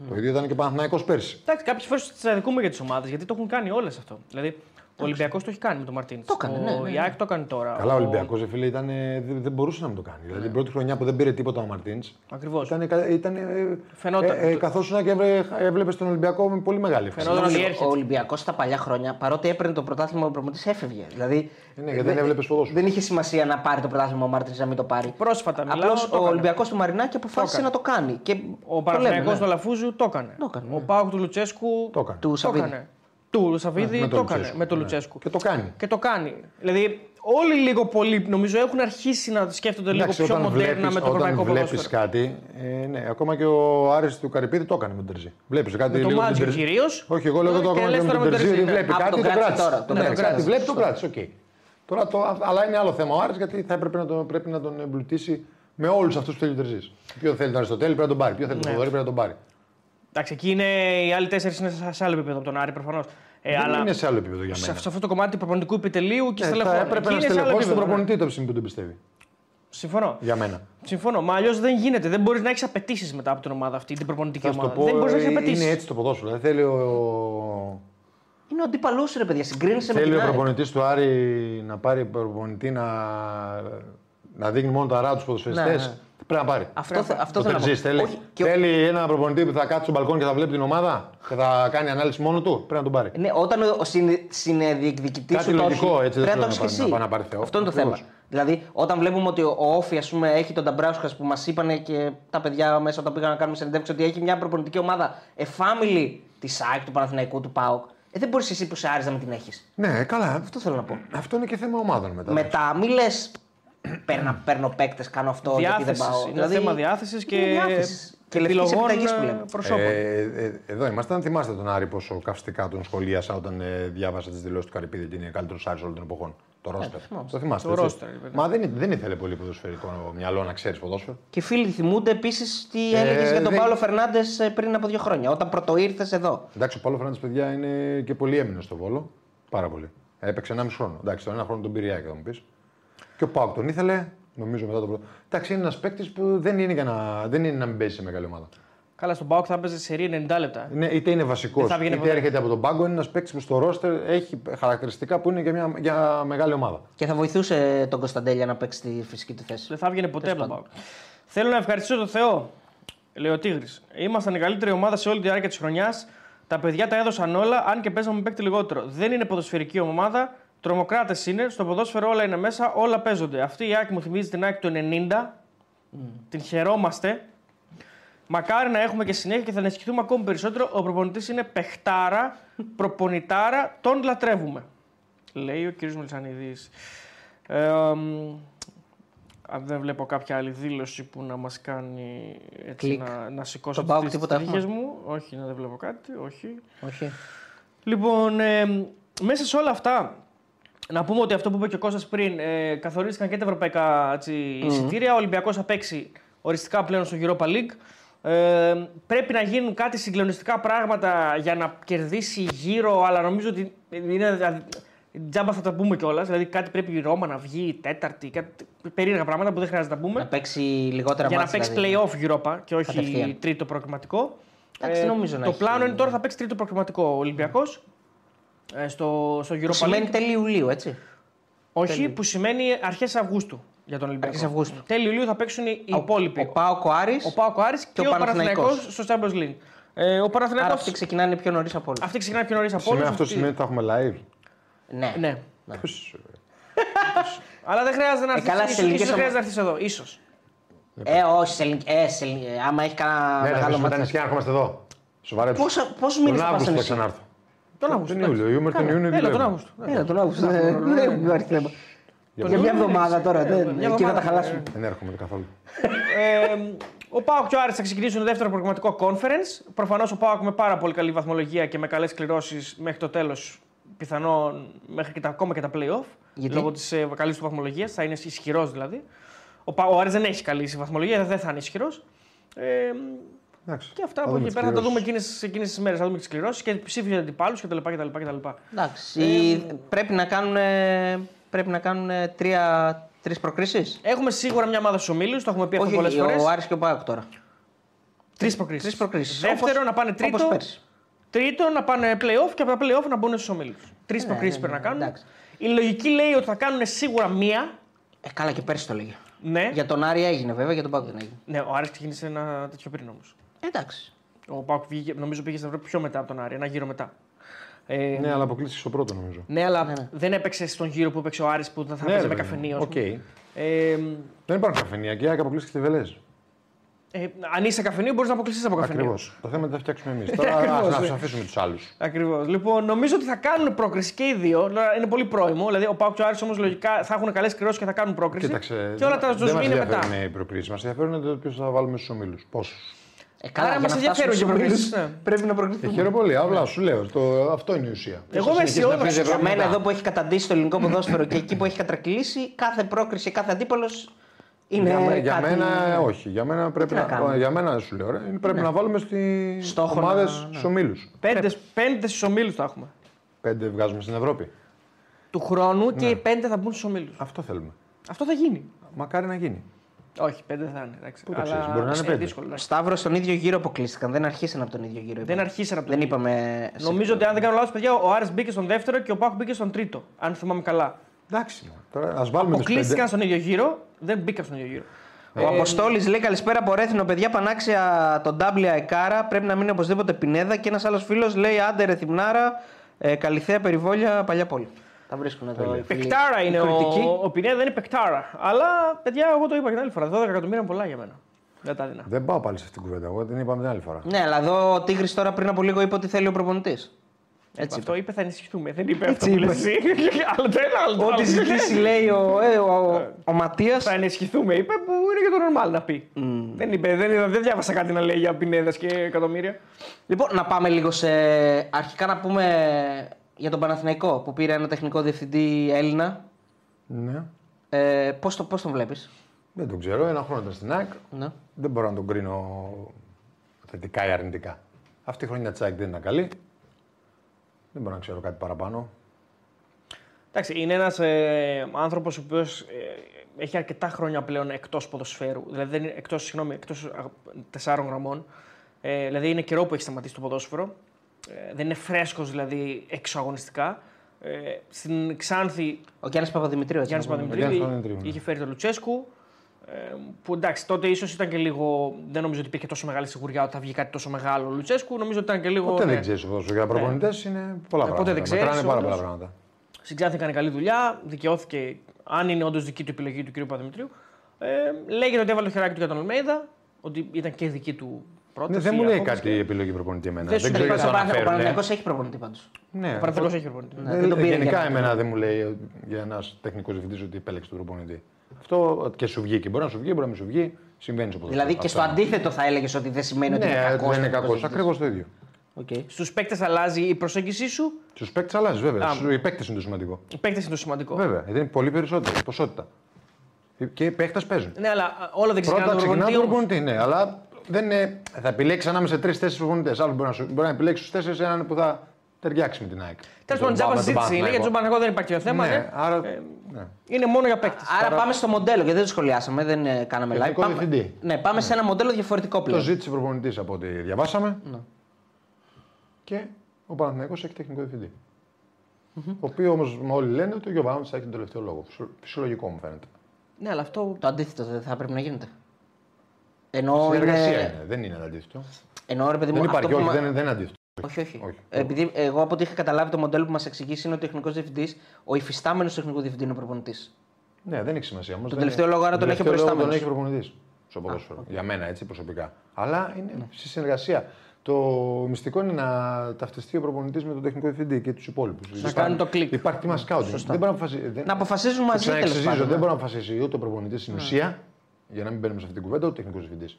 Το ίδιο ήταν και Παναθηναϊκός πέρσι. Εντάξει, κάποιες φορές τις αδικούμε για τις ομάδες γιατί το έχουν κάνει όλες αυτό. Δηλαδή, ο Ολυμπιακός το έχει κάνει με τον Μαρτίν. Το έκανε, ναι, ναι, ναι. Η ΑΕΚ το έκανε τώρα. Καλά, ο Ολυμπιακός φίλε ήταν, ε, δεν, δεν μπορούσε να μην το κάνει. Δηλαδή την πρώτη χρονιά που δεν πήρε τίποτα ο Μαρτίνς. Ακριβώς. Ήταν, κα- ήταν, ε, Φαινόταν. Ε, ε, καθόσουν και έβλεπες τον Ολυμπιακό με πολύ μεγάλη ευθύνη. Φαινόταν ότι Νομίζω, έρχεται. ο Ολυμπιακός στα παλιά χρόνια, παρότι έπαιρνε το πρωτάθλημα, ο προπονητής έφευγε. Δηλαδή, Ναι, γιατί δεν έβλεπες ποδόσφαιρο. Δεν είχε σημασία να πάρει το πρωτάθλημα ο Μάρτιν να μην το πάρει. Πρόσφατα μιλάω, Απλώς το ο έκανε. Ολυμπιακός του Μαρινάκη αποφάσισε έκανε. να το κάνει. Και Ο το Παναθηναϊκός λέμε, του ναι. Λαφούζου το έκανε. Το έκανε, Ο ναι. Πάουκ του Λουτσέσκου Το έκανε. Του Σαββίδη. Έκανε. Του Σαββίδη Ναι, με το τον έκανε Λουτσέσκου. με τον Ναι. Λουτσέσκου. Και το κάνει. Και το κάνει. Δηλαδή, όλοι λίγο πολύ νομίζω έχουν αρχίσει να σκέφτονται λίγο Εντάξει, πιο όταν μοντέρνα βλέπεις, με το όταν ευρωπαϊκό βλέπεις ποδόσφαιρο. κάτι, ε, ναι, ακόμα και ο Άρης του Καρυπίδη το έκανε με τον Τερζή. Βλέπεις κάτι Με το λίγο Μάτζιο την Τερζή. κυρίως. Όχι, εγώ λέω Και το έκανα λες και με τώρα τον με τον Τερζή. Τερζή, Βλέπει ναι. Α, κάτι, τον το κράτησε κράτησε. τώρα, τον Ναι, κράτησε. κάτι βλέπει, το κράτησε. οκ. Τώρα το, αλλά είναι άλλο θέμα ο Άρης γιατί θα έπρεπε να τον, πρέπει να τον εμπλουτίσει με όλους αυτούς που θέλει ο Τερζής. Ποιο θέλει τον Αριστοτέλη πρέπει να τον πάρει. Ποιο θέλει τον Ναι. Θοδωρή πρέπει να τον πάρει. Εντάξει, εκεί είναι οι άλλοι τέσσερις είναι σε άλλο επίπεδο από τον Άρη προφανώς. Ε, Δεν αλλά είναι σε άλλο επίπεδο για σε, μένα. σε αυτό το κομμάτι του προπονητικού επιτελείου και Ε, στελεχών. θα έπρεπε Εκεί να είναι σε άλλο στελεχώσει τον επίπεδο, ναι. προπονητή το στιγμή που τον πιστεύει. Συμφωνώ. Για μένα. Συμφωνώ. Μα αλλιώς δεν γίνεται. Δεν μπορείς να έχεις απαιτήσεις μετά από την ομάδα αυτή, την προπονητική Θα σου το ομάδα. πω, δεν μπορείς να έχεις ε, απαιτήσεις. είναι έτσι το ποδόσφαιρο. Δεν θέλει ο, Είναι ο αντίπαλό σου, ρε παιδιά. Συγκρίνησε με Θέλει την ο ΑΕΚ. προπονητής του Άρη να πάρει προπονητή να, να δίνει μόνο τα ρά τους ποδοσφαιριστές. Ναι, ναι. Πρέπει να πάρει. Αυτό, θε- αυτό Το θέλω να πω. Τερζής θέλει, Όχι, και ο- θέλει ένα προπονητή που θα κάτσει στο μπαλκόνι και θα βλέπει την ομάδα και θα κάνει ανάλυση μόνο του. Πρέπει να τον πάρει. Ναι, όταν ο συνε- συνδιεκδικητή Κάτι σου το λογικό, έχει, έτσι, δεν πρέπει να το θέλω έχει να εσύ. πάει- να πάει να πάρει Θεό. Αυτό είναι το Ακριβώς. θέμα. Δηλαδή, όταν βλέπουμε ότι ο ο Όφη ας πούμε, έχει τον Ταμπράουσκα που μας είπαν και τα παιδιά μέσα όταν πήγαν να κάνουμε συνεντεύξεις ότι έχει μια προπονητική ομάδα a family της ΑΕΚ, του Παναθηναϊκού, του ΠΑΟΚ. Ε, δεν μπορείς εσύ που σε άριζα να μην την έχεις. Ναι, καλά. Αυτό θέλω να πω. Αυτό είναι και θέμα ομάδων μετά. Μετά, μη λες. Παίρνω, παίρνω παίκτες, κάνω αυτό γιατί δεν Διάθεσης. πάω. Είναι θέμα διάθεσης και, είναι διάθεσης. και λευκής επιλογών επιταγής που λέμε. ε, προσώπων. Ε, ε, εδώ ήμασταν. Θυμάστε τον Άρη πόσο καυστικά τον σχολίασα όταν ε, διάβασα τις δηλώσεις του Καρυπίδη ότι είναι καλύτερος Άρης όλων των εποχών. Το ρόστερ. το θυμάστε. Το έτσι. roster, βέβαια. Μα δεν, δεν ήθελε πολύ ποδοσφαιρικό μυαλό να ξέρεις ποδόσφαιρο. Και φίλοι θυμούνται επίσης τι Ε, έλεγες για τον δεν- Παύλο Φερνάντες πριν από δύο χρόνια, όταν πρωτοήρθε εδώ. Εντάξει, ο Παύλο Φερνάνδη, παιδιά, είναι και πολύ έμεινο στο βόλο. Πάρα πολύ. Έπαιξε 1,5 χρόνο. Εντάξει, τον ένα χρόνο τον πήρε η ΑΕΚ, θα μου πεις. Και ο Πάουκ τον ήθελε, νομίζω μετά το πρώτο. Εντάξει, είναι ένας παίκτης που δεν είναι, για να, δεν είναι να μην παίζει σε μεγάλη ομάδα. Καλά, στον Πάοκ θα έπαιζε σε ρί 90 λεπτά. Είναι, είτε είναι βασικός, Δεν θα βγαίνει είτε ποτέ. έρχεται από τον πάγκο. Είναι ένας παίκτης που στο ρόστερ έχει χαρακτηριστικά που είναι για μια για μεγάλη ομάδα. Και θα βοηθούσε τον Κωνσταντέλια να παίξει τη φυσική του θέση. Δεν θα έβγαινε ποτέ από τον Πάοκ. Θέλω να ευχαριστήσω τον Θεό Λέει ο Τίγρης. Ήμασταν η καλύτερη ομάδα σε όλη τη διάρκεια της χρονιάς. Τα παιδιά τα έδωσαν όλα, αν και παίζαμε παίκτη λιγότερο. Δεν είναι ποδοσφαιρική ομάδα. Τρομοκράτες είναι. Στο ποδόσφαιρο όλα είναι μέσα, όλα παίζονται. Αυτή η Άκη μου θυμίζει την Άκη του 90. Την χαιρόμαστε. Μακάρι να έχουμε και συνέχεια και θα ενισχυθούμε ακόμη περισσότερο. Ο προπονητής είναι παιχτάρα, προπονητάρα, τον λατρεύουμε. Λέει ο κ. Μελισανίδης. Ε, μ, αν δεν βλέπω κάποια άλλη δήλωση που να μας κάνει έτσι, Κλικ. να, να σηκώσω Στον ΠΑΟΚ τις τίποτα τρίχες έχουμε; μου. Όχι, να δεν βλέπω κάτι. Όχι. Όχι. Λοιπόν, ε, μέσα σε όλα αυτά, να πούμε ότι αυτό που είπε και ο Κώστας πριν, ε, καθορίστηκαν και τα ευρωπαϊκά έτσι, εισιτήρια. Ο Ολυμπιακός θα παίξει οριστικά πλέον στο Europa League. Ε, πρέπει να γίνουν κάτι συγκλονιστικά πράγματα για να κερδίσει γύρω, αλλά νομίζω ότι είναι, δηλαδή, τζάμπα θα τα πούμε κιόλας. Δηλαδή κάτι πρέπει η Ρώμα να βγει η τέταρτη, κάτι περίεργα πράγματα που δεν χρειάζεται να τα πούμε. Να παίξει λιγότερα Για να μάτς, παίξει δηλαδή. play-off Europa και όχι Κατευθείαν. τρίτο προκριματικό. Εντάξει, νομίζω να το έχει- πλάνο είναι τώρα θα παίξει τρίτο προκριματικό ο Ολυμπιακός. Ε, στο, στο Που Europa σημαίνει League. τέλη Ιουλίου, έτσι. Όχι, που σημαίνει αρχές Αυγούστου για τον Ολυμπιακό. Αρχές Αυγούστου. Τέλη Ιουλίου θα παίξουν οι Ο- υπόλοιποι. Ο Πάοκ, ο Άρης. Ο Πάοκ ο Άρης και, και ο ο Παναθηναϊκός Παναθηναϊκός. στο Champions League. Ε, ο Άρα Παναθηναϊκός αυτοί ξεκινάνε πιο νωρίς από όλους. αυτή ξεκινάει πιο νωρίς από Σημαίνει, όλους. αυτό σημαίνει ότι θα έχουμε live. Ναι. Ναι. Πώς, Αλλά δεν χρειάζεται να Ε, έρθεις. καλά, ίσως- σε ελληνικές ίσως ομα- χρειάζεται να έρθεις εδώ. ίσως. Ε, όχι, σε ελληνικ- ε, σε ελληνικ- ε, άμα έχει κανένα Ναι, να μεγάλο αφήσουμε τα μάτι. νησιά να ερχόμαστε εδώ. Σοβαρά. Πόσα- πόσους μήνες Τον θα πας Αύγουστο θα στο νησί; ξανάρθω. Τον Αύγουστο. Τον Ιούλιο. Ιούλιο τον Ιούνιο Έλα, τον δουλεύω. Αύγουστο. Έλα, τον Αύγουστο. Δεν δεν υπάρχει θέμα. Για μια Ιούλιο, εβδομάδα τώρα. δεν- μια Εκεί θα τα εβδομάδα, χαλάσουμε. Δεν έρχομαι καθόλου. Ε, ο Πάοκ και ο Άρης θα ξεκινήσουν το δεύτερο προγραμματικό conference. Προφανώς ο Πάοκ με πάρα πολύ καλή βαθμολογία και με καλές κληρώσεις μέχρι το τέλος. Πιθανόν μέχρι και τα, ακόμα και τα playoff. Γιατί; Λόγω της ε, καλής του βαθμολογίας. Θα είναι ισχυρός δηλαδή. Ο, Πα- ο Άρης δεν έχει καλή βαθμολογία, δεν θα είναι ισχυρός. Ε, Εντάξει. και αυτά Θα από δούμε εκεί τις πέρα θα τα δούμε κληρώσεις. εκείνες τις μέρες. Θα δούμε τις κληρώσεις και ψήφιζε αντιπάλου κτλ. κτλ, κτλ. Εντάξει. Ε, Πρέπει να κάνουν, πρέπει να κάνουν τρία, τρεις προκρίσεις. Έχουμε σίγουρα μια ομάδα στους ομίλους, το έχουμε πει αυτό πολλές Όχι, φορές. ο Άρης και ο Πάοκ τώρα. Τρεις προκρίσεις. Τρεις προκρίσεις. Δεύτερο Όπως- να πάνε όπως τρίτο. πέρσι. Τρίτο να πάνε playoff και από τα playoff να μπουν στους ομίλους. Τρεις ναι, προκρίσεις ναι, πρέπει να κάνουν. εντάξει. Η λογική λέει ότι θα κάνουν σίγουρα μία. Ε, καλά και πέρσι το λέγε. Ναι. Για τον Άρη έγινε βέβαια, για τον ΠΑΟΚ δεν έγινε. ναι, ο Άρης ξεκίνησε ένα τέτοιο πριν όμως. Εντάξει. Ο ΠΑΟΚ βγήκε- νομίζω πήγε στην Ευρώπη πιο μετά από τον Άρη, ένα γύρο μετά. Ε, Ναι, αλλά αποκλείστηκε στο πρώτο νομίζω. ναι, αλλά ναι. δεν έπαιξε στον γύρο που έπαιξε ο Άρης που θα Ναι, παίζει ρε με παιδί μου. καφενείο. ας Οκ. πούμε. Ε, Δεν υπάρχουν καφενεία και και αποκλείστηκε τη Βελέζ. ε, αν είσαι καφενείο, μπορείς να αποκλειστείς από καφενείο. Ακριβώς. Το θέμα είναι ότι θα φτιάξουμε εμείς. Τώρα Ακριβώς, ας να ναι. τους αφήσουμε τους άλλους. Ακριβώς. Λοιπόν, νομίζω ότι θα κάνουν πρόκριση και οι δύο. Τώρα Είναι πολύ πρόημο. Δηλαδή, ο Πάουκ και ο Άρης όμως λογικά θα έχουν καλές κρυώσεις και θα κάνουν πρόκριση. Κοίταξε. και όλα τα δεν ζωζμή μας είναι μετά. ενδιαφέρουν οι προκρίσει μας. ενδιαφέρουν το ποιος θα βάλουμε στους ομίλους. Πόσους. Ε, Άρα για μας να ενδιαφέρουν φτάσουμε και οι στους προκρίσεις, ομίλους, ναι. Πρέπει να Ε, προκριθούμε. χαίρομαι πολύ. Απλά σου λέω. Το, αυτό είναι η ουσία. Εγώ είμαι Ίσως συνεχίσει να αισιόδοξος. παίζει η Για Ευρώπη μένα μετά. εδώ που έχει καταντήσει το ελληνικό ποδόσφαιρο και εκεί που έχει κατρακλείσει, κάθε πρόκριση, κάθε αντίπαλος είναι. Για, με- για κάτι- μένα όχι. Για μένα πρέπει να να, κάνουμε; για μένα σου λέω. Ρε, πρέπει να βάλουμε στι Στόχο ομάδες να- ναι. στους ομίλους. Πέντε, πέντε στους ομίλους θα έχουμε. Πέντε βγάζουμε στην Ευρώπη. Του χρόνου και Ναι. οι πέντε θα μπουν στους ομίλους. Αυτό θέλουμε. Αυτό θα γίνει. Μακάρι να γίνει. Όχι, πέντε δεν θα είναι. Εντάξει. Πού το Αλλά ξέρεις, μπορεί να είναι ε, πέντε. δύσκολο, ναι. Σταύρο στον ίδιο γύρο αποκλείστηκαν. Δεν αρχίσαν από τον ίδιο γύρο. Δεν είπαμε. αρχίσαν από το Δεν ίδιο. είπαμε. σε- Νομίζω ότι αν δεν κάνω λάθος, παιδιά, ο Άρης μπήκε στον δεύτερο και ο Πάκου μπήκε στον τρίτο. Αν θυμάμαι καλά. Εντάξει. Τώρα ας βάλουμε τους Αποκλείστηκαν πέντε. στον ίδιο γύρο, δεν μπήκαν στον ίδιο γύρο. Ο Αποστόλης λέει καλησπέρα από Ρέθινο. Παιδιά, πανάξια τον Ντάμπλια Εκάρα. Πρέπει να μείνει οπωσδήποτε Πινέδα. Και ένας άλλος φίλος λέει άντε ρε Θημνάρα, ε, Καλυθέα περιβόλια, παλιά πόλη. Τα βρίσκουν εδώ. οι φίλοι. Πεκτάρα Οι είναι κριτικοί. ο, ο Πινέδα, δεν είναι πεκτάρα. Αλλά παιδιά, εγώ το είπα και την άλλη φορά. 12 εκατομμύρια είναι πολλά για μένα. Δεν τα δίνα. Δεν πάω πάλι σε αυτήν την κουβέντα. Εγώ την είπαμε την άλλη φορά. Ναι, αλλά εδώ ο Τίγρης τώρα πριν από λίγο είπε ότι θέλει ο προπονητής. Έτσι. Αυτό είπε θα ενισχυθούμε. Δεν είπε Έτσι αυτό που είπε. λες εσύ. Άλλο το ένα, άλλο το Ό,τι άλλο. ζητήσει λέει ο, ε, ο, ο, ο Ματίας. Θα ενισχυθούμε, είπε, που είναι και το normal να πει. Δεν, είπε, δεν, είδα- δεν διάβασα κάτι να λέει για πινέδε και εκατομμύρια. Λοιπόν, να πάμε λίγο σε. Αρχικά να πούμε για τον Παναθηναϊκό που πήρε ένα τεχνικό διευθυντή Έλληνα. Ναι. Ε, Πώς το, πώς τον βλέπεις; Δεν τον ξέρω. Ένα χρόνο ήταν στην ΑΕΚ. Ναι. Δεν μπορώ να τον κρίνω θετικά ή αρνητικά. Αυτή η χρονιά της ΑΕΚ δεν ήταν καλή. Δεν μπορώ να ξέρω κάτι παραπάνω. Εντάξει, είναι ένας ε, άνθρωπος ο οποίος έχει αρκετά χρόνια πλέον εκτός ποδοσφαίρου. Δηλαδή δεν είναι εκτός εκτός τεσσάρων γραμμών. Ε, δηλαδή είναι καιρό που έχει σταματήσει το ποδόσφαιρο. Ε, δεν είναι φρέσκος δηλαδή εξωαγωνιστικά. Ε, στην Ξάνθη Ο Γιάννης Παπαδημητρίου. έτσι Γιάννης να πούμε. Γιάννης Παπαδημητρίου Παπαδημητρίου, ναι. είχε φέρει τον Λουτσέσκου. Ε, που εντάξει, τότε ίσως ήταν και λίγο. Δεν νομίζω ότι υπήρχε τόσο μεγάλη σιγουριά ότι θα βγει κάτι τόσο μεγάλο ο Λουτσέσκου. Νομίζω ότι ήταν και λίγο. Ποτέ ναι. δεν ξέρεις όσο για προπονητές είναι πολλά Ποτέ πράγματα. δεν ξέρεις, Μετράνε πάρα όντως. πολλά πράγματα. Στην Ξάνθη έκανε καλή δουλειά. Δικαιώθηκε, αν είναι όντως δική του επιλογή του κ. Παδημητρίου. Ε, λέγεται ότι έβαλε το χεράκι του για τον Αλμέιδα, ότι ήταν και δική του πρόταση. Ναι, δεν μου λέει απόφαση κάτι η επιλογή προπονητή εμένα. Δεν Δεν, σου ξέρω λέει γιατί το Ο αναφέρουν. Παναθηναϊκός έχει προπονητή πάντως. Ναι, Ο Παναθηναϊκός έχει προπονητή. Ναι, Ε, δεν τον πήρε γενικά για να- εμένα δεν μου λέει για ένας τεχνικός διευθυντής ότι επέλεξε τον προπονητή. Αυτό και σου βγήκε. Μπορεί να σου βγει, μπορεί να μην σου βγει. Συμβαίνει στο ποδόσφαιρο. Δηλαδή και στο Αυτό. αντίθετο θα έλεγες ότι δεν σημαίνει ότι είναι Ναι, κακός. δεν είναι κακός. Ακριβώς το ίδιο. Στους παίκτες αλλάζει η προσέγγιση σου; Στους παίκτες αλλάζει βέβαια. Α. Στου- Οι παίκτες είναι το σημαντικό. Οι παίκτες είναι το σημαντικό. Βέβαια, γιατί είναι πολύ περισσότερο. Ποσότητα. Και οι παίκτες παίζουν. Ναι, αλλά α, όλα δεν ξεκινάνε Πρώτα από τον ξεκινά προπονητή. τον όμως. προπονητή, ναι. Αλλά δεν είναι... θα επιλέξεις ανάμεσα σε τρει-τέσσερι προπονητές. Άλλο μπορεί να, σου... μπορεί να επιλέξεις στου τέσσερις έναν που θα ταιριάξει με την ΑΕΚ. Τέλος Με πάντων, τον τζάμπα Πα- με τον συζήτηση είναι. Για τον Παναθηναϊκό. Παναγό δεν υπάρχει το θέμα. Ναι, ναι. άρα. Ε, ναι. Είναι μόνο για παίκτες. Άρα πάμε στο μοντέλο, γιατί δεν το σχολιάσαμε, δεν ε, κάναμε live. Τεχνικό Πάμε, διευθυντή. ναι, πάμε σε ένα μοντέλο διαφορετικό Το πλέον. ζήτησε προπονητής από ό,τι διαβάσαμε. Ναι. Και ο Παναθηναϊκός έχει τεχνικό διευθυντή. Ο οποίος όμως όλοι λένε ότι ο Γιωβάνοβιτ θα έχει τον τελευταίο λόγο. Φυσιο- Φυσιολογικό μου φαίνεται. Ναι, αλλά αυτό. Το αντίθετο δεν θα πρέπει να γίνεται. Ενώ Συνεργασία είναι. είναι, δεν είναι αντίθετο. Ενώ ρε παιδί μου, Δεν αυτό υπάρχει, που όχι, μα- δεν, είναι- δεν είναι αντίθετο. Όχι, όχι. Όχι. Επειδή εγώ από ό,τι είχα καταλάβει το μοντέλο που μας εξηγήσει είναι ότι ο τεχνικός διευθυντής, ο υφιστάμενος τεχνικός διευθυντής είναι ο προπονητής. Ναι, δεν έχει σημασία όμως. Τον τελευταίο λόγο άρα τον έχει ο Τον προϊστάμενος. έχει ο προπονητής στο ποδόσφαιρο. Για μένα έτσι προσωπικά. Αλλά είναι Ναι. στη συνεργασία. Το μυστικό είναι να ταυτιστεί ο προπονητής με τον τεχνικό διευθυντή και τους υπόλοιπους. Να κάνει το κλικ. Υπάρχει τίμα σκάουτινγκ. Δεν μπορεί να αποφασίσει. δεν- Να αποφασίζουν Το μαζί τέλος ξαναεξηγήσω, πάντων. Δεν ναι. μπορεί να αποφασίσει ούτε ο προπονητής στην ουσία, για να μην μπαίνουμε σε αυτή την κουβέντα, ούτε ο τεχνικός διευθυντής.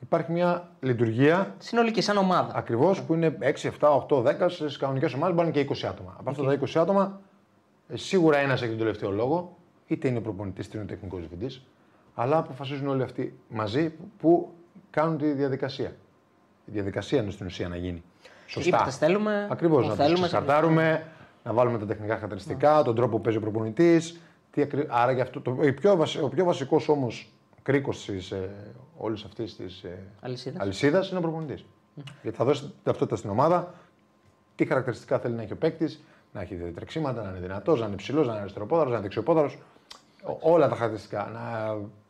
Υπάρχει μια λειτουργία Συνολική, σαν ομάδα. ακριβώς που είναι 6, 7, 8, 10. Στις κανονικές ομάδες μπορεί να είναι και 20 άτομα. Από αυτά τα 20 άτομα, ε, σίγουρα ένας έχει τον τελευταίο λόγο, είτε είναι ο προπονητής είτε είναι ο τεχνικός διευθυντής. Αλλά αποφασίζουν όλοι αυτοί μαζί που κάνουν τη διαδικασία. Η διαδικασία είναι στην ουσία να γίνει. Σωστά. Είπατε, θέλουμε, Ακριβώς. που Να τους θέλουμε, ξεχαρτάρουμε, να βάλουμε τα τεχνικά χαρακτηριστικά, τον τρόπο που παίζει ο προπονητής. Άρα γι' αυτό το, η πιο, βασι- ο πιο βασικός όμως κρίκο τη ε, όλη αυτή τη ε, Αλυσίδας. αλυσίδα είναι ο προπονητής. Γιατί θα δώσει ταυτότητα στην ομάδα, τι χαρακτηριστικά θέλει να έχει ο παίκτης, να έχει τρεξίματα, να είναι δυνατός, να είναι ψηλό, να είναι αριστεροπόδαρος, να είναι δεξιοπόδαρος. Όλα τα χαρακτηριστικά. Να...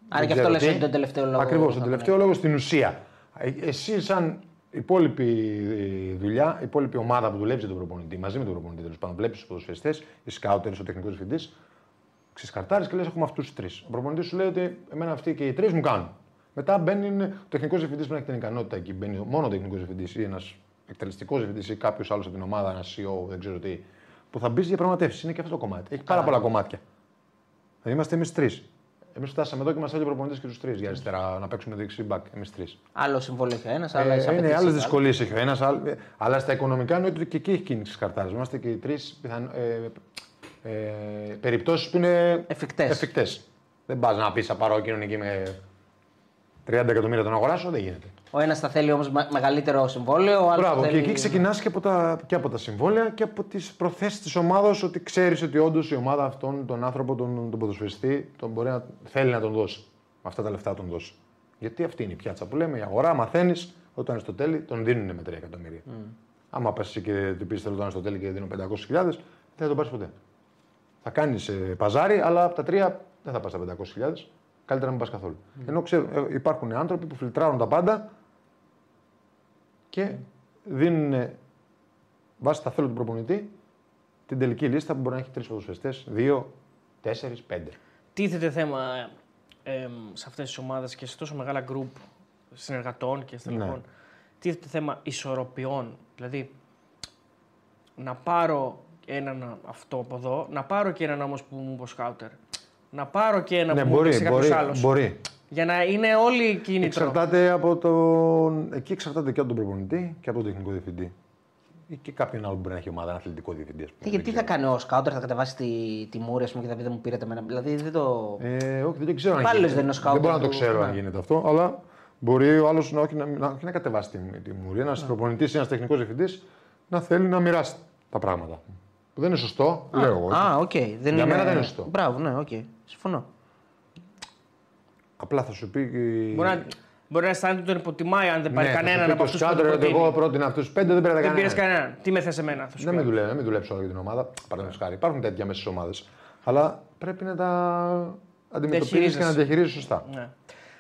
Άρα γι' αυτό λες ότι τον τελευταίο λόγο Ακριβώς, θα τον τον τελευταίο λόγο στην ουσία. Ε, Εσύ, σαν υπόλοιπη ε, δουλειά, η υπόλοιπη ομάδα που δουλεύει για τον προπονητή, μαζί με τον προπονητή, τέλος πάντων, βλέπεις τους ποδοσφαιριστέ, οι σκάουτερ, ο τεχνικός διευθυντής, ξεσκαρτάρεις και λες: Έχουμε αυτούς του τρεις. Ο προπονητής σου λέει ότι εμένα αυτοί και οι τρεις μου κάνουν. Μετά μπαίνει ο τεχνικός διευθυντής που να έχει την ικανότητα εκεί. Μπαίνει μόνο ο τεχνικός διευθυντής ή ένας εκτελεστικός διευθυντής ή κάποιος άλλος από την ομάδα, ένας CEO, δεν ξέρω τι, που θα μπεις σε διαπραγματεύσεις. Είναι και αυτό το κομμάτι. Έχει πάρα πολλά κομμάτια. Δηλαδή είμαστε εμείς τρεις. Εμείς φτάσαμε εδώ και μα έλεγε ο προπονητή και τους τρεις για αριστερά να παίξουμε δεξί μπακ. Εμείς τρεις. Άλλο συμβόλαιο έχει ο ένας, άλλα Ε, έχει είναι απαιτήσεις άλλες ο άλλος. δυσκολίε έχει ο ένας, αλλά στα οικονομικά εννοείται ότι και εκεί έχει κίνηση καρτάρε. Είμαστε και οι τρεις πιθαν... ε, ε, περιπτώσεις που είναι Εφικτές. εφικτές. Δεν πας να πεις θα πάρω εκείνον εκεί με 30 εκατομμύρια τον αγοράσω, δεν γίνεται. Ο ένας θα θέλει όμως μεγαλύτερο συμβόλαιο, ο άλλος. Μπράβο, θέλει... και εκεί ξεκινάς και, από τα- και από τα συμβόλαια και από τις προθέσεις της ομάδας ότι ξέρεις ότι όντως η ομάδα αυτόν τον άνθρωπο, τον, τον ποδοσφαιριστή, τον μπορεί να θέλει να τον δώσει. Με αυτά τα λεφτά τον δώσει. Γιατί αυτή είναι η πιάτσα που λέμε, η αγορά, μαθαίνεις, όταν στο τέλει τον δίνουν με 3 εκατομμύρια. Mm. Άμα πας και του πει θέλω τον στο τέλει και δίνω 500.000, δεν θα τον πάρεις ποτέ. Θα κάνεις παζάρι, αλλά από τα τρία δεν θα πας στα 500.000. Καλύτερα να μην πας καθόλου. Ενώ ξέρω, ε, υπάρχουν άνθρωποι που φιλτράρουν τα πάντα και δίνουν βάσει τα θέλω του προπονητή την τελική λίστα που μπορεί να έχει τρεις ποδοσφαιριστές, δύο, τέσσερις, πέντε. Τίθεται θέμα ε, σε αυτές τις ομάδες και σε τόσο μεγάλα γκρουπ συνεργατών και στελεχών. Ναι. Τίθεται θέμα ισορροπιών. Δηλαδή, να πάρω έναν αυτό από εδώ, να πάρω και έναν όμως που μου είπε ο σκάουτερ. Να πάρω και ένα Ναι, που μου μπορεί, είπε κάποιος μπορεί, άλλος. μπορεί. Για να είναι όλοι κίνητρο. Εξαρτάται από τον... Εκεί εξαρτάται και από τον προπονητή και από τον τεχνικό διευθυντή. Ή και κάποιον άλλο που μπορεί να έχει ομάδα, ένα αθλητικό διευθυντή. ας πούμε. Τι, γιατί Δεν θα κάνει ο σκάουτερ, θα κατεβάσει τη, τη μούρη ας πούμε, και θα πει δεν μου πήρατε εμένα. Δηλαδή δεν το. Ε, όχι, δεν ξέρω αν Πάλι γίνεται. δεν είναι ο σκάουτερ Δεν μπορώ να το του- ξέρω αν ναι. γίνεται αυτό, αλλά μπορεί ο άλλος να, όχι να, να, όχι να κατεβάσει τη, τη μούρη. Ένας προπονητής ή ένας τεχνικός διευθυντής να θέλει να μοιράσει τα πράγματα. Που δεν είναι σωστό, λέω εγώ. Α, οκ. Δεν Για είναι... μένα δεν είναι σωστό. Μπράβο, ναι, οκ. Συμφωνώ. Απλά θα σου πει. Μπορεί να, μπορεί να αισθάνεται ότι τον υποτιμάει αν δεν πάρει ναι, θα σου κανέναν πει από το αυτούς που σκάουτερ τον ότι εγώ προτείνει. πρότεινα αυτούς τους πέντε, δεν πήρα Δεν πήρες κανέναν. κανέναν. Τι με θες εμένα, θα σου Να πει. μην δουλεύει, να μην δουλέψω όλη την ομάδα. Παραδείγματος χάρη. Υπάρχουν τέτοια μέσα στις ομάδες. Αλλά πρέπει να τα αντιμετωπίζεις και να διαχειρίζεις σωστά. Ναι.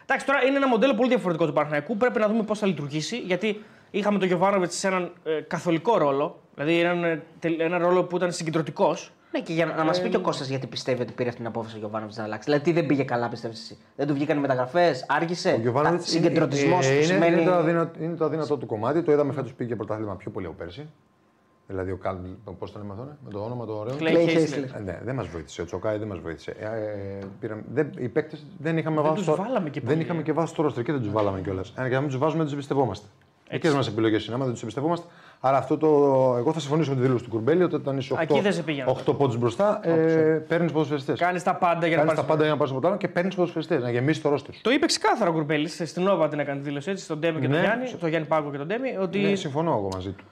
Εντάξει, τώρα είναι ένα μοντέλο πολύ διαφορετικό του Παναθηναϊκού. Πρέπει να δούμε πώς θα λειτουργήσει. Γιατί είχαμε τον Γιωβάνοβιτς σε έναν ε, καθολικό ρόλο. Δηλαδή έναν, ε, τελ- έναν ρόλο που ήταν συγκεντρωτικός. Ναι, και για να, να μας πει και ο Κώστας γιατί πιστεύει ότι πήρε αυτή την απόφαση ο Γιωβάνοβιτς να αλλάξει. Δηλαδή, τι δεν πήγε καλά, πιστεύεις εσύ; Δεν του βγήκαν οι μεταγραφές, άργησε; Ο Γιωβάνοβιτς Συγκεντρωτισμός είναι, που είναι, σημαίνει. είναι, το αδύνατο, είναι το αδύνατο του κομμάτι. Το είδαμε φέτος πήγε πρωτάθλημα πιο πολύ από πέρσι. Δηλαδή, ο Καλ, πώς το λέμε αυτό, ναι, με το όνομα το ωραίο. Clay Clay Hazlett. Hazlett. Ε, ναι, δεν μας βοήθησε. Ο Τσοκάη δεν μας βοήθησε. Ε, ε, πήραμε- δεν, οι παίκτες δεν είχαμε βάσει. τους στο- βάλαμε και δεν πολύ, είχαμε ε. και βάσει στο ρόστρο και δεν τους βάλαμε κιόλας. Αν και να μην τους βάζουμε, δεν τους εμπιστευόμαστε. Δικέ μας επιλογέ είναι, άμα δεν τους εμπιστευόμαστε. Άρα αυτό το. Εγώ θα συμφωνήσω με τη δήλωση του Κουρμπέλη ότι όταν είσαι Α, εκεί δεν σε 8, πήγαινα. 8 πόντους μπροστά, ε, παίρνεις ποδοσφαιριστές. Κάνεις τα πάντα για να Κάνεις τα πάρεις. πάντα για να πάρεις από το άλλο και παίρνεις ποδοσφαιριστές, να γεμίσεις το ρόστρο. Το είπε ξεκάθαρα ο Κουρμπέλης στην Νόβα την έκανε τη δήλωση έτσι, στον Ντέμι και τον Ναι. Γιάννη, τον Γιάννη Πάγκο και τον Ντέμι, ότι Ναι, συμφωνώ εγώ μαζί του.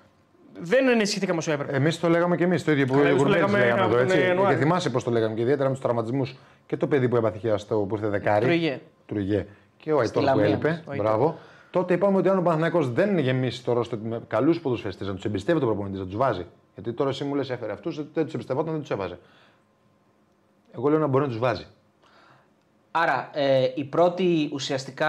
δεν ενισχύθηκαμε όσο έπρεπε. Εμείς το λέγαμε και εμείς το ίδιο που Καλά, ο εμείς το Κουρμπέλης λέγαμε λέγαμε από εδώ. τον Έτσι. Ιανουάριο. Και θυμάσαι πώς το λέγαμε και ιδιαίτερα με τους τραυματισμούς και το παιδί που έπαθε στο που ήρθε δεκάρι. Τρουγέ. Τρουγέ. Και ο Αϊτόρ που Λαμία. έλειπε. Ο Αϊτόρ. Μπράβο. Τότε είπαμε ότι αν ο Παναθυνακό δεν γεμίσει το ρόστο με καλούς ποδοσφαιριστές, να τους εμπιστεύεται ο προπονητής, να τους βάζει. Γιατί τώρα εσύ μου λες έφερε αυτούς, δεν τους εμπιστευόταν, δεν τους έβαζε. Εγώ λέω να μπορεί να τους βάζει. Άρα, ε, η πρώτη ουσιαστικά.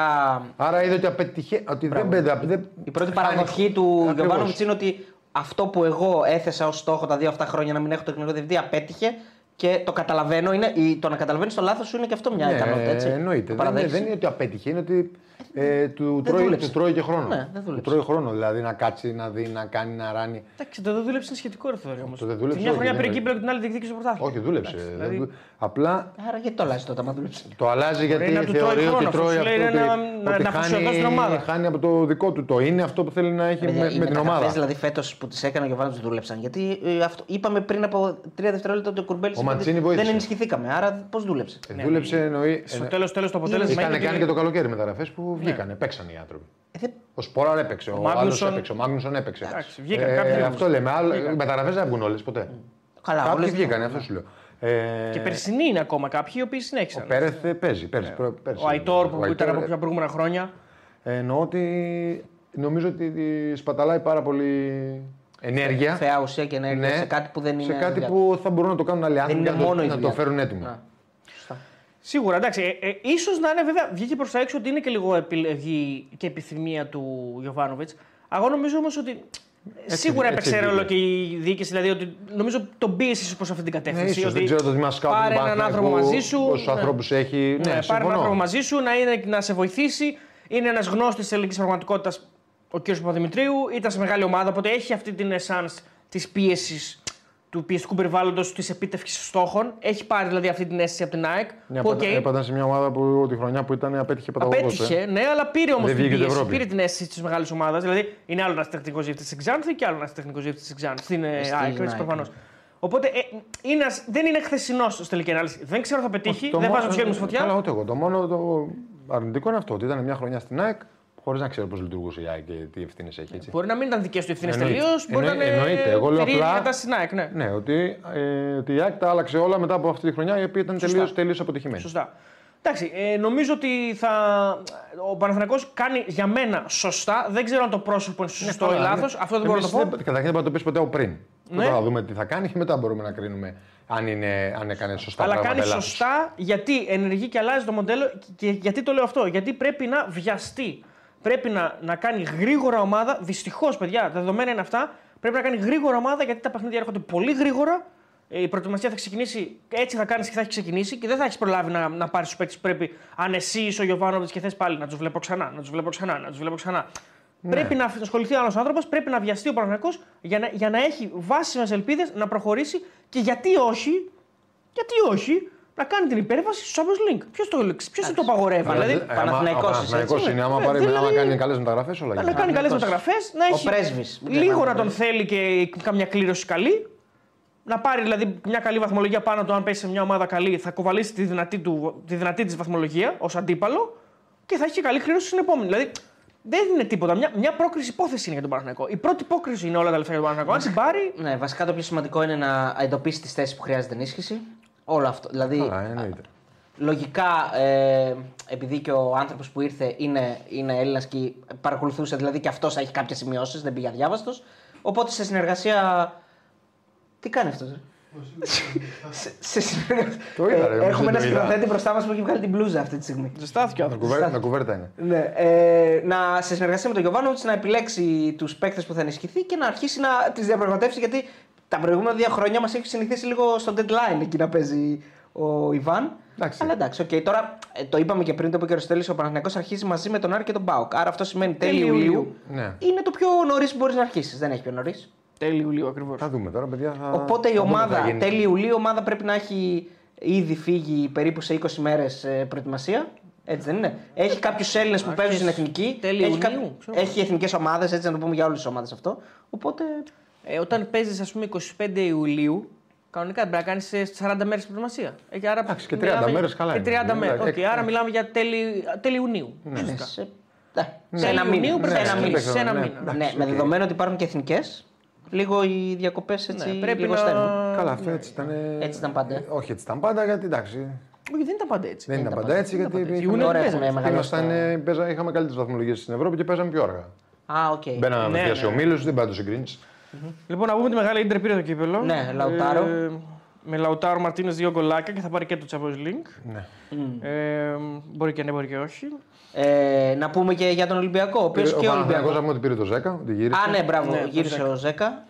Άρα είδε ότι απέτυχε. Ότι δεν πέντε. Δεν... Η πρώτη χάνει- παραδοχή του Ακριβώς. Γιωβάνοβιτς είναι ότι αυτό που εγώ έθεσα ως στόχο τα δύο αυτά χρόνια να μην έχω τεχνικό διευθυντή απέτυχε και το καταλαβαίνω. Είναι, η- το να καταλαβαίνεις το λάθος σου είναι και αυτό μια Ναι, ικανότητα. Έτσι. εννοείται. Το Δεν, παραδέχεσαι. δεν είναι ότι απέτυχε, είναι ότι ε, του, Δεν τρώει, δούλεψε. του τρώει και χρόνο. Ναι, δεν του δούλεψε. τρώει χρόνο, δηλαδή να κάτσει, να δει, να κάνει, να ράνει. Εντάξει, το δεν δούλεψε είναι σχετικό ρε Θοδωρή, όμως. Το δεν δούλεψε, Τη μια όχι, χρονιά δεν πήρε είναι. κύπελο και την άλλη διεκδίκησε το πρωτάθλημα. Όχι, δούλεψε. Εντάξει, Δεν δηλαδή- δου- Απλά Άρα γιατί το αλλάζει τότε, άμα δούλεψε; το αλλάζει γιατί να του τρώει θεωρεί χρόνο, ότι αυτό τρώει σου αυτό. λέει, ότι, να- να- ότι να αφοσιωθεί στην ομάδα. χάνει, χάνει από το δικό του. Το είναι αυτό που θέλει να έχει Παιδιά, με, οι με την μεταγραφές, ομάδα. δηλαδή φέτος που τις έκανε ο Γιωβάνοβιτ δούλεψαν. Γιατί ε, αυτό, είπαμε πριν από τρία δευτερόλεπτα ότι ο Κουρμπέλης Ο Μαντσίνη βοήθησε. δεν ενισχυθήκαμε. Άρα πώς δούλεψε; Ε, Δούλεψε εννοεί. Στο τέλο τέλος το αποτέλεσμα Είχαν είναι κάνει ότι- και το καλοκαίρι μεταγραφέ που βγήκανε, παίξαν οι άνθρωποι. Ε, δεν- Ο Σπόραρ έπαιξε, ο, Ο άλλος Μάγνουσον- έπαιξε, ο Μάγνουσον έπαιξε. Εντάξει, βγήκαν κάποιοι ε, όμως. αυτό λέμε. Άλλο, οι μεταγραφέ δεν βγουν όλες ποτέ. Καλά, Κάποιοι όλες βγήκανε, δεν- αυτό σου λέω. Ε, Και περσινοί είναι ακόμα κάποιοι οι οποίοι συνέχισαν. Ο Πέρεθ ε, παίζει. Πέρσι, προ- πέρσι. Ο Αϊτόρ που Ο ήταν από ε, πιο προηγούμενα χρόνια. ε, Εννοώ ότι νομίζω ότι σπαταλάει πάρα πολύ ενέργεια. Θεά ουσία και ενέργεια σε κάτι που δεν είναι. Ναι. Σε κάτι δουλειά. που θα μπορούν να το κάνουν άλλοι άνθρωποι είναι και να το- μόνο η να το δουλειά. φέρουν έτοιμο. Α, σωστά. Σίγουρα, εντάξει. Ε, ε, ίσως να είναι βέβαια, βγήκε προς τα έξω ότι είναι και λίγο επιλογή και επιθυμία του Γιωβάνοβιτς. Εγώ νομίζω όμως ότι. σίγουρα έτσι έπαιξε ρόλο βγήκε. και η διοίκηση, δηλαδή ότι νομίζω τον πίεσε προς αυτή την Ναι, κατεύθυνση. ίσως, ότι δεν ξέρω το τμήμα σκάουτ πάρε του έναν άνθρωπο Παναθηναϊκού, μαζί σου. Πόσους ναι. ανθρώπους έχει. Ναι, Ναι, πάρε έναν συμφωνώ. άνθρωπο μαζί σου να, είναι, να σε βοηθήσει. Είναι ένας γνώστης της ελληνικής πραγματικότητας ο κ. Παπαδημητρίου. Ήταν σε μεγάλη ομάδα, οπότε έχει αυτή την εσάν της πίεσης του πιεστικού περιβάλλοντος της επίτευξης στόχων. Έχει πάρει δηλαδή αυτή την αίσθηση από την ΑΕΚ. Μια που, πατα- οκ, Έπαταν σε μια ομάδα που τη χρονιά που ήταν απέτυχε παταγωγός. Απέτυχε, ε. ναι, αλλά πήρε όμως Δεν την βγήκε την πίεση. Ευρώπη. Πήρε την αίσθηση της μεγάλης ομάδας. Δηλαδή είναι άλλο ένα τεχνικός διευθυντής στην Ξάνθη και άλλο ένα τεχνικός διευθυντής στην Ξάνθη. Στην ε, Στην ΑΕΚ, έτσι ΑΕΚ, προφανώς. ναι. Οπότε ε, είναι, ένας- δεν είναι χθεσινός στην τελική ανάλυση. Δεν ξέρω αν θα πετύχει, Το δεν μόνο- βάζω το σχέδιο μου στη Καλά, φωτιά. ούτε εγώ. Το μόνο το αρνητικό είναι αυτό. Ότι ήταν μια χρονιά στην ΑΕΚ χωρίς να ξέρω πώς λειτουργούσε η ΑΕΚ και τι ευθύνες έχει. Έτσι. Μπορεί να μην ήταν δικές του ευθύνες Εννοείται. τελείως. Μπορεί να Εννοεί- είναι. εννοείται. Εγώ λέω περίεργη απλά- κατάσταση στην ΑΕΚ, ναι. Ναι, ότι, ε, ότι η ΑΕΚ τα άλλαξε όλα μετά από αυτή τη χρονιά η οποία ήταν Σωστά. τελείω τελείως αποτυχημένη. Σωστά. Εντάξει, ε, νομίζω ότι θα... ο Παναθηναϊκός κάνει για μένα σωστά. Δεν ξέρω αν το πρόσωπο είναι σωστό ή Καλά, λάθος. ναι. Αυτό δεν μπορώ να το Εμείς πω. δεν- Καταρχήν δεν μπορούμε να το πεις ποτέ από πριν. Ναι. Πρώτα θα δούμε τι θα κάνει και μετά μπορούμε να κρίνουμε αν, είναι, αν έκανε σωστά Αλλά πράγματα. κάνει ή λάθος. σωστά γιατί ενεργεί και αλλάζει το μοντέλο. Και γιατί το λέω αυτό, Γιατί πρέπει να βιαστεί. Πρέπει να, να κάνει γρήγορα ομάδα. Δυστυχώς, παιδιά, τα δεδομένα είναι αυτά. Πρέπει να κάνει γρήγορα ομάδα γιατί τα παιχνίδια έρχονται πολύ γρήγορα. Ε, Η προετοιμασία θα ξεκινήσει, έτσι θα κάνεις και θα έχει ξεκινήσει και δεν θα έχεις προλάβει να, να πάρεις τους παίκτες που πρέπει. Αν εσύ είσαι ο Γιωβάνοβιτς και θες πάλι να τους βλέπω ξανά, να τους βλέπω ξανά, να τους βλέπω ξανά. Ναι. Πρέπει να ασχοληθεί άλλος άνθρωπος, πρέπει να βιαστεί ο Παναγιακό για να, για να έχει βάσιμες ελπίδες να προχωρήσει και γιατί όχι, γιατί όχι, να κάνει την υπέρβαση στο Champions League. Ποιος το, ποιος το απαγορεύει, Αλλά δηλαδή. δεν- ε, άμα- Παναθηναϊκός ο είσαι, Παναθηναϊκός έτσι. είναι. Άμα, Ε, πάρει, δηλαδή- άμα κάνει καλές μεταγραφές, όλα να γίνονται. κάνει καλές Παναθηναϊκός. μεταγραφές, να Ο έχει πρέσβης. Μην λίγο ξεχνάμε να τον τον θέλει και καμιά κλήρωση καλή. Να πάρει δηλαδή μια καλή βαθμολογία πάνω του, αν πέσει σε μια ομάδα καλή, θα κοβαλήσει τη δυνατή, του, τη δυνατή της βαθμολογία ως αντίπαλο και θα έχει και καλή κλήρωση στην επόμενη. Δηλαδή δεν είναι τίποτα. Μια, μια πρόκριση υπόθεση είναι για τον Παναθηναϊκό. Η πρώτη υπόκριση είναι όλα τα λεφτά για τον Παναθηναϊκό. Αν την πάρει, Ναι, βασικά το πιο σημαντικό είναι να εντοπίσει τις θέσεις που χρειάζεται ενίσχυση. Όλο αυτό. Δηλαδή, Καλά, εννοείται. λογικά, ε, επειδή και ο άνθρωπος που ήρθε είναι, είναι Έλληνας και παρακολουθούσε, δηλαδή και αυτός έχει κάποιες σημειώσεις, δεν πήγε αδιάβαστος. Οπότε σε συνεργασία. Τι κάνει αυτός, σε- σε συνεργασία- Το είδα, ρε, Ε, νομίζω Έχουμε ένα το είδα. σκηνοθέτη μπροστά μας που έχει βγάλει την μπλούζα αυτή τη στιγμή. Ζεστάθηκε ο Με άνθρωπος. κουβέρ- Με κουβέρτα είναι. Ναι, ε, να, σε συνεργασία με τον Γιωβάνοβιτς να επιλέξει τους παίκτες που θα ενισχυθεί και να αρχίσει να τις διαπραγματεύσει γιατί τα προηγούμενα δύο χρόνια μας έχει συνηθίσει λίγο στο deadline εκεί να παίζει ο Ιβάν. Εντάξει. Αλλά εντάξει, οκ. Τώρα ε, το είπαμε και πριν, το είπε και ο Αριστοτέλης, ο Παναθηναϊκός αρχίζει μαζί με τον Άρη και τον ΠΑΟΚ. Άρα αυτό σημαίνει τέλη Τέλη Ιουλίου. Ιουλίου. Ναι. Είναι το πιο νωρίς που μπορείς να αρχίσεις. Δεν έχει πιο νωρίς. Τέλη Ιουλίου ακριβώς. Θα δούμε τώρα, παιδιά. Θα... Οπότε η θα δούμε τι θα ομάδα, γίνει. τέλη Ιουλίου, η ομάδα πρέπει να έχει ήδη φύγει περίπου σε 20 μέρες προετοιμασία. Έτσι δεν είναι. Έχει κάποιους Έλληνες που παίζουν στην εθνική. τέλη έχει, Ιουνίου, ξέρω. έχει εθνικές ομάδες, έτσι να το πούμε για όλες τις ομάδες αυτό. Οπότε. Ε, όταν παίζεις, ας πούμε, 25 Ιουλίου, κανονικά πρέπει να κάνεις 40 μέρες προετοιμασία. Ε, και άρα Εντάξει, και 30 μιλάμε- μέρες καλά Και 30 είναι. μέρες. Εντάξει, άρα εντάξει. μιλάμε για τέλη, τέλη Ιουνίου. Ναι, ουσιαστικά. σε, ναι, σε Τέλη ένα μήνα. Ιουνίου πρέπει σε να ένα είναι μήνα. σε ένα ναι, μήνα. εντάξει, Ναι, με οκ. δεδομένο ότι υπάρχουν και εθνικές, λίγο οι διακοπές έτσι Ναι, πρέπει λίγο να- στέλνουν. Καλά, αυτό έτσι ήταν. Έτσι ήταν πάντα. Όχι, έτσι ήταν πάντα, γιατί εντάξει. Όχι, δεν ήταν πάντα έτσι. Δεν ήταν ήταν πάντα έτσι, δεν ήταν γιατί πάντα έτσι. είχαμε- Ιούνιο Ωραία, παίζαμε. έχουμε μεγαλώσει ήμασταν, τα- ε, παίζα- είχαμε καλύτερες βαθμολογίες στην Ευρώπη και παίζαμε πιο αργά. Α, οκ. Μπαίναμε Ναι, απευθεία σε ναι. ομίλου, δεν πάει το συγκρίνει. Λοιπόν, να πούμε τη μεγάλη ίντερ πήρε το κύπελο. Ναι, Λαουτάρο. Ε, με Λαουτάρο Μαρτίνες δύο γκολάκια και θα πάρει και το Champions League. Ναι. Ε, μπορεί και ναι, μπορεί και όχι. Ε, να πούμε και για τον Ολυμπιακό. Ο οποίος Ο και ο Ολυμπιακός. Παναθηναϊκός είπαμε ότι πήρε το 10, ότι γύρισε. Α, ναι, μπράβο. Ναι, γύρισε το ο Ζέκα.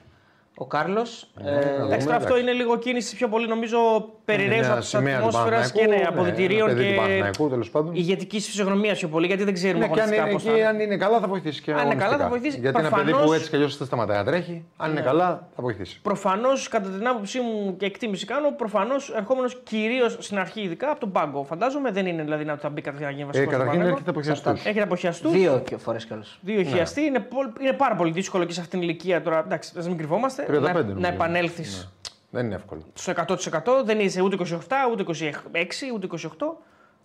Ο Κάρλος. Ναι, ε, να Εντάξει, δούμε, τώρα αυτό εντάξει. είναι λίγο κίνηση πιο πολύ νομίζω περιραίωση Μια τη σημαία του ατμόσφαιρας και Παναθηναϊκού, ναι, ναι, αποδητηρίων ένα παιδί του και Παναθηναϊκού, τέλος πάντων. ηγετικής φυσιογνωμίας πιο πολύ γιατί δεν ξέρουμε Ναι, και αν αγωνιστικά είναι, πώς θα εκεί, είναι. αν είναι καλά θα βοηθήσει και Αν είναι καλά, αγωνιστικά. θα βοηθήσει. Γιατί ένα παιδί Προφανώς- Ναι. που έτσι κι αλλιώς δεν σταματάει να τρέχει, αν είναι καλά θα βοηθήσει. Προφανώς, κατά την άποψή μου και εκτίμηση κάνω, προφανώς ερχόμενος κυρίως στην αρχή, ειδικά από τον πάγκο. Φαντάζομαι δεν είναι δηλαδή να θα μπει κατευθείαν να γίνει Ε, βασικό. καταρχήν έρχεται από χιαστού. Έχετε αποχιαστού. Δύο φορές κιόλα. Δύο χιαστοί. Είναι, πολ- είναι πάρα πολύ δύσκολο και σε αυτήν την ηλικία τώρα. Εντάξει, ας μην κρυβόμαστε. 35 να, νομίζω. να επανέλθεις Ναι. Δεν είναι εύκολο. στο 100%. Δεν είσαι ούτε 28, ούτε 26, ούτε 28.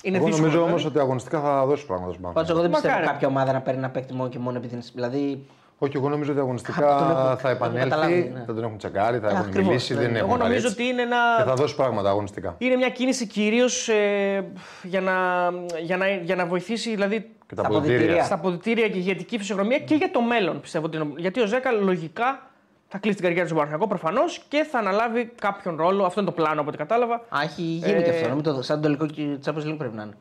Είναι Εγώ δύσκολο. νομίζω όμως δηλαδή. ότι αγωνιστικά θα δώσει πράγματα στον Πάντως, Παναθηναϊκό. εγώ δεν πιστεύω Μακάρι. κάποια ομάδα να παίρνει ένα παίκτη μόνο και μόνο επειδή είναι. Δηλαδή. Όχι, εγώ νομίζω ότι Α, τον αγωνιστικά έχω- θα τον έχω καταλάβει, επανέλθει, ναι. θα τον έχουν τσεκάρει, θα Ε, έχουν ακριβώς, μιλήσει, ναι. δεν έχουν Εγώ νομίζω πάρει ότι έτσι. είναι Και ένα. θα δώσει πράγματα αγωνιστικά. Είναι μια κίνηση κυρίως ε, για, να, για, να, για να βοηθήσει δηλαδή, Και τα Στα αποδητήρια. αποδυτήρια. στα αποδητήρια και ηγετική φυσιογνωμία και για το μέλλον. Πιστεύω ότι είναι- γιατί ο Ζέκα λογικά θα κλείσει την καριέρα του στον Παναθηναϊκό προφανώς και θα αναλάβει κάποιον ρόλο. Αυτό είναι το πλάνο από ό,τι κατάλαβα. Α, έχει γίνει Ε, και αυτό. Νομίζω το, σαν το τελικό Champions League πρέπει να είναι.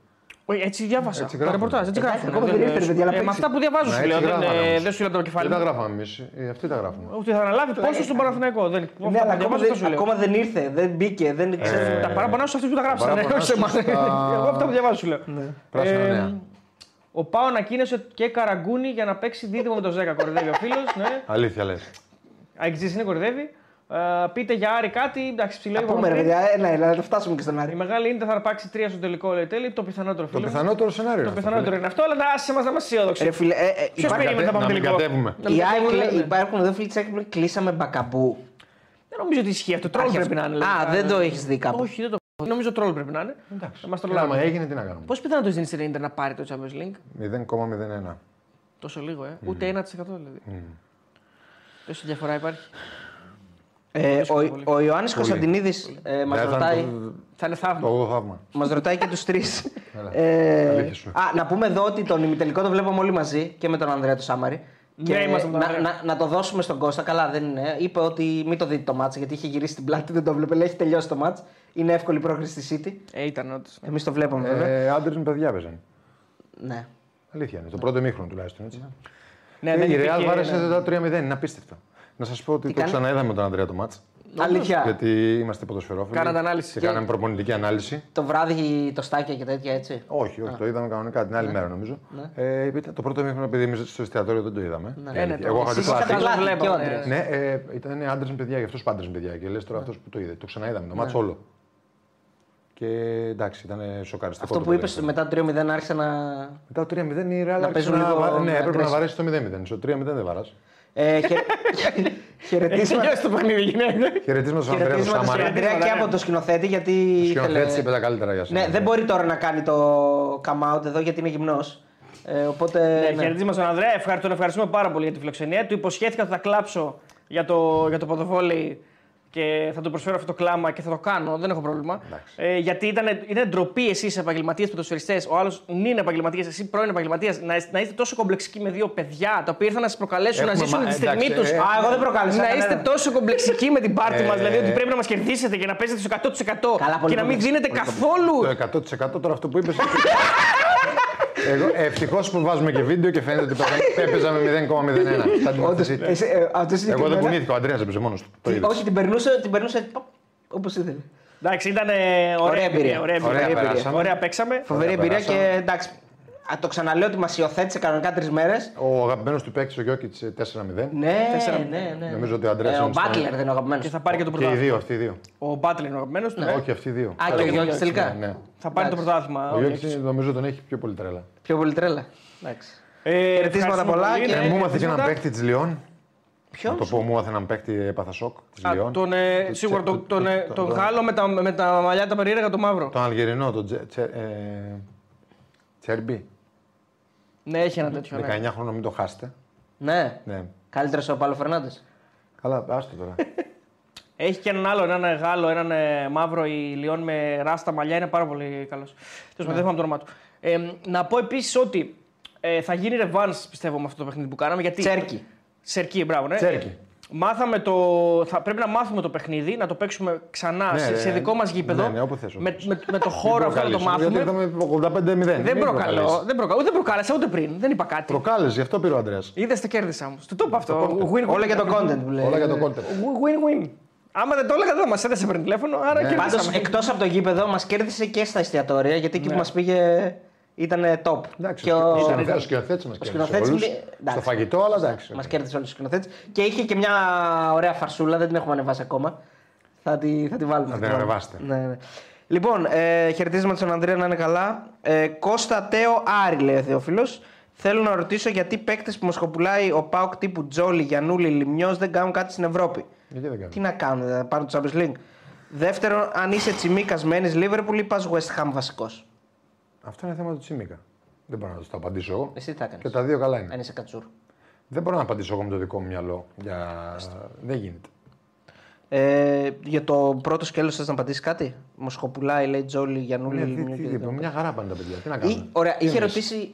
Όχι, έτσι διάβασα. Έτσι τα γράφουν. ρεπορτάζ, έτσι Εντάξει, γράφουν. ακόμα δεν ήρθε, ρε παιδιά, να ε, με παίξει. αυτά που διαβάζω Να, σου έτσι λέω. Δεν, γράφανε ε, όμως. δεν σου λέω το κεφάλι Δεν τα μου. γράφαμε εμείς. Αυτοί τα γράφουν. Ότι θα αναλάβει πόσο στον Παναθηναϊκό. Δεν, Ναι, αυτά αλλά που ακόμα, διαβάζω, δεν, αυτό σου λέω. ακόμα δεν ήρθε, δεν μπήκε, δεν ξέρει. Τα παράπονα σου αυτούς που τα γράψανε. παράπονα όχι σε εμάς. σου στα- Εγώ αυτά που διαβάζω σου λέω. Πράσινα Ε, νέα. Ο Πάο ανακοίνωσε και καραγκούνι για να παίξει δίδυμο με τον Ζέκα. Κορυδεύει ο φίλος. Ναι. Αλήθεια λες. Αεξή είναι κορυδεύει. Ε, πείτε για Άρη κάτι. Εντάξει, ψηλό Θα πούμε, ρε παιδιά, έλα, έλα, να το φτάσουμε και στον Η Άρη. μεγάλη είναι θα αρπάξει τρία στο τελικό λέει τέλει. Το πιθανότερο Το φίλε. μου. πιθανότερο σενάριο. Το είναι αυτό, πιθανότερο είναι αυτό, αλλά να άσε μας να είμαστε αισιόδοξοι. Ρε φίλε, ε, ε, Ποιος υπάρχει- περίμενε να πάμε να μην τελικό; κατέβουμε. Να μην η ΑΕΚ κατέβουμε, λέει- ναι. υπάρχουν εδώ φίλοι της ΑΕΚ που λένε κλείσαμε μπακαμπού. Δεν νομίζω ότι ισχύει αυτό. Τρόλ Υπάρχει πρέπει να αυτό. είναι. Α, δηλαδή. δεν το έχεις δει κάπου. Όχι, δεν το Νομίζω τρόλ πρέπει να είναι. Εντάξει. Να μας Και τρολάρουν. Άμα έγινε, τι να κάνουμε. Πώς πιθανό το δίνει στην Ιντερ να πάρει το Champions League; 0,01. Τόσο λίγο, ε. Ούτε 1% δηλαδή. Τόση διαφορά υπάρχει; Ε, Δύσκολο ο, πολύ. ο Ιωάννης Κωνσταντινίδης ε, μας Ναι, θα είναι ρωτάει. το- Θα είναι θαύμα. Το 8 θαύμα. Μας ρωτάει και τους τρεις. Έλα, ε, αλήθεια σου. α, να πούμε εδώ ότι τον ημιτελικό το βλέπαμε όλοι μαζί και με τον Ανδρέα του Σάμαρη. Και Ναι, είμαστε με τον να, Ανδρέα. να, να το δώσουμε στον Κώστα. Καλά, δεν είναι. Είπε ότι μην το δείτε το μάτς γιατί είχε γυρίσει την πλάτη, δεν το βλέπε. Λέει, Έχει τελειώσει το μάτς. Είναι εύκολη πρόκριση στη City. Ε, ήταν όντως. Εμείς το βλέπαμε βέβαια. Ε, Άντρες με παιδιά παίζαν. Ναι. Αλήθεια είναι. Το πρώτο ημίχρονο τουλάχιστον. Έτσι. Ναι, Ε, δεν η υπήρχε, Real βάρεσε ναι. τα 3-0. Είναι απίστευτο. Να σας πω ότι το κάνει; ξαναείδαμε με τον Ανδρέα το μάτς. Αλήθεια. Γιατί είμαστε ποδοσφαιρόφιλοι. Κάνατε ανάλυση. Και Και- κάναμε προπονητική ανάλυση. Το βράδυ το στάκια και τέτοια έτσι; Όχι, όχι, το είδαμε κανονικά την άλλη Ναι. μέρα νομίζω. Ε, ήταν το πρώτο μήχρονο επειδή εμείς στο εστιατόριο δεν το είδαμε. Ναι. Ε, Ε, ναι, το- Εγώ είχα Εσείς την είχατε πλάτη. πλάτη βλέπω, και ο ναι. Ανδρέας. Ναι, ε, ήταν άντρε με παιδιά, γι' αυτός πάντρε με παιδιά. Και λες τώρα αυτός που το είδε. Το ξαναείδαμε το μάτσο όλο. Και εντάξει, ήταν σοκαριστικό. Αυτό το που πρώτο είπες ημίχρονο. μετά το 3-0 άρχισε να. Μετά το 3-0 η Real άρχισε παίζουν να, λίγο βα- ναι, έπρεπε να aggressive. βαρέσει το 0-0. Στο 3-0 δεν βαράς. Ε, χε... Έχει χαιρετίσματα τελειώσει το παιχνίδι, γυναίκα. Χαιρετίσματα στον Ανδρέας του χαιρετίσματα στον Σαμάρη. Ανδρέα και από το σκηνοθέτη γιατί. Σκηνοθέτης ήθελε- είπε τα καλύτερα για σένα. Ναι, δεν μπορεί τώρα να κάνει το come out εδώ γιατί είναι γυμνός. Ε, οπότε. Ναι, ναι. χαιρετίσματα στον Ανδρέα. Ευχαρι- Τον ευχαριστούμε πάρα πολύ για τη φιλοξενία. Του υποσχέθηκα ότι θα κλάψω για το, για το ποδοβόλι και θα του προσφέρω αυτό το κλάμα και θα το κάνω, δεν έχω πρόβλημα. Ε, γιατί ήταν, είναι ντροπή εσείς επαγγελματίες ποδοσφαιριστέ, ο άλλος είναι επαγγελματίας, εσύ πρώην επαγγελματίας, να, να είστε τόσο κομπλεξικοί με δύο παιδιά τα οποία ήρθαν να σας προκαλέσουν Έχουμε να ζήσουν μα- τη στιγμή εντάξει, τους. ε, Α, εγώ δεν προκάλεσα. Να κανέναν. είστε τόσο κομπλεξικοί με την πάρτη μας, Ε, δηλαδή ότι πρέπει να μας κερδίσετε και να παίζετε στο 100% Καλά, πολύ και να μην κομπλεξ- δίνετε πολύ καθόλου. Το 100% τώρα αυτό που είπες. Εγώ ευτυχώς που βάζουμε και βίντεο και φαίνεται ότι παίζα- έπαιζα με 0,01. Σαν την Όντως, μαθησή. εσύ, ε, αυτό Εγώ δεν συγκεκριμένα- κουνήθηκα, ο Αντρέας έπαιζε μόνος του. Το είδες. Όχι, την περνούσε, την περνούσε όπως ήθελε. Εντάξει, ήταν ε, Ωραία ωραία εμπειρία. εμπειρία. Ωραία Ωραία εμπειρία. περάσαμε. Ωραία παίξαμε. Φοβερή Ωραία, εμπειρία και περάσαμε. εντάξει. Α, το ξαναλέω ότι μας υιοθέτησε κανονικά τρεις μέρες. Ο αγαπημένος του παίκτης ο Γιώκητς 4-0. Ναι, Τέσσερα. ναι, ναι. Νομίζω ότι ο Αντρέας Ε, ο είναι στο- Μπάτλερ δεν είναι ο αγαπημένος. Και θα πάρει και το Και οι πρωτάθλημα. δύο, αυτοί οι δύο. Ο Μπάτλ είναι ο αγαπημένος του. Όχι, αυτοί οι δύο. Α, και ο Γιώργη τελικά. Ναι, ναι. Θα πάρει το πρωτάθλημα. Ο ο Γιώκητς Γιώκητς. νομίζω τον έχει πιο πολύ τρέλα. Πιο πολύ τρέλα. Εντάξει. Ε, Χαιρετίσματα ευχαριστούμε πολλά πολύ, και- ναι, Ε, μου έμαθε και έναν χαιρετίσματα. παίκτη της Λιόν. Ποιος; Να το πω, μου έμαθε έναν παίκτη έπαθα σοκ της Α, Λιόν. τον, ε, Το σίγουρα Τσε- τον, τον, ε, το- τον το- Γάλλο με τα, με τα μαλλιά τα περίεργα, το μαύρο. Τον Αλγερινό, τον Τσε- Τσε- ε, Τσέρμπι. Ναι, έχει ένα τέτοιο. Ναι. 19 χρόνο, μην το χάσετε. Ναι. Ναι. Καλύτερος ο Πάλο Φερνάντες. Καλά, άστο τώρα. Έχει και έναν άλλο, έναν Γάλλο, έναν ε, μαύρο η Λιόν με ράστα μαλλιά, είναι πάρα πολύ καλός. Τέλος πάντων, δεν θυμάμαι το όνομά του. Ε, να πω επίσης ότι ε, θα γίνει ρεβάνς, πιστεύω, με αυτό το παιχνίδι που κάναμε. Γιατί... Τσέρκι. Σερκί, μπράβο, ναι. Τσέρκι. Μάθαμε το... θα πρέπει να μάθουμε το παιχνίδι, να το παίξουμε ξανά Ναι, σε, ναι. σε δικό μας γήπεδο. Ναι, ναι, όπου θες, όπου με, θες. με, με το χώρο αυτό να το Γιατί μάθουμε. είχαμε 85-0. Δεν προκαλώ. Δεν προκαλώ. Ούτε προκάλεσα ούτε πριν. Δεν είπα κάτι. Προκάλεσε, γι' αυτό πήρε ο Αντρέα. Είδες το κέρδισα όμως. Του το είπα αυτό. Win, Όλα για το content που λέει. Όλα για το content. Win-win. Άμα δεν το έλεγα, δεν μας έδεσε πριν τηλέφωνο. Άρα Ναι. και Πάντως εκτός από το γήπεδο μας κέρδισε και στα εστιατόρια γιατί εκεί που μας πήγε ήταν top. Εντάξει, και ο ο, σκηνοθέτης- ο σκηνοθέτης μας ο κέρδισε σκηνοθέτης όλους. λέει- εντάξει. Στο φαγητό, αλλά εντάξει. Μας κέρδισε όλους τους σκηνοθέτες. Και είχε και μια ωραία φαρσούλα, δεν την έχουμε ανεβάσει ακόμα. Θα τη, θα τη βάλουμε. Να θα την τη βάλουμε. ανεβάσετε. Ναι, ναι. Λοιπόν, ε, χαιρετίσματα στον Ανδρέα να είναι καλά. Ε, Κώστα Τέο Άρη, λέει ο Θεόφιλος. Θέλω να ρωτήσω γιατί παίκτες που μοσχοπουλάει ο Πάοκ τύπου Τζόλι, Γιανούλη, Λιμιό δεν κάνουν κάτι στην Ευρώπη. Γιατί δεν κάνει. Τι να κάνουν, θα πάρουν το Champions League. Δεύτερον, αν είσαι τσιμίκας, μένει Λίβερπουλ ή πας West Ham βασικός; Αυτό είναι θέμα του Τσίμικα. Δεν μπορώ να το απαντήσω εγώ. Εσύ τι θα κάνει. Και τα δύο καλά είναι. Αν είσαι κατσούρ. Δεν μπορώ να απαντήσω εγώ με το δικό μου μυαλό. Για... Δεν γίνεται. Ε, για το πρώτο σκέλος θες να απαντήσεις κάτι; Μοσχοπουλάει, λέει Τζόλι, Γιανούλη, Ναι, τι, Λιμιό τι, και τι, δεν μια χαρά πάνε τα παιδιά. Τι να Ή, κάνουμε; ωραία, Τι είχε εννοείς. ρωτήσει.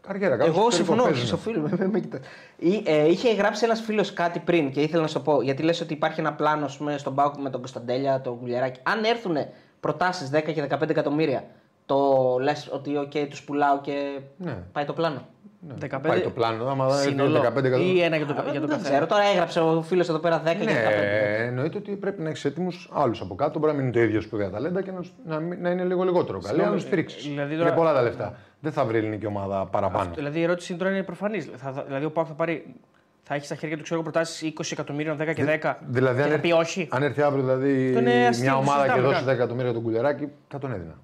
Καριέρα, κάπως Εγώ στο συμφωνώ, παίζουνε. στο φίλο. με- με κοιτάς. Ή, ε, είχε γράψει ένας φίλος κάτι πριν και ήθελα να σου το πω. Γιατί λες ότι υπάρχει ένα πλάνο ας πούμε, στον Πάουκ με τον Κωνσταντέλια, τον Γουλιαράκη. Αν έρθουν προτάσεις 10 και 15 εκατομμύρια, το λες ότι OK, τους πουλάω και Ναι. πάει το πλάνο. 15 Πάει το πλάνο, άμα δεν σύνολο. 15 Ή εκατομμύρια. ένα για το, για το δεν καθένα. ξέρω, τώρα έγραψε ο φίλος εδώ πέρα 10 και 15. Ναι, εννοείται ότι πρέπει να έχει έτοιμου άλλου από κάτω. Μπορεί να μην είναι το ίδιο σπουδαία ταλέντα και να, τους- να, μην- να είναι λίγο λιγότερο καλή. Να τους στηρίξει. δηλαδή Είναι τώρα- πολλά τα λεφτά. Δεν θα βρει ελληνική ομάδα παραπάνω. Δηλαδή η ερώτηση τώρα είναι προφανής. Δηλαδή ο Πάουκ θα πάρει. Θα έχει στα χέρια του ξέρω προτάσεις 20 εκατομμύριων, 10 και 10. Δηλαδή, και αν, θα έρ- πει όχι. αν έρθει αύριο δηλαδή, Αυτό είναι αστείο, μια ομάδα και συζητάμε δώσει καν. 10 εκατομμύρια τον κουλεράκι, θα τον έδινα.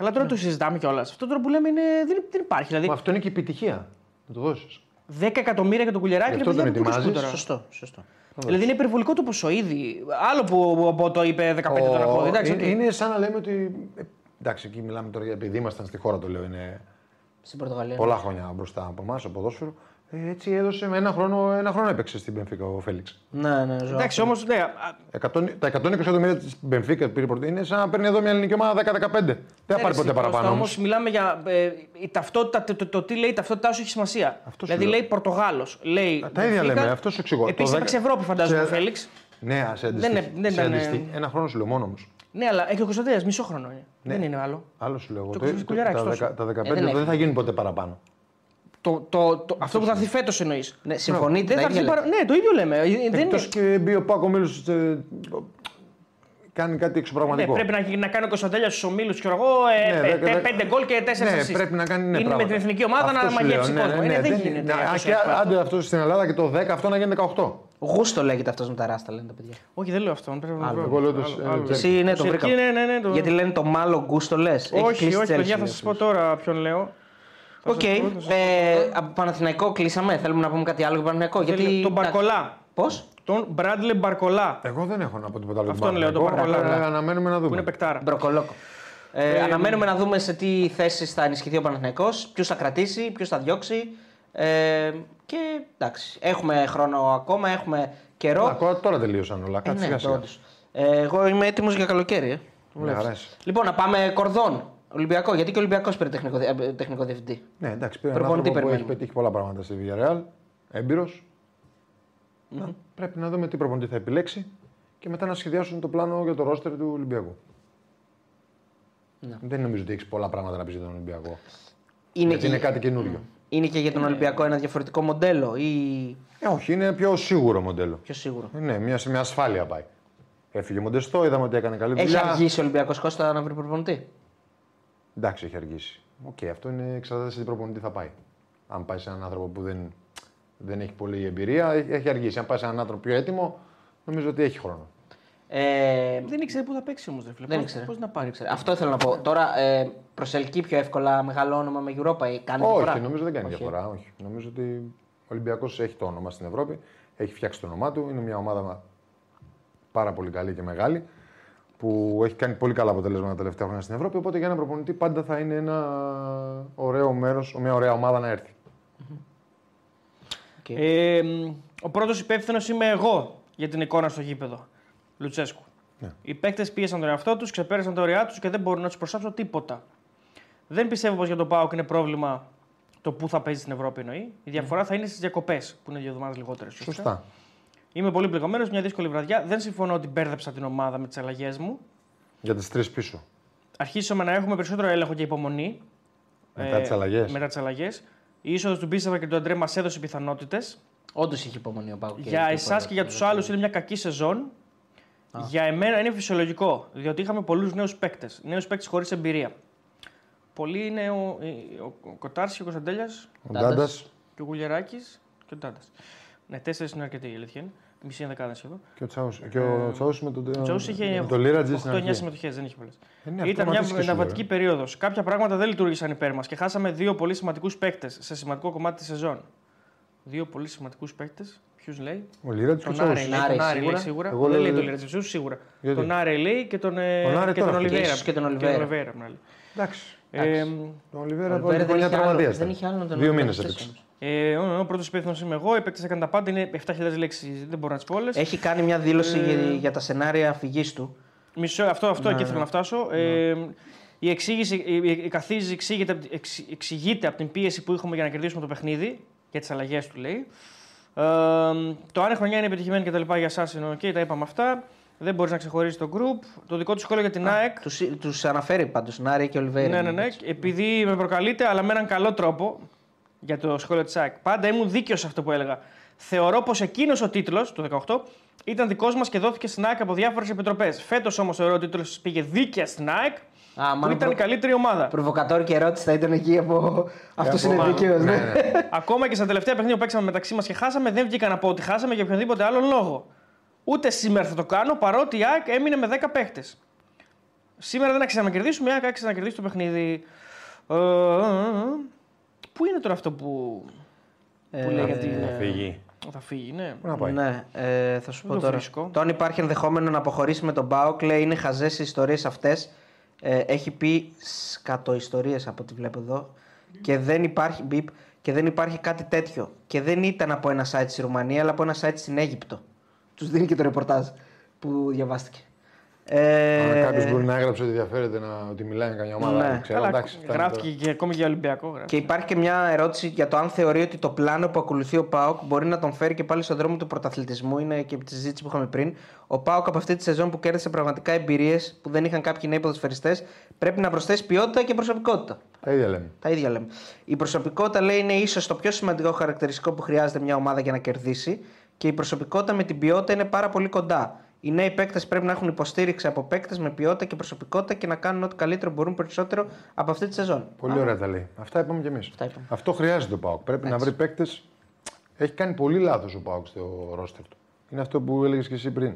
Καλά, τώρα το συζητάμε κιόλας. Αυτό τώρα που λέμε είναι, δεν, δεν υπάρχει. Δηλαδή Μα αυτό είναι και η επιτυχία. Να το δώσεις. 10 εκατομμύρια για τον κουλιαράκι Γι' είναι αυτό τον παιδιά, πού το ετοιμάζεις. σκούτερα. Σωστό, σωστό. Δηλαδή είναι υπερβολικό το ποσό ήδη. Άλλο που, που το είπε 15 τον ακούω. Εντάξει, είναι, οκ. είναι σαν να λέμε ότι. ε, Εντάξει, εκεί μιλάμε τώρα για επειδή ήμασταν στη χώρα, το λέω. Είναι Στην Πορτογαλία. πολλά χρόνια μπροστά από εμάς, από ποδόσφαιρο. Ε, έτσι έδωσε με ένα χρόνο, ένα χρόνο έπαιξε στην Μπενφίκα ο Φέληξ. Ναι, ναι, ζω. Εντάξει, όμως, ναι, α, 100, τα 120 εκατομμύρια της Μπενφίκα που πήρε πρωτή είναι σαν να παίρνει εδώ μια ελληνική ομάδα 10-15. Δεν θα πάρει ποτέ παραπάνω. Όμως όμως. μιλάμε για ε, η ταυτότητα, το, το, το τι λέει η ταυτότητά σου έχει σημασία. Αυτός σου δηλαδή λέω. λέει Πορτογάλος. Λέει Τα ίδια Benfica. λέμε, αυτός σου εξηγώ. Επίσης Το έπαιξε 10 Ευρώπη, φαντάζομαι, ο σε- Φέληξ. Ναι, ας, σε αντιστοιχ- είναι- δεν σε ήταν, αντιστοιχ- Ένα χρόνο σου λέω μόνο όμως. Ναι, αλλά έχει ο Κωνσταντέλια μισό χρόνο. είναι. Ναι. Δεν είναι άλλο. Άλλο σου λέω. εγώ. Το Το- Κωνσταντίνο το- Κουλιαράκης τα τόσο. δεκα- Τα 15 Ε, δεν δεν έχει. θα γίνει ποτέ παραπάνω. Το, το, το, αυτό που θα έρθει φέτος εννοείς. Ναι, συμφωνείτε. Δεν τα θα ίδια έρθει παρα... λέτε. Ναι, το ίδιο λέμε. Ε, Δεν Εκτός είναι... και μπει ο Πάκο Μίλους. Κάνει κάτι Ναι, εξωπραγματικό. πρέπει να, να κάνει ο Κωνσταντέλιας στους ομίλους, ξέρω εγώ, Ναι, ε, δέκα- δέκα- πέντε γκολ και τέσσερα Ναι, assist. πρέπει να κάνει ναι, Είναι με πράγματα. την εθνική ομάδα Αυτός να σου μαγεύσει λέω, ναι, κόσμο. ναι, Ε, ναι, δεν δεν- γίνεται. ναι, τόσο και εύκολα. άντε αυτός στην Ελλάδα και το 10 αυτό να γίνει 18. Γούστο λέγεται αυτός με τα ράστα, λένε τα παιδιά. Όχι, δεν λέω αυτό. Πρέπει να βρω. Εγώ λέω το- Άλλο, ε, άλλο. Τζέρκι. Εσύ ναι, το Σερκί, βρήκα. ναι, ναι, ναι, το- Γιατί λένε το μάλλον γκούστο λες. Όχι, όχι, παιδιά, θα σας πω τώρα ποιον λέω. Οκ. Ε, από Παναθηναϊκό κλείσαμε. Θέλουμε να πούμε κάτι άλλο για Παναθηναϊκό. Γιατί... Τον Μπαρκολά. Πώς; Τον Μπράντλεϊ Μπαρκολά. Εγώ δεν έχω να πω τίποτα άλλο. Αυτόν λέω, το Παναθηναϊκό, Μπαρκολά. απλά Αναμένουμε να Που είναι δούμε. παικτάρα. Μπροκολόκο. Ε, αναμένουμε να δούμε σε τι θέσεις θα ενισχυθεί ο Παναθηναϊκός, ποιους θα κρατήσει, ποιους θα διώξει. Ε, και εντάξει, έχουμε χρόνο ακόμα, έχουμε καιρό. Α, Τώρα τώρα τελείωσαν όλα. Ε, Κάτσε ναι, σιγά σιγά. όντως. Ε, εγώ είμαι έτοιμος για καλοκαίρι. Ε. Μου Βλέπεις. αρέσει. Λοιπόν, να πάμε κορδόν. Ολυμπιακό. Γιατί και ο Ολυμπιακός πήρε τεχνικό, δι- ε, τεχνικό διευθυντή. Ναι, εντάξει, πήρε έναν Προπονητή άνθρωπο που έχει περιμένουμε. πετύχει πολλά πράγματα στη Villarreal. Έμπειρος. Πρέπει να δούμε τι προπονητή θα επιλέξει και μετά να σχεδιάσουν το πλάνο για το ρόστερ του Ολυμπιακού. Ναι. Δεν νομίζω ότι έχεις πολλά πράγματα να πεις για τον Ολυμπιακό. Είναι, γιατί και... είναι κάτι καινούριο. είναι και για τον Ολυμπιακό ένα διαφορετικό μοντέλο ή Ε, όχι, είναι πιο σίγουρο μοντέλο. πιο σίγουρο. Ε, Ναι, μια, σε μια ασφάλεια πάει. Έφυγε Μοντεστό, είδαμε ότι έκανε καλή Έχει δουλειά. αργήσει ο Ολυμπιακός Κώστα να βρει προπονητή; Εντάξει, έχει αργήσει. Οκ, αυτό είναι εξαρτάται σε τι προπονητή θα πάει. Αν πάει σε έναν άνθρωπο που δεν, δεν έχει πολλή εμπειρία, έχει έχει αργήσει. Αν πάει σε έναν άνθρωπο πιο έτοιμο, νομίζω ότι έχει χρόνο. Ε, Δεν ήξερε πού θα παίξει όμως. δεν ήξερε. Πώς να πάρει. Αυτό θέλω να πω. Τώρα ε, προσελκύει πιο εύκολα μεγάλο όνομα με Europa ή κάνει διαφορά; Όχι, νομίζω δεν κάνει Όχι. διαφορά. Όχι. Νομίζω ότι ο Ολυμπιακός έχει το όνομα στην Ευρώπη, έχει φτιάξει το όνομά του. Είναι μια ομάδα πάρα πολύ καλή και μεγάλη που έχει κάνει πολύ καλά αποτελέσματα τα τελευταία χρόνια στην Ευρώπη. Οπότε για ένα προπονητή πάντα θα είναι ένα ωραίο μέρος, μια ωραία ομάδα να έρθει. Οκ. Ε, μ, ο πρώτος υπεύθυνος είμαι εγώ για την εικόνα στο γήπεδο. Λουτσέσκου. Ναι. Οι παίκτες πίεσαν τον εαυτό τους, ξεπέρασαν τα όριά τους και δεν μπορώ να τους προσάψω τίποτα. Δεν πιστεύω πως για τον ΠΑΟΚ είναι πρόβλημα το πού θα παίζει στην Ευρώπη εννοεί. Η διαφορά θα είναι στις διακοπές που είναι δύο εβδομάδες λιγότερες. Σωστά. Είμαι πολύ πληγωμένος, μια δύσκολη βραδιά. Δεν συμφωνώ ότι μπέρδεψα την ομάδα με τις αλλαγές μου. Για τις τρεις πίσω. Αρχίσαμε να έχουμε περισσότερο έλεγχο και υπομονή. Μετά τις αλλαγές. Μετά τις αλλαγές. Η είσοδος του Μπίσεβα και του Αντρέ μας έδωσε πιθανότητες. Όντως είχε υπομονή ο Πάουκ. Για εσάς και για τους άλλους είναι μια κακή σεζόν. Για εμένα είναι φυσιολογικό, διότι είχαμε πολλούς νέους παίκτες. Νέους παίκτες χωρίς εμπειρία. Πολλοί είναι ο, ο, ο Κοτάρσης, ο Κωνσταντέλιας Ο Ντάντας. Ντάντας και ο Γουλιαράκης και ο Ντάντας. Ναι, τέσσερις είναι αρκετοί η αλήθεια είναι. Μισή ενδεκάδα σχεδόν. και ο Τσάους. Και ο Τσάους με τον, Ο Τζόου είχε με τον Λίρατζη στην 8-9 αρχή. συμμετοχές, δεν είχε πολλές. Ε, ναι, αυτό Ήταν μια ματίσει και σου, μεταβατική ε. περίοδος. Κάποια πράγματα δεν λειτουργήσαν υπέρ μας και χάσαμε δύο πολύ σημαντικούς παίκτες σε σημαντικό κομμάτι της σεζόν. Δύο πολύ σημαντικούς παίκτες. Ποιους λέει; Ο Λίρατζη και ο Τον Άρη, Τσάους. λέει, Άρη τον Άρη σίγουρα. λέει σίγουρα. Εγώ δεν λέω- λέει τον Λιρατζεψού σίγουρα. Γιατί; Τον Άρη λέει και τον, ε, Τον Άρη και τον τώρα. Ολιβέρα. Ίσως και τον Ολιβέρα. Ολιβέρα, απ' την άλλη. Εντάξει. Ε, Τον Ολιβέρα Ο πρώτη Ολιβέρα χρονιά δεν είχε άλλο- τραυματίας δεν ήταν. είχε άλλο να τον Δύο αντικαταστήσει μήνες έπαιξε. Όμως. ε, ο ο πρώτος υπεύθυνος είμαι εγώ. Οι παίκτες έκαναν τα πάντα. Είναι 7.000 λέξεις. Δεν μπορώ να τις πω όλες. Έχει κάνει μια δήλωση Ε, για, για τα σενάρια φυγή του. Μισό, αυτό, αυτό Ναι, εκεί ναι. θέλω να φτάσω. Ε, η, εξήγηση, η, η, η καθίζηση εξηγείται, απ' τη- εξ- εξηγείται από την πίεση που είχαμε για να κερδίσουμε το παιχνίδι, για τις αλλαγές του λέει. Ε, το αν η χρονιά είναι επιτυχημένη και τα λοιπά για εσάς είναι οκ, τα είπαμε αυτά. Δεν μπορείς να ξεχωρίσει το group. Το δικό του σχόλιο για την ΑΕΚ. Τους, τους αναφέρει πάντως Νάρη και Ολιβέρα. Ναι, ναι, ναι. Επειδή με προκαλείτε, αλλά με έναν καλό τρόπο για το σχόλιο της ΑΕΚ. Πάντα ήμουν δίκαιος σε αυτό που έλεγα. Θεωρώ πως εκείνος ο τίτλος του 18 ήταν δικός μας και δόθηκε στην ΑΕΚ από διάφορες επιτροπές. Φέτος όμως θεωρώ ότι ο τίτλος πήγε δίκαια στην ΑΕΚ, Α, που μάλλον ήταν η προ... καλύτερη ομάδα. προβοκατόρικη ερώτηση θα ήταν εκεί από. Αυτό είναι μάλλον. δικαίω. Ναι, Ναι. ναι. Ακόμα και στα τελευταία παιχνίδια που παίξαμε μεταξύ μας και χάσαμε, δεν βγήκα να πω ότι χάσαμε για οποιονδήποτε άλλον λόγο. Ούτε σήμερα θα το κάνω, παρότι η ΑΕΚ έμεινε με 10 παίχτες. Σήμερα δεν άξιζε να κερδίσουμε, η ΑΕΚ άξιζε να κερδίσει το παιχνίδι. Ε, ε, ε, ε. Πού είναι τώρα αυτό που, που λέει για την. Θα ε, φύγει. Θα φύγει, ναι. Πού να πάει; Ναι, ε, θα σου πω το τώρα. βρίσκω. Το αν υπάρχει ενδεχόμενο να αποχωρήσει με τον Μπάουκ, λέει είναι χαζές οι ιστορίες αυτές. Ε, έχει πει σκατοϊστορίε από ό,τι βλέπω εδώ. Και δεν υπάρχει μπιπ, και δεν υπάρχει κάτι τέτοιο. Και δεν ήταν από ένα site στη Ρουμανία, αλλά από ένα site στην Αίγυπτο. Τους δίνει και το ρεπορτάζ που διαβάστηκε. Ε, Κάποιος μπορεί να έγραψε ότι ενδιαφέρεται να, ότι μιλάει για καμιά ομάδα. Ναι. δεν Ξέρω, Καλά, εντάξει, φτάνει γράφτηκε και ακόμη για Ολυμπιακό. Και Γράφτηκε. υπάρχει και μια ερώτηση για το αν θεωρεί ότι το πλάνο που ακολουθεί ο Πάοκ μπορεί να τον φέρει και πάλι στον δρόμο του πρωταθλητισμού. Είναι και από τη συζήτηση που είχαμε πριν. Ο Πάοκ από αυτή τη σεζόν που κέρδισε πραγματικά εμπειρίες που δεν είχαν κάποιοι νέοι ποδοσφαιριστές πρέπει να προσθέσει ποιότητα και προσωπικότητα. τώρα. Τα ίδια λέμε. Τα ίδια λέμε. Η προσωπικότητα λέει είναι ίσως το πιο σημαντικό χαρακτηριστικό που χρειάζεται μια ομάδα για να κερδίσει και η προσωπικότητα με την ποιότητα είναι πάρα πολύ κοντά. Οι νέοι παίκτες πρέπει να έχουν υποστήριξη από παίκτες με ποιότητα και προσωπικότητα και να κάνουν ό,τι καλύτερο μπορούν περισσότερο από αυτή τη σεζόν. Πολύ ωραία τα λέει. Αυτά είπαμε κι εμείς. Αυτά είπαμε. Αυτό χρειάζεται ο Πάοκ. Πρέπει να βρει παίκτες. Έχει κάνει πολύ λάθος ο Πάοκ στο ρόστερ του. Είναι αυτό που έλεγες και εσύ πριν.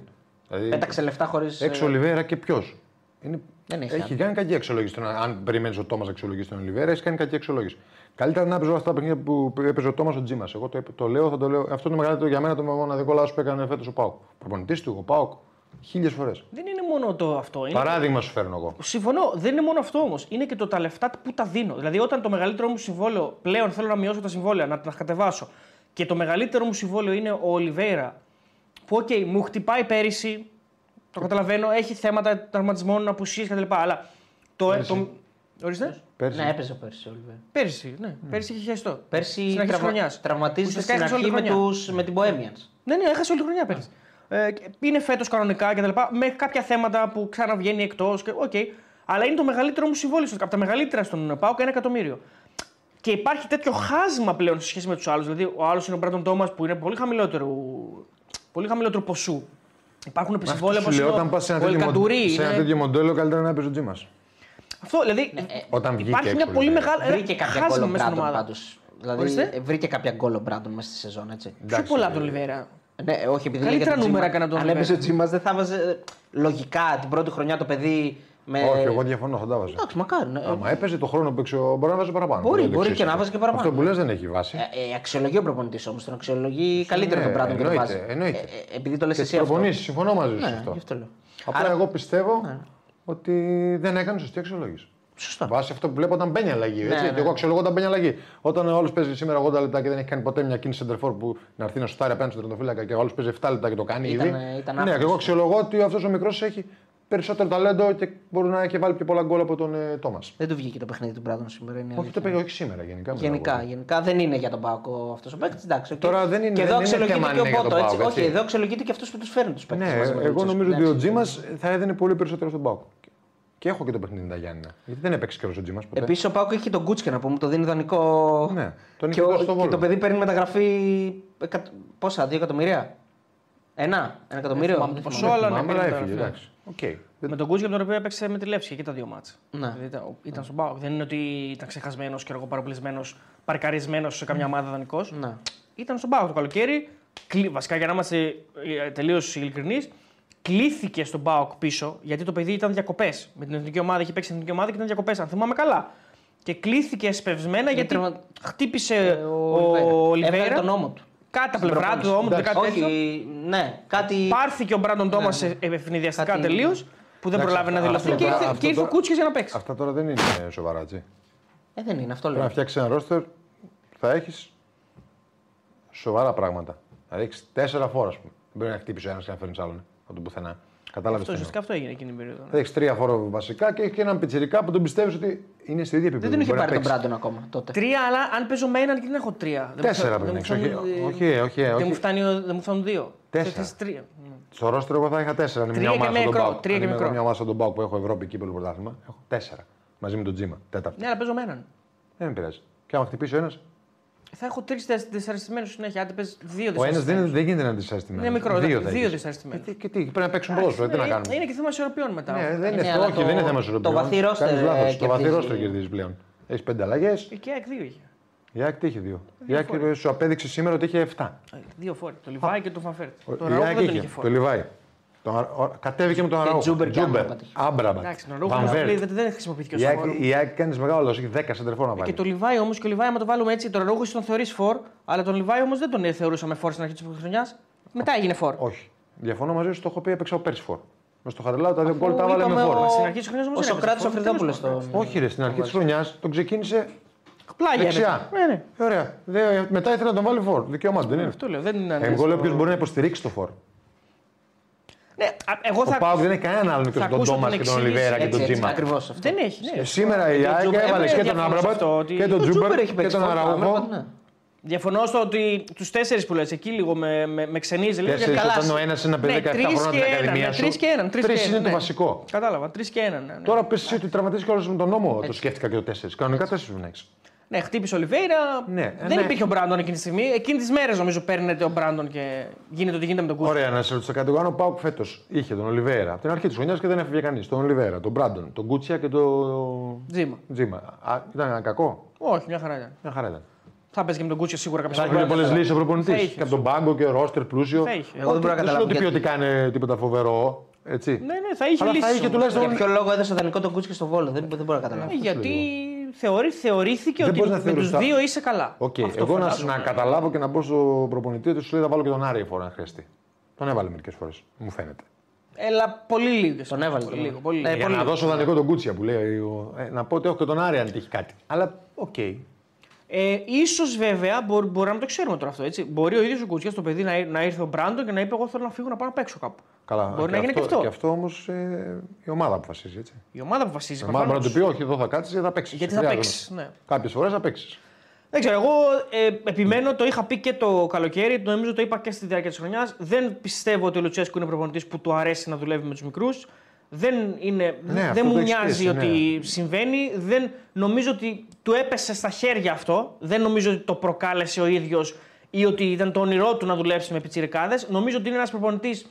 Δηλαδή, Πέταξε λεφτά ε, χωρίς. έξω Ολιβέρα και ποιος; Είναι... Δεν έχει έχει κάνει κακή αξιολόγηση. Τον- Αν περιμένεις ο Τόμας να αξιολογήσει τον Ολιβέρα, έχεις κάνει κακή αξιολόγηση. Καλύτερα να παίζω αυτά τα παιχνίδια που έπαιζε ο Τόμας ο Τζίμας. Εγώ το, το λέω, θα το λέω. Αυτό είναι το μεγαλύτερο για μένα το μοναδικό λάθο που έκανε φέτος ο ΠΑΟΚ. Προπονητής του, ο ΠΑΟΚ. Χίλιες φορές. Δεν είναι μόνο το αυτό. Είναι... Παράδειγμα σου φέρνω εγώ. Συμφωνώ, δεν είναι μόνο αυτό όμως. Είναι και το τα λεφτά που τα δίνω. Δηλαδή, όταν το μεγαλύτερο μου συμβόλαιο πλέον θέλω να μειώσω τα συμβόλαια, να τα κατεβάσω και το μεγαλύτερο μου συμβόλαιο είναι ο Ολιβέιρα, που οκ, μου χτυπάει πέρυσι Το καταλαβαίνω, έχει θέματα τραυματισμών, απουσίες κτλ. Αλλά το. το... Ορίστε. Πέρσι. Ναι, έπαιζε πέρσι ο Ολιβέρα. Πέρσι, ναι. Πέρσι είχε χιαστό. Πέρσι Στην αρχής της τραυμα... χρονιάς. τραυματίζεται Ουσιαστικά στην έχασε όλη αρχή τη με, χρονιά. τους, με την Bohemians. Ναι, ναι, έχασε όλη τη χρονιά πέρσι. Ε, και είναι φέτος κανονικά κτλ. Με κάποια θέματα που ξαναβγαίνει εκτός. Οκ. Αλλά είναι το μεγαλύτερο μου συμβόλαιο. Από τα μεγαλύτερα στον Πάοκ ένα εκατομμύριο. Και υπάρχει τέτοιο χάσμα πλέον σε σχέση με τους άλλους. Δηλαδή, ο άλλος είναι ο Μπράντον Τόμας που είναι πολύ χαμηλότερο, πολύ χαμηλότερο ποσού. Υπάρχουν Αυτό συμβόλαια σου όπως λέω, είναι ο- όταν πας σε, ένα ο τέτοιο μον- Ελκαντουρί, σε ένα είναι- τέτοιο μοντέλο, καλύτερα να παίζει ο Τζίμας. Αυτό δηλαδή. Όταν βγήκε υπάρχει έξω, μια πολύ δηλαδή. μεγάλη. Βρήκε κάποια γκολ χάσμα ο μέσα στην Μπράντον ομάδα. πάντως. Δηλαδή Ορίστε. ε, βρήκε κάποια γκολ ο Μπράντον μέσα στη σεζόν, έτσι. Πιο Εντάξει, πολλά ε, από τον Λιβέρα. Ναι, όχι, επειδή Καλύτερα λέγεται νούμερα Τζίμα. έκανε τον Αν Λιβέρα. έπαιζε ο Τζίμα, δεν θα βάζε. Λογικά την πρώτη χρονιά το παιδί. Με... Όχι, εγώ διαφωνώ, θα τα βάζα. Εντάξει, μακάρι. ναι. Άμα έπαιζε το χρόνο που έξω, μπορεί να βάζει παραπάνω. Μπορεί, Δεν το μπορεί ξέρεις και να αυτό. βάζει και παραπάνω. Αυτό που λες δεν έχει βάση. Ε, ε, αξιολογεί ο προπονητής όμως. Τον αξιολογεί καλύτερα Ναι, τον Μπράντον και τον εννοείται, βάζει. εννοείται. Ε, ε, επειδή το λες Και εσύ τις αυτό. προπονήσεις, συμφωνώ μαζί σου σε Ναι, αυτό. γι' αυτό λέω. Απλά Άρα- εγώ πιστεύω Ναι. Ότι δεν έκανε σωστή αξιολόγηση. Σωστά. Βάσει αυτό που βλέπω όταν μπαίνει αλλαγή. Έτσι. Ναι, ναι. Και εγώ αξιολογώ όταν μπαίνει αλλαγή. Όταν ο άλλος παίζει σήμερα 80 λεπτά και δεν έχει κάνει ποτέ μια κίνηση σεντερφόρ που να έρθει να σουτάρει απέναντι στον τερματοφύλακα και ο άλλος παίζει 7 λεπτά και το κάνει Ήταν- ήδη. ήταν ναι, άφθονος. και εγώ αξιολογώ ότι αυτός ο μικρός έχει περισσότερο ταλέντο και μπορεί να έχει βάλει πιο πολλά γκολ από τον ε, Τόμας. Δεν του βγήκε το παιχνίδι του Μπράντον σήμερα. Είναι Όχι, αλήθεια. το πήγε όχι σήμερα γενικά. μιλάω Γενικά, εγώ. γενικά δεν είναι για τον Πάκο αυτός ο παίκτης. Εντάξει, οκ. Τώρα δεν είναι- και εδώ δεν είναι αξιολογείται θέμα αν και ο είναι για τον Πότο. Έτσι. ΠΑΟΚ, Όχι, έτσι. εδώ αξιολογείται και αυτός που τους φέρνει τους παίκτες. Ναι, εγώ νομίζω ότι ο Τζίμα θα έδινε πολύ περισσότερο στον Πάοκ. Και έχω και το παιχνίδι τα Γιάννη. Γιατί δεν έπαιξε καιρός ο Τζίμα ποτέ. Επίσης ο Πάκο έχει τον Κούτσκε να πούμε, το δίνει δανεικό. Ναι, τον και, είχε ο- δώσει στο και Βόλο. το παιδί παίρνει μεταγραφή. εκα- Πόσα, δύο εκατομμύρια; Ένα, ένα εκατομμύριο; θυμάμαι δεν το θυμάμαι. ποσό, αλλά Θυμάμαι, ναι, αλλά πήρε έφυγε. μεταγραφή. Εντάξει. Οκ. Με τον Κούτζια τον οποίο έπαιξε με τη Λεύση και τα δύο μάτσα. Ναι. Δηλαδή, ήταν, ήταν στον Πάοκ. Δεν είναι ότι ήταν ξεχασμένος και εγώ παροπλισμένο, παρκαρισμένος σε καμιά ομάδα δανεικός. Ναι. Ήταν στον Πάοκ το καλοκαίρι. Κλει- Βασικά για να είμαστε τελείως ειλικρινείς, κλήθηκε στον Πάοκ πίσω γιατί το παιδί ήταν διακοπές. Με την εθνική ομάδα είχε παίξει την εθνική ομάδα και ήταν διακοπές, αν θυμάμαι καλά. Και κλήθηκε εσπευσμένα γιατί τρομα- χτύπησε Ε, ο, Έβγαλε Ολιβέρα. τον ώμο του. Κάτι τα Στην πλευρά του, προπόνηση. όμω, κάτι τέτοιο. Όχι, ναι, κάτι. Πάρθηκε ο Μπράντον Τόμα Ναι, ναι. ευνηδιαστικά Κάτι- τελείως που δεν Εντάξει, προλάβει να αυτό- δηλωθεί. αυτό Και τώρα- ήρθε, αυτό και ήρθε ο τώρα- Κούτσια για να παίξει. Αυτά τώρα δεν είναι σοβαρά, έτσι. Ε, δεν είναι, αυτό Πρέπει να λέω. φτιάξεις ένα ρόστερ θα έχεις σοβαρά πράγματα. Θα έχει τέσσερα φόρα, ας πούμε. Δεν μπορεί να χτύπησε ένας και να φέρνεις άλλον από το πουθενά. Κατάλαβες. Αυτό ουσιαστικά αυτό έγινε εκείνη την περίοδο. ναι. Θα έχεις τρία φόρα βασικά και έχει και έναν πιτσυρικά που τον πιστεύεις ότι είναι στη ίδια επίπεδο. Δεν τον είχε Μπορεί να πάρει τον παίξεις. Μπράντον ακόμα τότε. Τρία, αλλά αν παίζω με έναν και δεν έχω τρία. Δεν μου Τέσσερα φτα- πρέπει να δεν μου έχεις, όχι- φτάνουν, ε, όχι, όχι, Δεν όχι. μου, φτάνει, ο- δεν μου φτάνουν δύο. Τέσσερα. Θες τρία. Στο ρόστερ εγώ θα είχα τέσσερα. Αν είμαι Τρία μια και ομάδα σαν τον μικρό, Πάουκ. τρία Αν και είμαι μικρό. μια ομάδα σαν τον Πάουκ που έχω Ευρώπη κύπελο πρωτάθλημα, έχω τέσσερα. Μαζί με τον Τζίμα. Τέταρτο. Ναι, αλλά παίζω με έναν. Δεν με πειράζει. Και άμα χτυπήσει ο ένας, Θα έχω τρεις δυσαρεστημένους συνέχεια. Άντε παίζει δύο ο ένας δυσαρεστημένους. δεν, δεν γίνεται να αντισαστημένο. Είναι μικρό, Δύο, δύο θα έχεις. δυσαρεστημένους. Και τι, και τι, πρέπει να παίξουν ποδόσφαιρο, τι να Ε, κάνουμε; Είναι και θέμα ισορροπιών μετά. Ναι, δεν Ναι, είναι αλλά αυτό. το- Όχι, δεν είναι θέμα το ισορροπιών. βαθύ ρόστερ, Κάνεις ε, λάθος. Το βαθύ κερδίζει. ρόστερ κερδίζεις πλέον. Έχεις πέντε αλλαγές. Και η ΑΕΚ δύο είχε. Η ΑΕΚ τι είχε δύο; Η ΑΕΚ σου απέδειξε σήμερα ότι είχε 7. Ε, Δύο φόροι. Το Λιβάη και το Φαφέρτ. Το Η Ραούχο ΑΕΚ δεν τον είχε είχε. Το φόροι. Λιβάη. Το Αρα- ο- Κατέβηκε με τον Αραούχο. Τζούμπερ και Άμπραμπατ είχε. Άμπραμπατ. Εντάξει, τον Ραούχο Βαν Βέρτ. δεν χρησιμοποιήθηκε Η ως ΑΕΚ- φόρο. Η ΑΕΚ κάνει μεγάλο λάθος. Έχει 10 σεντερφόρ να βάλει. Και το Λιβάη όμως, και ο Λιβάη, άμα το βάλουμε έτσι, τον Ραούχο τον θεωρείς φόρ, αλλά τον Λιβάη όμως δεν τον θεωρούσαμε φόρ στην αρχή της χρονιάς. Μετά έγινε φόρ. Όχι. Διαφωνώ μαζί σου, το έχω πει έπαιξα ο πέρσι φόρ. Μες στο Χαρελάου τα δύο γκολ τα Αφού βάλε με είπαμε φόρ. ο- Στην αρχή της χρονιάς όμως Ο δεν έπαιζε Σοκράτη ο φόρ, Φρυδόπουλο. τέλος τον- Όχι, ρε, στην αρχή της χρονιάς τον ξεκίνησε Πλάγια. δεξιά. Ναι, ναι. Ωραία. Δε- μετά ήθελε να τον βάλει φόρ. Δικαίωμά του δεν είναι. Αυτό λέω. Δεν είναι Ε, Εγώ λέω ποιο μπορεί να υποστηρίξει το φόρ. Ναι, α, εγώ Ο θα. Πάουκ δεν έχει κανέναν άλλον εκτό θα από τον ακούσω Τόμα την και τον εξήγηση. Ολιβέρα και Έτσι, τον έτσι, Τζίμα. ακριβώς αυτό. Δεν έχει. Ναι. Ε, Σήμερα η τον ΑΕΚ Τζούμπερ- έβαλε ε, και τον διαφωνώ σε Άμπραμπατ αυτό, ότι- και τον Ο Τζούμπερ έχει και παίξει τον φόρ, Αραούχο. Άμπραμπατ, ναι. Διαφωνώ στο ότι τους τέσσερις που λες εκεί λίγο με, με, με ξενίζει. Λίγο Τέσσερις καλά. όταν ο ένας είναι Ναι, 17 τρεις χρόνια και την έναν, ακαδημία ναι, σου. Τρει και έναν. Τρεις Τρεις και είναι έναν, το ναι. βασικό. Κατάλαβα. Τρεις και έναν. Ναι, ναι. Τώρα πες εσύ ότι τραυματίζει κιόλα με τον νόμο. Το σκέφτηκα και το 4. Κανονικά 4 δεν έχει. Ναι, χτύπησε ο Λιβέιρα. Ναι, δεν ναι. υπήρχε ο Μπράντον εκείνη τη στιγμή. Εκείνη τις μέρες νομίζω παίρνεται ο Μπράντον και γίνεται ό,τι γίνεται με τον Κούστο. Ωραία, να σε ρωτήσω κάτι. Ο Πάουκ φέτος είχε τον Ολιβέρα από την αρχή της χρονιάς και δεν έφυγε κανείς. Τον Ολιβέρα, τον Μπράντον, τον Κούτσια και τον Τζίμα. Τζίμα. Α, ήταν ένα κακό; Όχι, μια χαρά ήταν. Μια χαρά ήταν. Θα παίζει και με τον Κούτσια σίγουρα κάποια Θα στιγμή. έχει πολλές λύσεις ο προπονητής. Θα είχε, Και από τον πάγκο και ρόστερ πλούσιο. Θα είχε. Εγώ δεν μπορώ να σου λέω καταλάβω ότι γιατί. ποιοτικά είναι τίποτα φοβερό. Έτσι. Ναι, ναι, θα είχε Αλλά θα λύσεις είχε όμως. τουλάχιστον. Για ποιο λόγο έδωσε δανεικό τον Κούτσκι στο βόλο, δεν, δεν μπορώ να καταλάβω. Ε, Γιατί θεωρεί, θεωρήθηκε Δεν ότι μπορείς να με θεωρείς του τα- δύο είσαι καλά. Οκ, Αυτό εγώ να, φαντάζομαι. να καταλάβω και να μπω στο προπονητή ότι σου λέει θα βάλω και τον Άρη φορά αν χρειαστεί. Τον έβαλε μερικές φορές, μου φαίνεται. Έλα, πολύ λίγες. Τον έβαλε Πολύ τον λίγο. Πολύ Ε, λίγο. Για πολύ να δώσω δανεικό τον Κούτσια που λέει. ο- ε, να πω ότι έχω και τον Άρη αν τύχει κάτι. Αλλά οκ. Ε, ίσως βέβαια μπορεί, μπορεί να μην το ξέρουμε τώρα αυτό. Έτσι. Μπορεί ο ίδιος ο Κουτσιάς το παιδί να, να ήρθε ο Μπράντον και να είπε: Εγώ θέλω να φύγω να πάω να παίξω κάπου. Καλά, Μπορεί να γίνει και αυτό. Και αυτό όμως ε, η ομάδα αποφασίζει. Έτσι. Η ομάδα αποφασίζει. Η ομάδα μπορεί να προφανώς. του πει: Όχι, εδώ θα κάτσεις, θα παίξεις. Γιατί θα παίξεις, ναι. Κάποιες φορές θα παίξεις. Δεν ξέρω, εγώ ε, επιμένω, το είχα πει και το καλοκαίρι, το νομίζω το είπα και στη διάρκεια της χρονιάς. Δεν πιστεύω ότι ο Λουτσέσκου είναι προπονητής που του αρέσει να δουλεύει με τους μικρούς. Δεν, είναι, Ναι, αυτό δεν το μου έχεις μοιάζει πέσει, ότι συμβαίνει. Δεν, νομίζω ότι του έπεσε στα χέρια αυτό. Δεν νομίζω ότι το προκάλεσε ο ίδιος ή ότι ήταν το όνειρό του να δουλέψει με πιτσιρικάδες. Νομίζω ότι είναι ένας προπονητής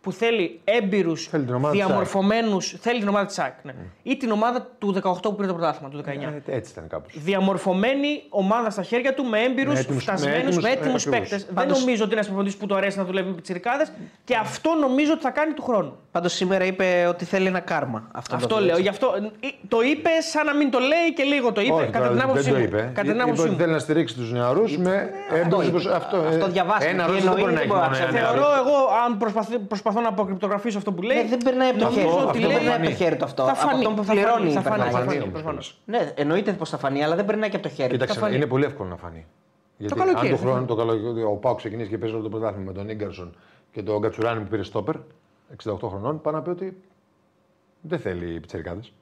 που θέλει έμπειρους, Θέλει την ομάδα της διαμορφωμένους. Θέλει την ομάδα τη ΣΑΚ. Ναι. Ή την ομάδα του 18 που πήρε το πρωτάθλημα, του 19 Ε, έτσι ήταν κάπως. διαμορφωμένη ομάδα στα χέρια του με έμπειρους, Με έτοιμους- φτασμένους, με έτοιμους- με έτοιμου ακριβώς. παίκτες. Δεν Πάντως- νομίζω ότι είναι ένας προπονητής που του αρέσει να δουλεύει με πιτσιρικάδες και αυτό νομίζω ότι θα κάνει του χρόνου. Πάντως σήμερα είπε ότι θέλει ένα κάρμα. Αυτό, Αυτό το λέω. Γι' αυτό, ε, το είπε σαν να μην το λέει και λίγο το είπε. Όχι, κατά τώρα την άποψή δεν το μου. είπε. Κατά την είπε άποψή ότι μου. θέλει να στηρίξει τους νεαρούς με έμπειρους. είπε. Αυτό, ε, Αυτό διαβάστηκε. Ένα Τι ρόλο δεν εννοεί, μπορεί να δεν έχει μπορώ να μόνο ένα ξέρω. νεαρό. Θεωρώ εγώ, αν προσπαθώ, προσπαθώ να αποκρυπτογραφήσω αυτό που λέει. Ναι, δεν περνάει από το νομίζω χέρι. ότι Αυτό λέει- δεν περνάει από το φανεί. χέρι του αυτό. Θα Από φανεί, αυτόν που θα φανεί, πληρώνει. θα φανεί, περνάει. θα φανεί φανεί, όμως, προφανώς. Ναι, εννοείται πως θα φανεί, αλλά δεν περνάει και από το χέρι. του. Κοίταξε, φανεί. είναι πολύ εύκολο να φανεί. Γιατί καλοκαίρι, αν το θα χρόνο φανεί. το καλοκαίρι, ο Πάου ξεκινήσει και παίζει όλο το πρωτάθλημα με τον Ίγκαρσον και τον Κατσουράνη που πήρε στόπερ, 68 χρονών, πάει να πει ότι δεν θέλει οι πιτσερικάδες.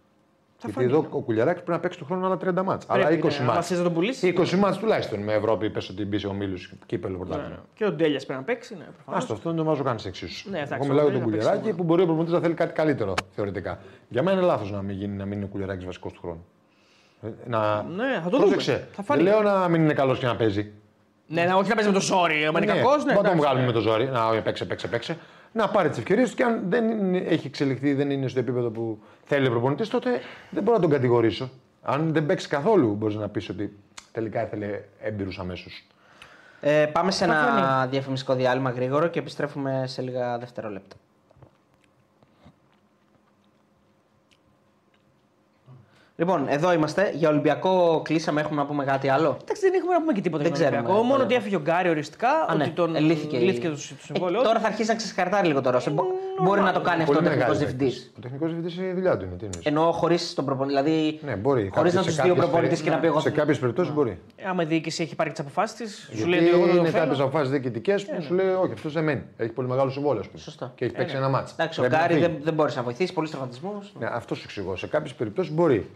Γιατί φανεί. εδώ ο Κουλιαράκης πρέπει να παίξει του χρόνου άλλα 30 μάτς. Αλλά Πρέπει, 20 ναι, άμα μάτς. θες να τον πουλήσεις, 20 μάτς τουλάχιστον με Ευρώπη, πες ότι μπει σε ομίλους κύπελο πρωτάθλημα. Και ο Ντέλιας πρέπει να παίξει. Ναι, προφανώς. Άστο, αυτό δεν το βάζω καν σε εξίσου. Ναι, εντάξει, Εγώ μιλάω ο για τον Ντέλιας Κουλιαράκη παίξει που μπορεί ο προπονητής να θέλει κάτι καλύτερο θεωρητικά. Για μένα είναι λάθος να μην, γίνει, να μην είναι ο Κουλιαράκης βασικός του χρόνου. Ε, Να... Ναι, θα το Πρόσεξε. δούμε. Θα φανεί. Δεν λέω να μην είναι καλός και να παίζει. Ναι, ναι, όχι να παίζει με το ζόρι. Ο είναι κακό, ναι. Μπορεί να τον εντάξει, βγάλουμε ναι. με το ζόρι. Να, όχι, παίξε, παίξε, παίξε. Να πάρει τις ευκαιρίες του και αν δεν είναι- έχει εξελιχθεί, δεν είναι στο επίπεδο που θέλει ο προπονητής, τότε δεν μπορώ να τον κατηγορήσω. Αν δεν παίξει καθόλου, μπορείς να πεις ότι τελικά ήθελε έμπειρους αμέσως. Ε, πάμε σε ένα φανεί. διαφημιστικό διάλειμμα γρήγορο και επιστρέφουμε σε λίγα δευτερόλεπτα. Λοιπόν, εδώ είμαστε. Για Ολυμπιακό κλείσαμε. Έχουμε να πούμε κάτι άλλο; Εντάξει, δεν έχουμε να πούμε και τίποτα Δεν για τον ξέρουμε, Ολυμπιακό. Μόνο βέβαια. ότι έφυγε ο Γκάρι οριστικά, Α, ναι, ότι τον ελήθηκε η- λύθηκε το το συμβόλαιο. Ε, τώρα θα αρχίσει να ξεσκαρτάρει λίγο τώρα. Μπορεί να το κάνει αυτό ο τεχνικός διευθυντής. Ο τεχνικός διευθυντής είναι η δουλειά του. Είναι, τι εννοείς; Εννοώ χωρίς τον προπονητή. Δηλαδή, Ναι, μπορεί. χωρίς να Σε του δύο κάποιες προπονητέ περι- και να πει εγώ. Σε κάποιες περιπτώσεις μπορεί. Ε, Άμα η διοίκηση έχει πάρει τις αποφάσεις της, σου Γιατί λέει ότι εγώ δεν το είναι θέλω. κάποιες αποφάσεις διοικητικές που σου λέει Όχι, αυτός δεν μένει. Έχει πολύ μεγάλο συμβόλαιο. ας πούμε. Σωστό. Και έχει παίξει ένα μάτσο. Εντάξει, ο Γκάρι δεν, δεν μπορείς να βοηθήσεις. Πολλούς τραυματισμούς. Ναι, αυτό σου εξηγώ. Σε κάποιες περιπτώσεις μπορεί.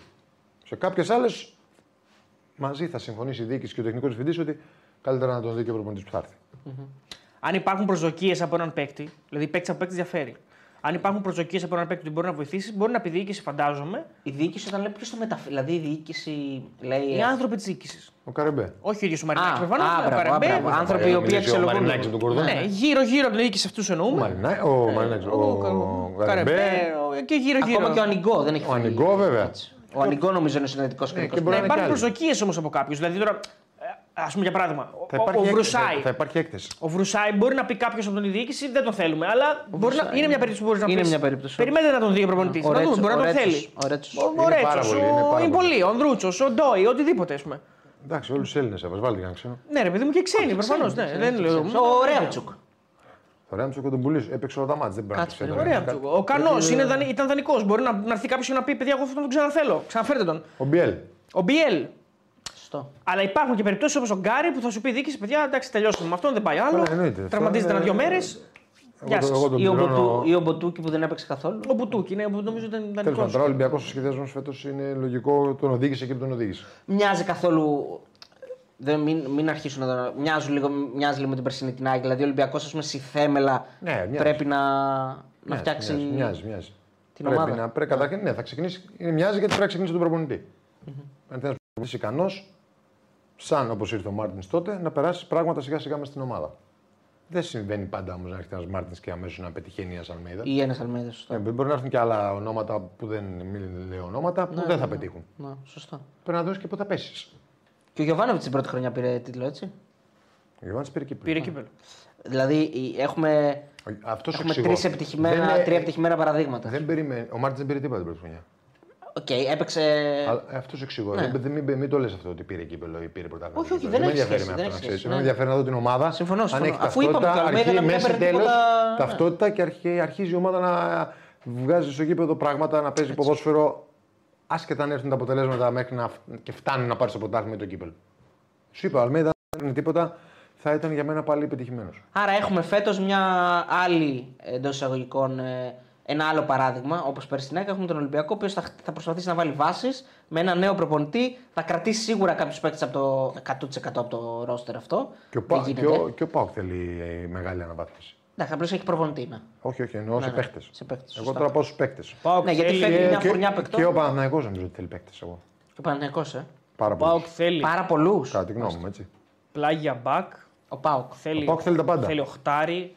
Σε κάποιες άλλες μαζί θα συμφωνήσει η διοίκηση και ο τεχνικός διευθυντής ότι καλύτερα να τον δει και ο προπονητής που θα έρθει. Αν υπάρχουν προσδοκίες από έναν παίκτη, δηλαδή παίκτης από παίκτης διαφέρει. Αν υπάρχουν προσδοκίες από έναν παίκτη που μπορεί να βοηθήσει, μπορεί να πει η διοίκηση, φαντάζομαι, Η διοίκηση όταν λέει ποιος το μεταφέρει. Δηλαδή η διοίκηση λέει. οι άνθρωποι της διοίκησης. Ο Καρεμπέ. Όχι ο ίδιος ο Α, Μαρινάκη, α, προφανώ. μπράβο, μπράβο. Άνθρωποι οι οποίοι Ο αξιολογούν. Μαρινάκης με τον Κορδόν. Ναι, γύρω-γύρω από την διοίκηση αυτού Ο εννοούμε. Μαρινά- ο Μαρινάκης, ο Καρεμπέ Καρεμπέ. ο- και γύρω-γύρω. Ακόμα και ο Ανιγκό δεν έχει Ο φύγει. Ανιγκό, βέβαια. Έτσι. Ο Ανιγκό νομίζω είναι συνδετικό κρίκο. και μπορεί Ναι, να είναι υπάρχουν κι άλλοι. προσδοκίες όμως από κάποιους. Δηλαδή τώρα, ας πούμε για παράδειγμα, ο, Θα ο, υπάρχει ο έκθεση, Βρουσάη. Θα υπάρχει έκθεση. Ο Βρουσάη μπορεί να πει κάποιος από την διοίκηση δεν τον θέλουμε, αλλά μπορεί να, Βρουσάη είναι μια περίπτωση που μπορείς να πεις. Είναι μια περίπτωση. Περιμένετε να τον δει ο προπονητής. Ο Να δούμε, Ρέτσο- μπορεί να ο τον Ρέτσος, θέλει. ο Ρέτσος. Ο, ο Είναι Ρέτσος, πάρα πολύ, είναι ο πάρα Ιμπολί, ο Ανδρούτσος, ο Ντόι, οτιδήποτε ας πούμε. Εντάξει, όλους του Έλληνες έβαζε. Βάλτε κανένα ξένο. Ναι, ρε παιδί μου και ξένοι προφανώς. Ναι, δεν λέω. Ο Ρέαμτσουκ. Το Ρέμψο και τον πουλήσω. Έπαιξε όλα τα μάτια. Δεν πρέπει να Κάτσε, τους ωραία. έτρωγε. Ωραία. Ο Κανός ήταν δανεικός. Μπορεί να, να έρθει κάποιος και να πει: Παιδιά, εγώ αυτόν τον ξαναθέλω. Ξαναφέρτε τον. Ο Μπιέλ. Ο Μπιέλ. Σωστό. Αλλά υπάρχουν και περιπτώσεις όπως ο Γκάρι που θα σου πει: Διοίκηση, παιδιά, εντάξει, τελειώσαμε με αυτόν, δεν πάει άλλο. Καλά, εννοείται. Τραυματίζεται Αυτό ένα-δύο είναι- μέρες. Γεια Εγώ το- σας. εγώ τον Ή ο, πληρώνω- Μποτού, ή ο Μποτούκι που δεν έπαιξε καθόλου. Ο Μπουτούκι, ναι, που νομίζω ήταν Τέλος ιδανικό. πάντων, τώρα ο Ολυμπιακός σχεδιασμός φέτος είναι λογικό. Τον οδήγησε και τον οδήγησε. Μοιάζει καθόλου. Δεν, μην, μην αρχίσουν να το. Μοιάζουν λίγο, μοιάζει λίγο με την περσινή την Άγγελ. Δηλαδή ο Ολυμπιακός, ας πούμε, στη θέμελα Ναι, μοιάζει. πρέπει να, να Μοιάζει, φτιάξει. Μοιάζει, μοιάζει. μοιάζει. την πρέπει ομάδα. Να, πρέπει, καταρχήν, ναι, θα ξεκινήσει. Είναι, μοιάζει γιατί πρέπει να ξεκινήσει τον προπονητή. Αν θέλεις να είσαι ικανός, σαν όπως ήρθε ο Μάρτινς τότε, να περάσεις πράγματα σιγά σιγά μες στην ομάδα. Δεν συμβαίνει πάντα όμως να έρχεται ένας Μάρτινς και αμέσως να πετυχαίνει ένα Αλμέιδα. Ή ένα Αλμέιδα, σωστό. Ναι, μπορεί να έρθουν και άλλα ονόματα που δεν μην λέω ονόματα που δεν θα πετύχουν. Ναι, σωστό. Πρέπει να δώσεις και πού θα πέσεις. Και ο Γιοβάνοβιτς την πρώτη χρονιά πήρε τίτλο, έτσι. Ο Γιοβάνοβιτς πήρε κύπελλο. Πήρε κύπελλο. Δηλαδή η- έχουμε, Αυτός έχουμε εξηγώ. τρεις επιτυχημένα, Δεν είναι- τρία επιτυχημένα παραδείγματα. Δεν περίμενε. Ο Μαρτίνς δεν πήρε τίποτα την πρώτη χρονιά. Οκ, έπαιξε. Αλλά αυτός σου εξηγώ. Ναι. Δεν- Μην, μην, το λες αυτό ότι πήρε κύπελλο ή πήρε πρωτάθλημα. Όχι, όχι, Δεν δεν με έχεις ενδιαφέρει σχέση, με δεν αυτό να έχει ξέρεις. σχέση, Με ναι. ενδιαφέρει να δω την ομάδα. Συμφωνώ, Αν συμφωνώ. έχει Αφού είπαμε ταυτότητα, ότι ο Αλμέιδα αρχή, δεν μέση, έπαιρνε τέλος, τίποτα- Ταυτότητα και αρχή, αρχίζει η ομάδα να βγάζει στο γήπεδο πράγματα, να παίζει ποδόσφαιρο. Άσχετα αν έρθουν τα αποτελέσματα μέχρι να, φ- και φτάνουν να πάρει το πρωτάθλημα ή το κύπελο. Σου είπα, ο Αλμέιδα δεν είναι τίποτα. θα ήταν για μένα πάλι επιτυχημένος. Άρα έχουμε φέτος μια άλλη εντός εισαγωγικών ε, ένα άλλο παράδειγμα, όπως πέρσι την έχουμε τον Ολυμπιακό, ο οποίος θα, θα προσπαθήσει να βάλει βάσεις με ένα νέο προπονητή. Θα κρατήσει σίγουρα κάποιους παίκτες από το 100% από το ρόστερ αυτό. Και ο, Πα, και ο, και ο Πάοκ θέλει ε, μεγάλη αναβάθμιση. Ναι, απλώς έχει προπονητή. Ναι. Όχι, όχι, εννοώ ναι, σε ναι, παίχτες. Εγώ τώρα πάω στους παίχτες. Ναι, γιατί φέρνει μια φουρνιά παικτών. Και ο Παναθηναϊκός νομίζω ότι θέλει παίκτε. Εγώ. Και ο Παναθηναϊκός, ε. Πάρα πολλούς. θέλει. Πάρα πολλούς. Κατά τη γνώμη μου, έτσι. Πλάγια μπακ. Ο Πάοκ. Θέλει, ο Πάοκ θέλει τα πάντα. Θέλει οχτάρι.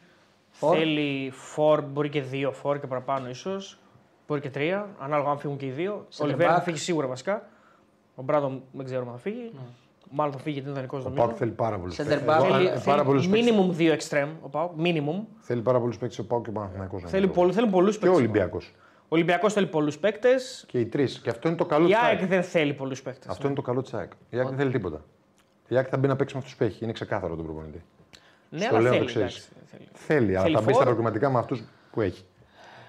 Φορ. Θέλει φορ, μπορεί και δύο φορ και παραπάνω ίσως. Μπορεί και τρία, ανάλογα αν φύγουν και οι δύο. Ο Λιβέρα θα φύγει σίγουρα βασικά. Ο Μπράδο δεν ξέρουμε αν θα φύγει. Mm. Μάλλον θα φύγει γιατί είναι δανεικός νομίζω. Ο Πάουκ θέλει πάρα πολλούς παίκτες. Θέλει, θέλει minimum δύο εξτρέμ. Ο Πάουκ. Minimum. Θέλει πάρα πολλούς παίκτες ο Πάουκ και ο Παναθυνακό. Θέλει, πολλ, θέλει πολλούς παίκτε. Και ο Ολυμπιακός. Ο Ολυμπιακός θέλει πολλούς παίκτες. Και οι τρεις. Και αυτό είναι το καλό της ΑΕΚ. Η ΑΕΚ δεν θέλει πολλούς παίκτες. Αυτό ναι. είναι το καλό της ΑΕΚ. Η ΑΕΚ δεν θέλει τίποτα. Η ΑΕΚ θα μπει να παίξει με αυτούς που έχει. Είναι ξεκάθαρο το προπονητή. Ναι, αλλά θέλει. Θέλει, αλλά θα μπει στα προκριματικά με αυτούς που έχει.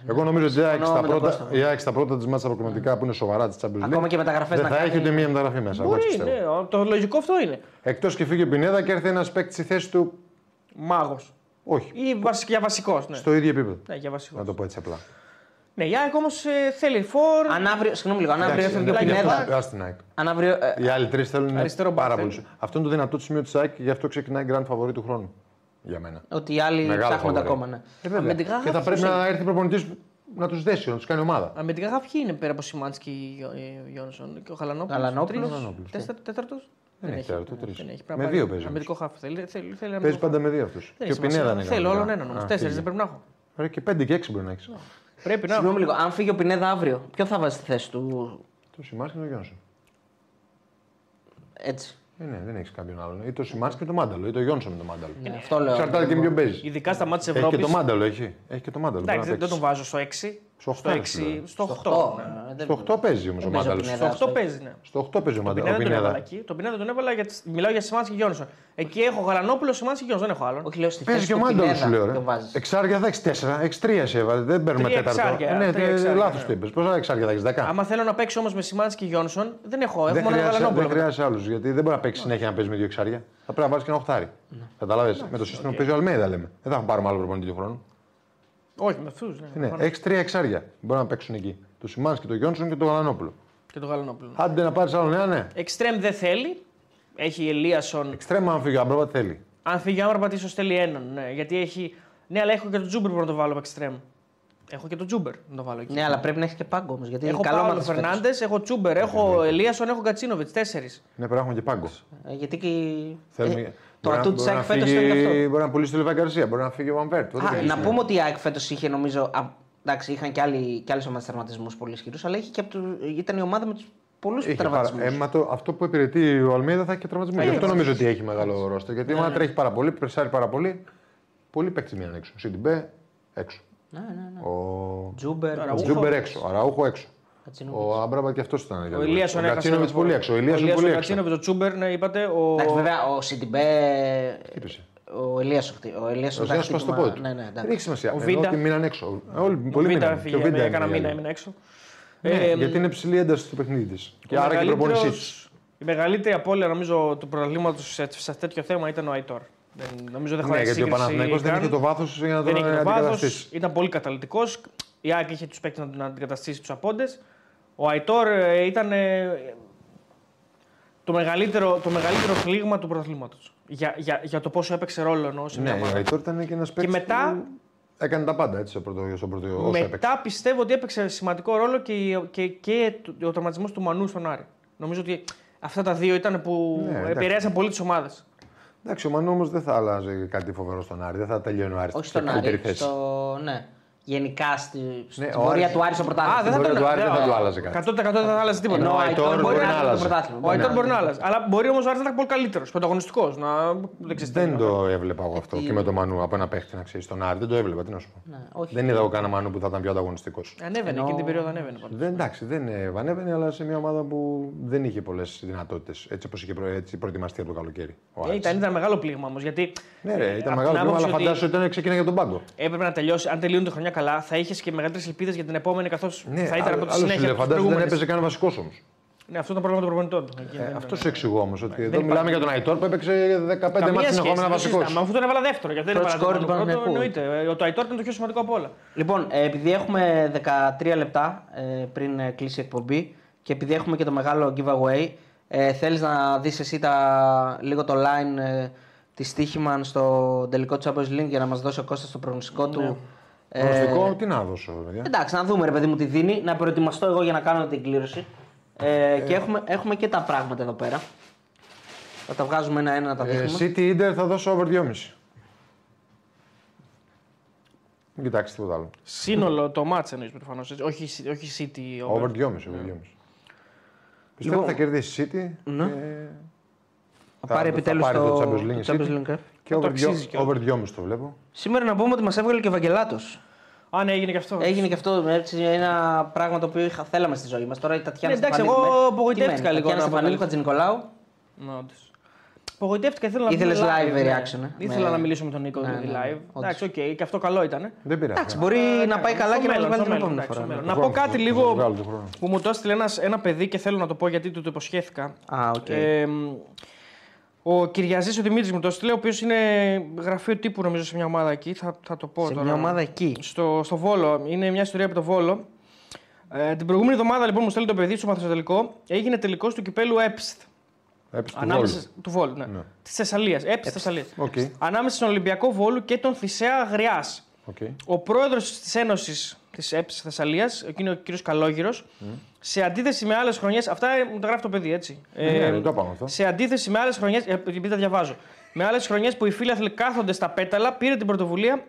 Εγώ νομίζω ότι η ΑΕΚ στα πρώτα της μάτσα προκριματικά που είναι σοβαρά της Champions League. Ακόμα και μεταγραφές δεν θα έχει ούτε μία μεταγραφή μέσα. Μπορεί, ναι, το λογικό αυτό είναι. Εκτός και φύγει ο Πινέδα και έρθει ένας παίκτης στη θέση του. Μάγος. Όχι. Ή για βασικός. Ναι. Στο ίδιο επίπεδο. Ναι, για βασικός. Να το πω έτσι απλά. Ναι, η ΑΕΚ όμως ε, θέλει φόρ. Αν αύριο, συγγνώμη λίγο, αν αύριο έφευγε ο Πινέδα. Αν αύριο, ε, Οι άλλοι τρεις θέλουν πάρα πολύ. Αυτό είναι το δυνατό σημείο της ΑΕΚ και γι' αυτό ξεκινάει Grand Favori του χρόνου. Για μένα. Ότι οι άλλοι ψάχνουν ακόμα. Ναι. Ε, και θα πρέπει να έρθει προπονητής να τους δέσει, να τους κάνει ομάδα. Αμυντικά ποιοι είναι πέρα από Σιμάνσκι και ο Γιόνσον και ο Χαλανόπουλος; Τέταρτος; Δεν έχει τέταρτος, τρεις. Με δύο παίζεις. Αμυντικό χάφ θέλει. Παίζει πάντα με δύο αυτούς. Και ο Πινέδα είναι. Θέλω όλον έναν όμως. Τέσσερις δεν πρέπει να έχω. Και πέντε και έξι μπορεί να έχεις. Πρέπει να. Συγγνώμη λίγο, αν φύγει ο Πινέδα αύριο, ποιο θα βάζει στη θέση του; Το Σιμάνσκι και ο Γιόνσον. Έτσι. Ε, ναι, δεν έχεις κάποιον άλλον. Ή το Σιμάνσκι με το Μάνταλο, ή το Γιόνσον με το Μάνταλο. Ναι, αυτό λέω. Εξαρτάται και με ποιον παίζεις. Ειδικά στα μάτια τη Ευρώπη. Έχει και το Μάνταλο, έχει. έχει και το Μάνταλο. Εντάξει, δεν τον βάζω στο 6. Στο 8. Στο 8. Στο 8 παίζει όμως ο Μάνταλος. Στο 8 παίζει, ναι. Στο 8 παίζει ο Μάνταλος. Το Πινέδα τον έβαλα γιατί μιλάω για Σιμάνσκι και Γιόνσον. Εκεί έχω Γαλανόπουλο, Σιμάνσκι και Γιόνσον, δεν έχω άλλον. Όχι, λέω στη Παίζει και ο Μάνταλος σου λέω. Εξάρια θα έχει 4, έχει 3 σε έβαλε. Δεν παίρνουμε τέταρτο. Ναι, λάθος το είπες. Πόσα εξάρια θα έχει 10. Άμα θέλω να παίξω όμως με Σιμάνσκι και Γιόνσον, δεν έχω. Έχω μόνο Γαλανόπουλο. Δεν χρειάζεται άλλους γιατί δεν μπορεί να παίξεις συνέχεια να παίζεις με δύο εξάρια. Θα πρέπει να βάλεις και ένα οχτάρι. Καταλαβαίνετε. Με το σύστημα που παίζει ο Αλμέδα λέμε. Δεν θα πάρουμε άλλο προπονητή του χρόνου. Όχι, με αυτούς. Ναι, ναι. έχεις τρία εξάρια. Μπορεί να παίξουν εκεί. Το Σιμάνσκι και το Γιόνσον και το Γαλανόπουλο. Και το Γαλανόπουλο. Άντε να πάρεις άλλο νέα, ναι. Εξτρέμ δεν θέλει. Έχει Ελίασον. Εξτρέμ αν φύγει ο Άμπραμπατ θέλει. Αν φύγει ο Άμπραμπατ ίσως θέλει έναν. Ναι, γιατί έχει. Ναι, αλλά έχω και τον Τζούμπερ που να το βάλω εξτρέμ. Έχω και τον Τζούμπερ να το βάλω εκεί. Ναι, αλλά πρέπει να έχει και πάγκο όμως. Γιατί έχω Παύλο Φερνάντες, έχω Τζούμπερ, έχω Ελίασον, έχω Γκατσίνοβιτς. Τέσσερις. Ναι, πρέπει να έχουμε και πάγκο. Ε, γιατί και. Θέλουμε... Ε, το ατού της ΑΕΚ φέτος είναι αυτό. Μπορεί να πουλήσει το Λεβί Γκαρσία, μπορεί να φύγει ο Βαμβέρτ. Να πούμε ότι η ΑΕΚ φέτος είχε νομίζω. Εντάξει, είχαν και, άλλοι, και άλλες ομάδες τερματισμούς πολύ ισχυρούς, αλλά είχε και από το, ήταν η ομάδα με τους πολλούς τραυματισμούς. Ε, αυτό που υπηρετεί ο Αλμέιδα θα έχει και τραυματισμούς. Γι' αυτό νομίζω ότι έχει μεγάλο ρόστερ. Γιατί η ομάδα τρέχει πάρα πολύ, πρεσάρει πάρα πολύ. Πολλοί παίκτες μείναν έξω. Σιντιμπέ έξω. Ναι, ναι, ναι. Ο Τζούμπερ, Τζούμπερ έξω. Αραούχο έξω. Ο Άμπραμπατ και αυτός ήταν. Ο Ηλίας ο Γκατσίνοβιτς πολύ έξω. Ο Ηλίας πολύ έξω. Ο Τζούμπερ, ναι, είπατε. Ο... Εντάξει, βέβαια ο Σιντιμπέ. Ο Ελία ο Ελία ο Ελία ο το πόδι Ναι, ναι, δεν έχει σημασία. Ο Βίντα. Ότι μείναν έξω. Όλοι πολύ μείναν. Και ο Βίντα έκανα μήνα έμεινε έξω. Ναι, ε, γιατί είναι ψηλή ένταση του παιχνίδι της. Και άρα και η προπόνησή της. Η μεγαλύτερη απώλεια νομίζω του πρωταθλήματο σε τέτοιο θέμα ήταν ο Αϊτόρ. Δεν, νομίζω δεν ναι, γιατί ο Παναθηναϊκός δεν είχε το βάθος για να τον αντικαταστήσει. Ήταν πολύ καταλητικός. Η Άκη είχε τους παίκτες να αντικαταστήσει τους απόντες. Ο Αϊτόρ ε, ήταν ε, το μεγαλύτερο, το μεγαλύτερο πλήγμα του πρωταθλήματο. Για, για, για το πόσο έπαιξε ρόλο εννοώ σε ναι, μια ο Αϊτόρ ήταν και ένας παίκτης. Και μετά. Έκανε τα πάντα έτσι στο πρώτο, στο πρώτο Μετά έπαιξε. πιστεύω ότι έπαιξε σημαντικό ρόλο και, και, και ο τραυματισμός του Μανού στον Άρη. Νομίζω ότι αυτά τα δύο ήταν που ναι, επηρέασαν πολύ τις ομάδες. Εντάξει, ο Μανού όμως δεν θα άλλαζε κάτι φοβερό στον Άρη. Δεν θα τελειώνει ο Άρης. Όχι στον Άρη. Στο... Ναι γενικά στη, ναι, στην πορεία του Άρη στο πρωτάθλημα. δεν θα του Άρης δεν θα του άλλαζε κάτι. 100% δεν θα άλλαζε τίποτα. ο Αϊτόρ μπορεί να άλλαζε. Ο Αϊτόρ μπορεί να άλλαζε. Αλλά μπορεί όμως ο Άρης να ήταν πολύ καλύτερος, πρωταγωνιστικός. Δεν το έβλεπα εγώ αυτό και με τον Μανού από ένα παίχτη να ξέρεις τον Άρη. Δεν το έβλεπα, τι να σου πω. Ναι, δεν είδα εγώ κανένα Μανού που θα ήταν πιο ανταγωνιστικός. Ανέβαινε, εκείνη την περίοδο ανέβαινε. Εντάξει, δεν ανέβαινε, αλλά σε μια ομάδα που δεν είχε πολλές δυνατότητες έτσι όπως είχε προετοιμαστεί από το καλοκαίρι. Ε, ήταν μεγάλο πλήγμα όμως. Ναι, ήταν μεγάλο πλήγμα, αλλά φαντάζομαι ότι ήταν ξεκίνησε για τον πάγκο. Έπρεπε να τελειώσει. Αν τελειώνει τη χρονιά καλά, θα είχες και μεγαλύτερες ελπίδες για την επόμενη καθώς ναι, θα ήταν από τη συνέχεια. Λέει, φαντάζομαι δεν έπαιζε καν βασικό όμως. Ναι, αυτό ήταν το πρόβλημα των προπονητών του. Εκεί Ε, δεν- αυτός σου εξηγώ όμως. Ότι εδώ υπάρχει. μιλάμε για τον Αϊτόρ που έπαιξε 15 Καμία μάτια σχέση, συνεχόμενα δεν το βασικό. συζητάμε. Αφού τον έβαλα δεύτερο, γιατί δεν Πρώτος έβαλα σκόρ τον του πρώτο, Παναθηναϊκού. εννοείται. Ε, Ο Ταϊτόρ ήταν το πιο σημαντικό από όλα. Λοιπόν, ε, επειδή έχουμε 13 λεπτά ε, πριν ε, κλείσει η εκπομπή και επειδή έχουμε και το μεγάλο giveaway, ε, θέλεις να δεις εσύ τα, λίγο το line ε, της Stichiman στο τελικό Champions League για να μας δώσει ο Κώστας το προγνωστικό του. Ε, Προστικό, τι να δώσω, παιδιά. εντάξει, να δούμε ρε παιδί μου τι δίνει, να προετοιμαστώ εγώ για να κάνω την κλήρωση. Ε, και έχουμε, έχουμε και τα πράγματα εδώ πέρα. Θα τα βγάζουμε ένα-ένα να τα Ε, δείχνουμε. City Inter θα δώσω over 2,5. Μην κοιτάξεις τίποτα άλλο. Σύνολο το μάτς εννοείς προφανώς. έτσι. Όχι, όχι City. over. Over 2,5. Over 2,5. Πιστεύω Λοιπόν, θα κερδίσει η City. ναι. και Θα πάρει θα επιτέλους πάρει το, το Champions League το City. Champions League. ε. Και το over, αξίζει 2, κιόλας. over 2,5 το βλέπω. Σήμερα να πούμε ότι μας έβγαλε και ο Βαγγελάτος. Α, ναι, έγινε και αυτό. Έγινε και αυτό έτσι, ένα πράγμα το οποίο είχα, θέλαμε στη ζωή μας. Τώρα η Τατιάνα Ναι, εντάξει, Στεφανίδου εγώ με- απογοητεύτηκα τι μένει, λίγο, Τατιάνα να πω Στεφανίδου, την Χατζη Νικολάου. Ναι, όντως. Απογοητεύτηκα, ήθελα να Ήθελες πούμε live ναι. reaction, ε, Ήθελα με- να μιλήσω με τον Νίκο Ναι, δηλαδή ναι, live. όντως. Εντάξει, οκ, και αυτό καλό ήταν. Δεν πειράζει. Εντάξει, μπορεί να πάει καλά Στο και να μα μέλλον, βάλει στο την μέλλον, επόμενη εντάξει, φορά. στο ναι. μέλλον. Του Να πω χρόνου, κάτι του- λίγο του βγάλω του χρόνου. που μου το έστειλε ένας, ένα παιδί και θέλω να το πω γιατί του το υποσχέθηκα. Α, οκ. Ε, μ, ο Κυριαζής ο Δημήτρης μου το έστειλε, ο οποίος είναι γραφείο τύπου νομίζω σε μια ομάδα εκεί. Θα, θα το πω Σε τώρα. μια ομάδα εκεί. Στο, στο Βόλο. Είναι μια ιστορία από το Βόλο. Ε, την προηγούμενη εβδομάδα λοιπόν μου στέλνει το παιδί στο μαθηματικό. Έγινε τελικός του κυπέλλου ΕΠΣΘ. Έπεισε του Ανάμεσα Βόλου. του Βόλου, ναι. Ναι. Της Θεσσαλίας. ΕΠΣ Θεσσαλίας. Οκ. Ανάμεσα στον Ολυμπιακό Βόλου και τον Θησέα Αγριάς. οκ. Ο πρόεδρος της Ένωσης της ΕΠΣ Θεσσαλίας, εκείνο ο κ. Καλόγυρος, σε αντίθεση με άλλες χρονιές. Αυτά ε, μου τα γράφει το παιδί, έτσι. Ναι, ναι, δεν το είπαμε αυτό. Σε αντίθεση με άλλες χρονιές. Επειδή τα διαβάζω. Με άλλες χρονιές που οι φίλοι κάθονται στα πέταλα, πήρε την πρωτοβουλία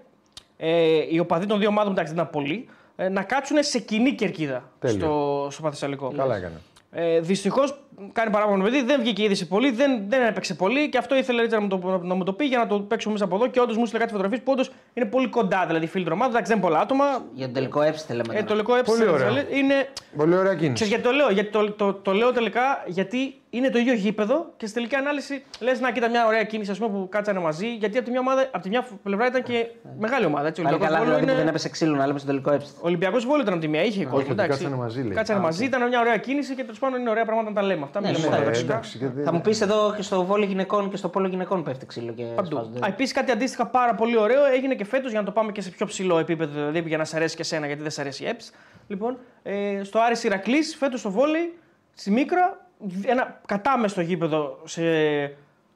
ε, οι οπαδοί των δύο ομάδων, εντάξει δεν ήταν πολλοί, ε, να κάτσουν σε κοινή κερκίδα Τέλειο. στο, στο Παθεσσαλικό. Καλά έκανε. Ε, Δυστυχώς κάνει παράπονο το παιδί, δεν βγήκε η είδηση πολύ, δεν, δεν έπαιξε πολύ και αυτό ήθελε έτσι, να, μου το, να μου το πει για να το παίξουμε μέσα από εδώ. Και όντως μου έστειλε κάτι φωτογραφίες που όντως είναι πολύ κοντά, δηλαδή φίλοι των ομάδων. Εντάξει, δεν είναι πολλά άτομα. Για τον τελικό έψη λέμε. Ε, τώρα. το λεκό έψη Πολύ ωραίο. είναι. Πολύ ωραία κίνηση. Ξέρεις γιατί το λέω, γιατί το, το, το λέω τελικά γιατί είναι το ίδιο γήπεδο και στη τελική ανάλυση λες να κοίτα μια ωραία κίνηση ας πούμε, που κάτσανε μαζί. Γιατί από τη μια, ομάδα, από τη μια πλευρά ήταν και μεγάλη ομάδα. Έτσι. Ο Πάλι Ολυμπιακός καλά Βόλου δηλαδή που δεν είναι... έπεσε ξύλο να λέμε στο τελικό έψη. Ο Ολυμπιακός Βόλου ήταν από τη μία, είχε κόσμο. ότι εντάξει. κάτσανε μαζί, λέει. Κάτσανε Α, μαζί, ήταν μια ωραία κίνηση και τέλος πάντων είναι ωραία πράγματα να τα λέμε. Αυτά Ναι, μιλάμε σωστά, τώρα, Ε, φυσικά. εντάξει, γιατί- Θα μου πεις εδώ και στο βόλιο γυναικών και στο πόλο γυναικών πέφτει ξύλο και Παντού. σπάζονται. Α, επίσης κάτι αντίστοιχα πάρα πολύ ωραίο έγινε και φέτος για να το πάμε και σε πιο ψηλό επίπεδο, δηλαδή για να σε αρέσει και εσένα, γιατί δεν σε αρέσει η ΕΠΣ. Λοιπόν, ε, στο Άρης Ηρακλής, φέτος στο βόλεϊ, στη Μίκρα, ένα κατάμεστο γήπεδο σε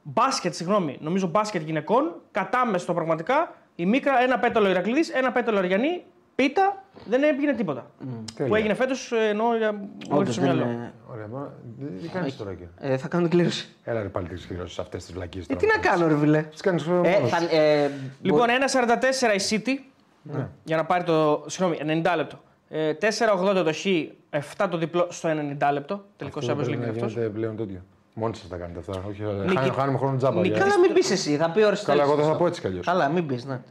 μπάσκετ, συγγνώμη, νομίζω μπάσκετ γυναικών, κατάμεστο πραγματικά. Η Μίκρα, ένα πέταλο Ηρακλή, ένα πέταλο Αριανή, πίτα, δεν έγινε τίποτα. Που Τέλεια. έγινε φέτος, εννοώ για μου Όντως έρθει στο δεν μυαλό. είναι- Ωραία, μα τι κάνει τώρα εκεί. Ε, θα κάνω την κλήρωση. Έλα ρε πάλι τις κληρώσεις αυτές τις βλακίες. Ε, τι να κάνω, ρε φιλέ. Τις κάνεις Ε, θα, ε, Λοιπόν, 1,44 η City για να πάρει το. Συγγνώμη, 90 λεπτό. Ε, 4,80 το Χ, 7 το διπλό στο 90 λεπτό. Τελικός Champions League είναι αυτό. γίνεται πλέον τέτοιο. Μόνοι σας τα κάνετε αυτά. Όχι, Νίκη- χάνουμε- χάνουμε χρόνο τζάμπα. Νίκη- για- Καλά, μην πεις εσύ, θα πει ώρες Καλά, εγώ τέλος. θα πω έτσι κι αλλιώς. Καλά, μην πεις, ναι.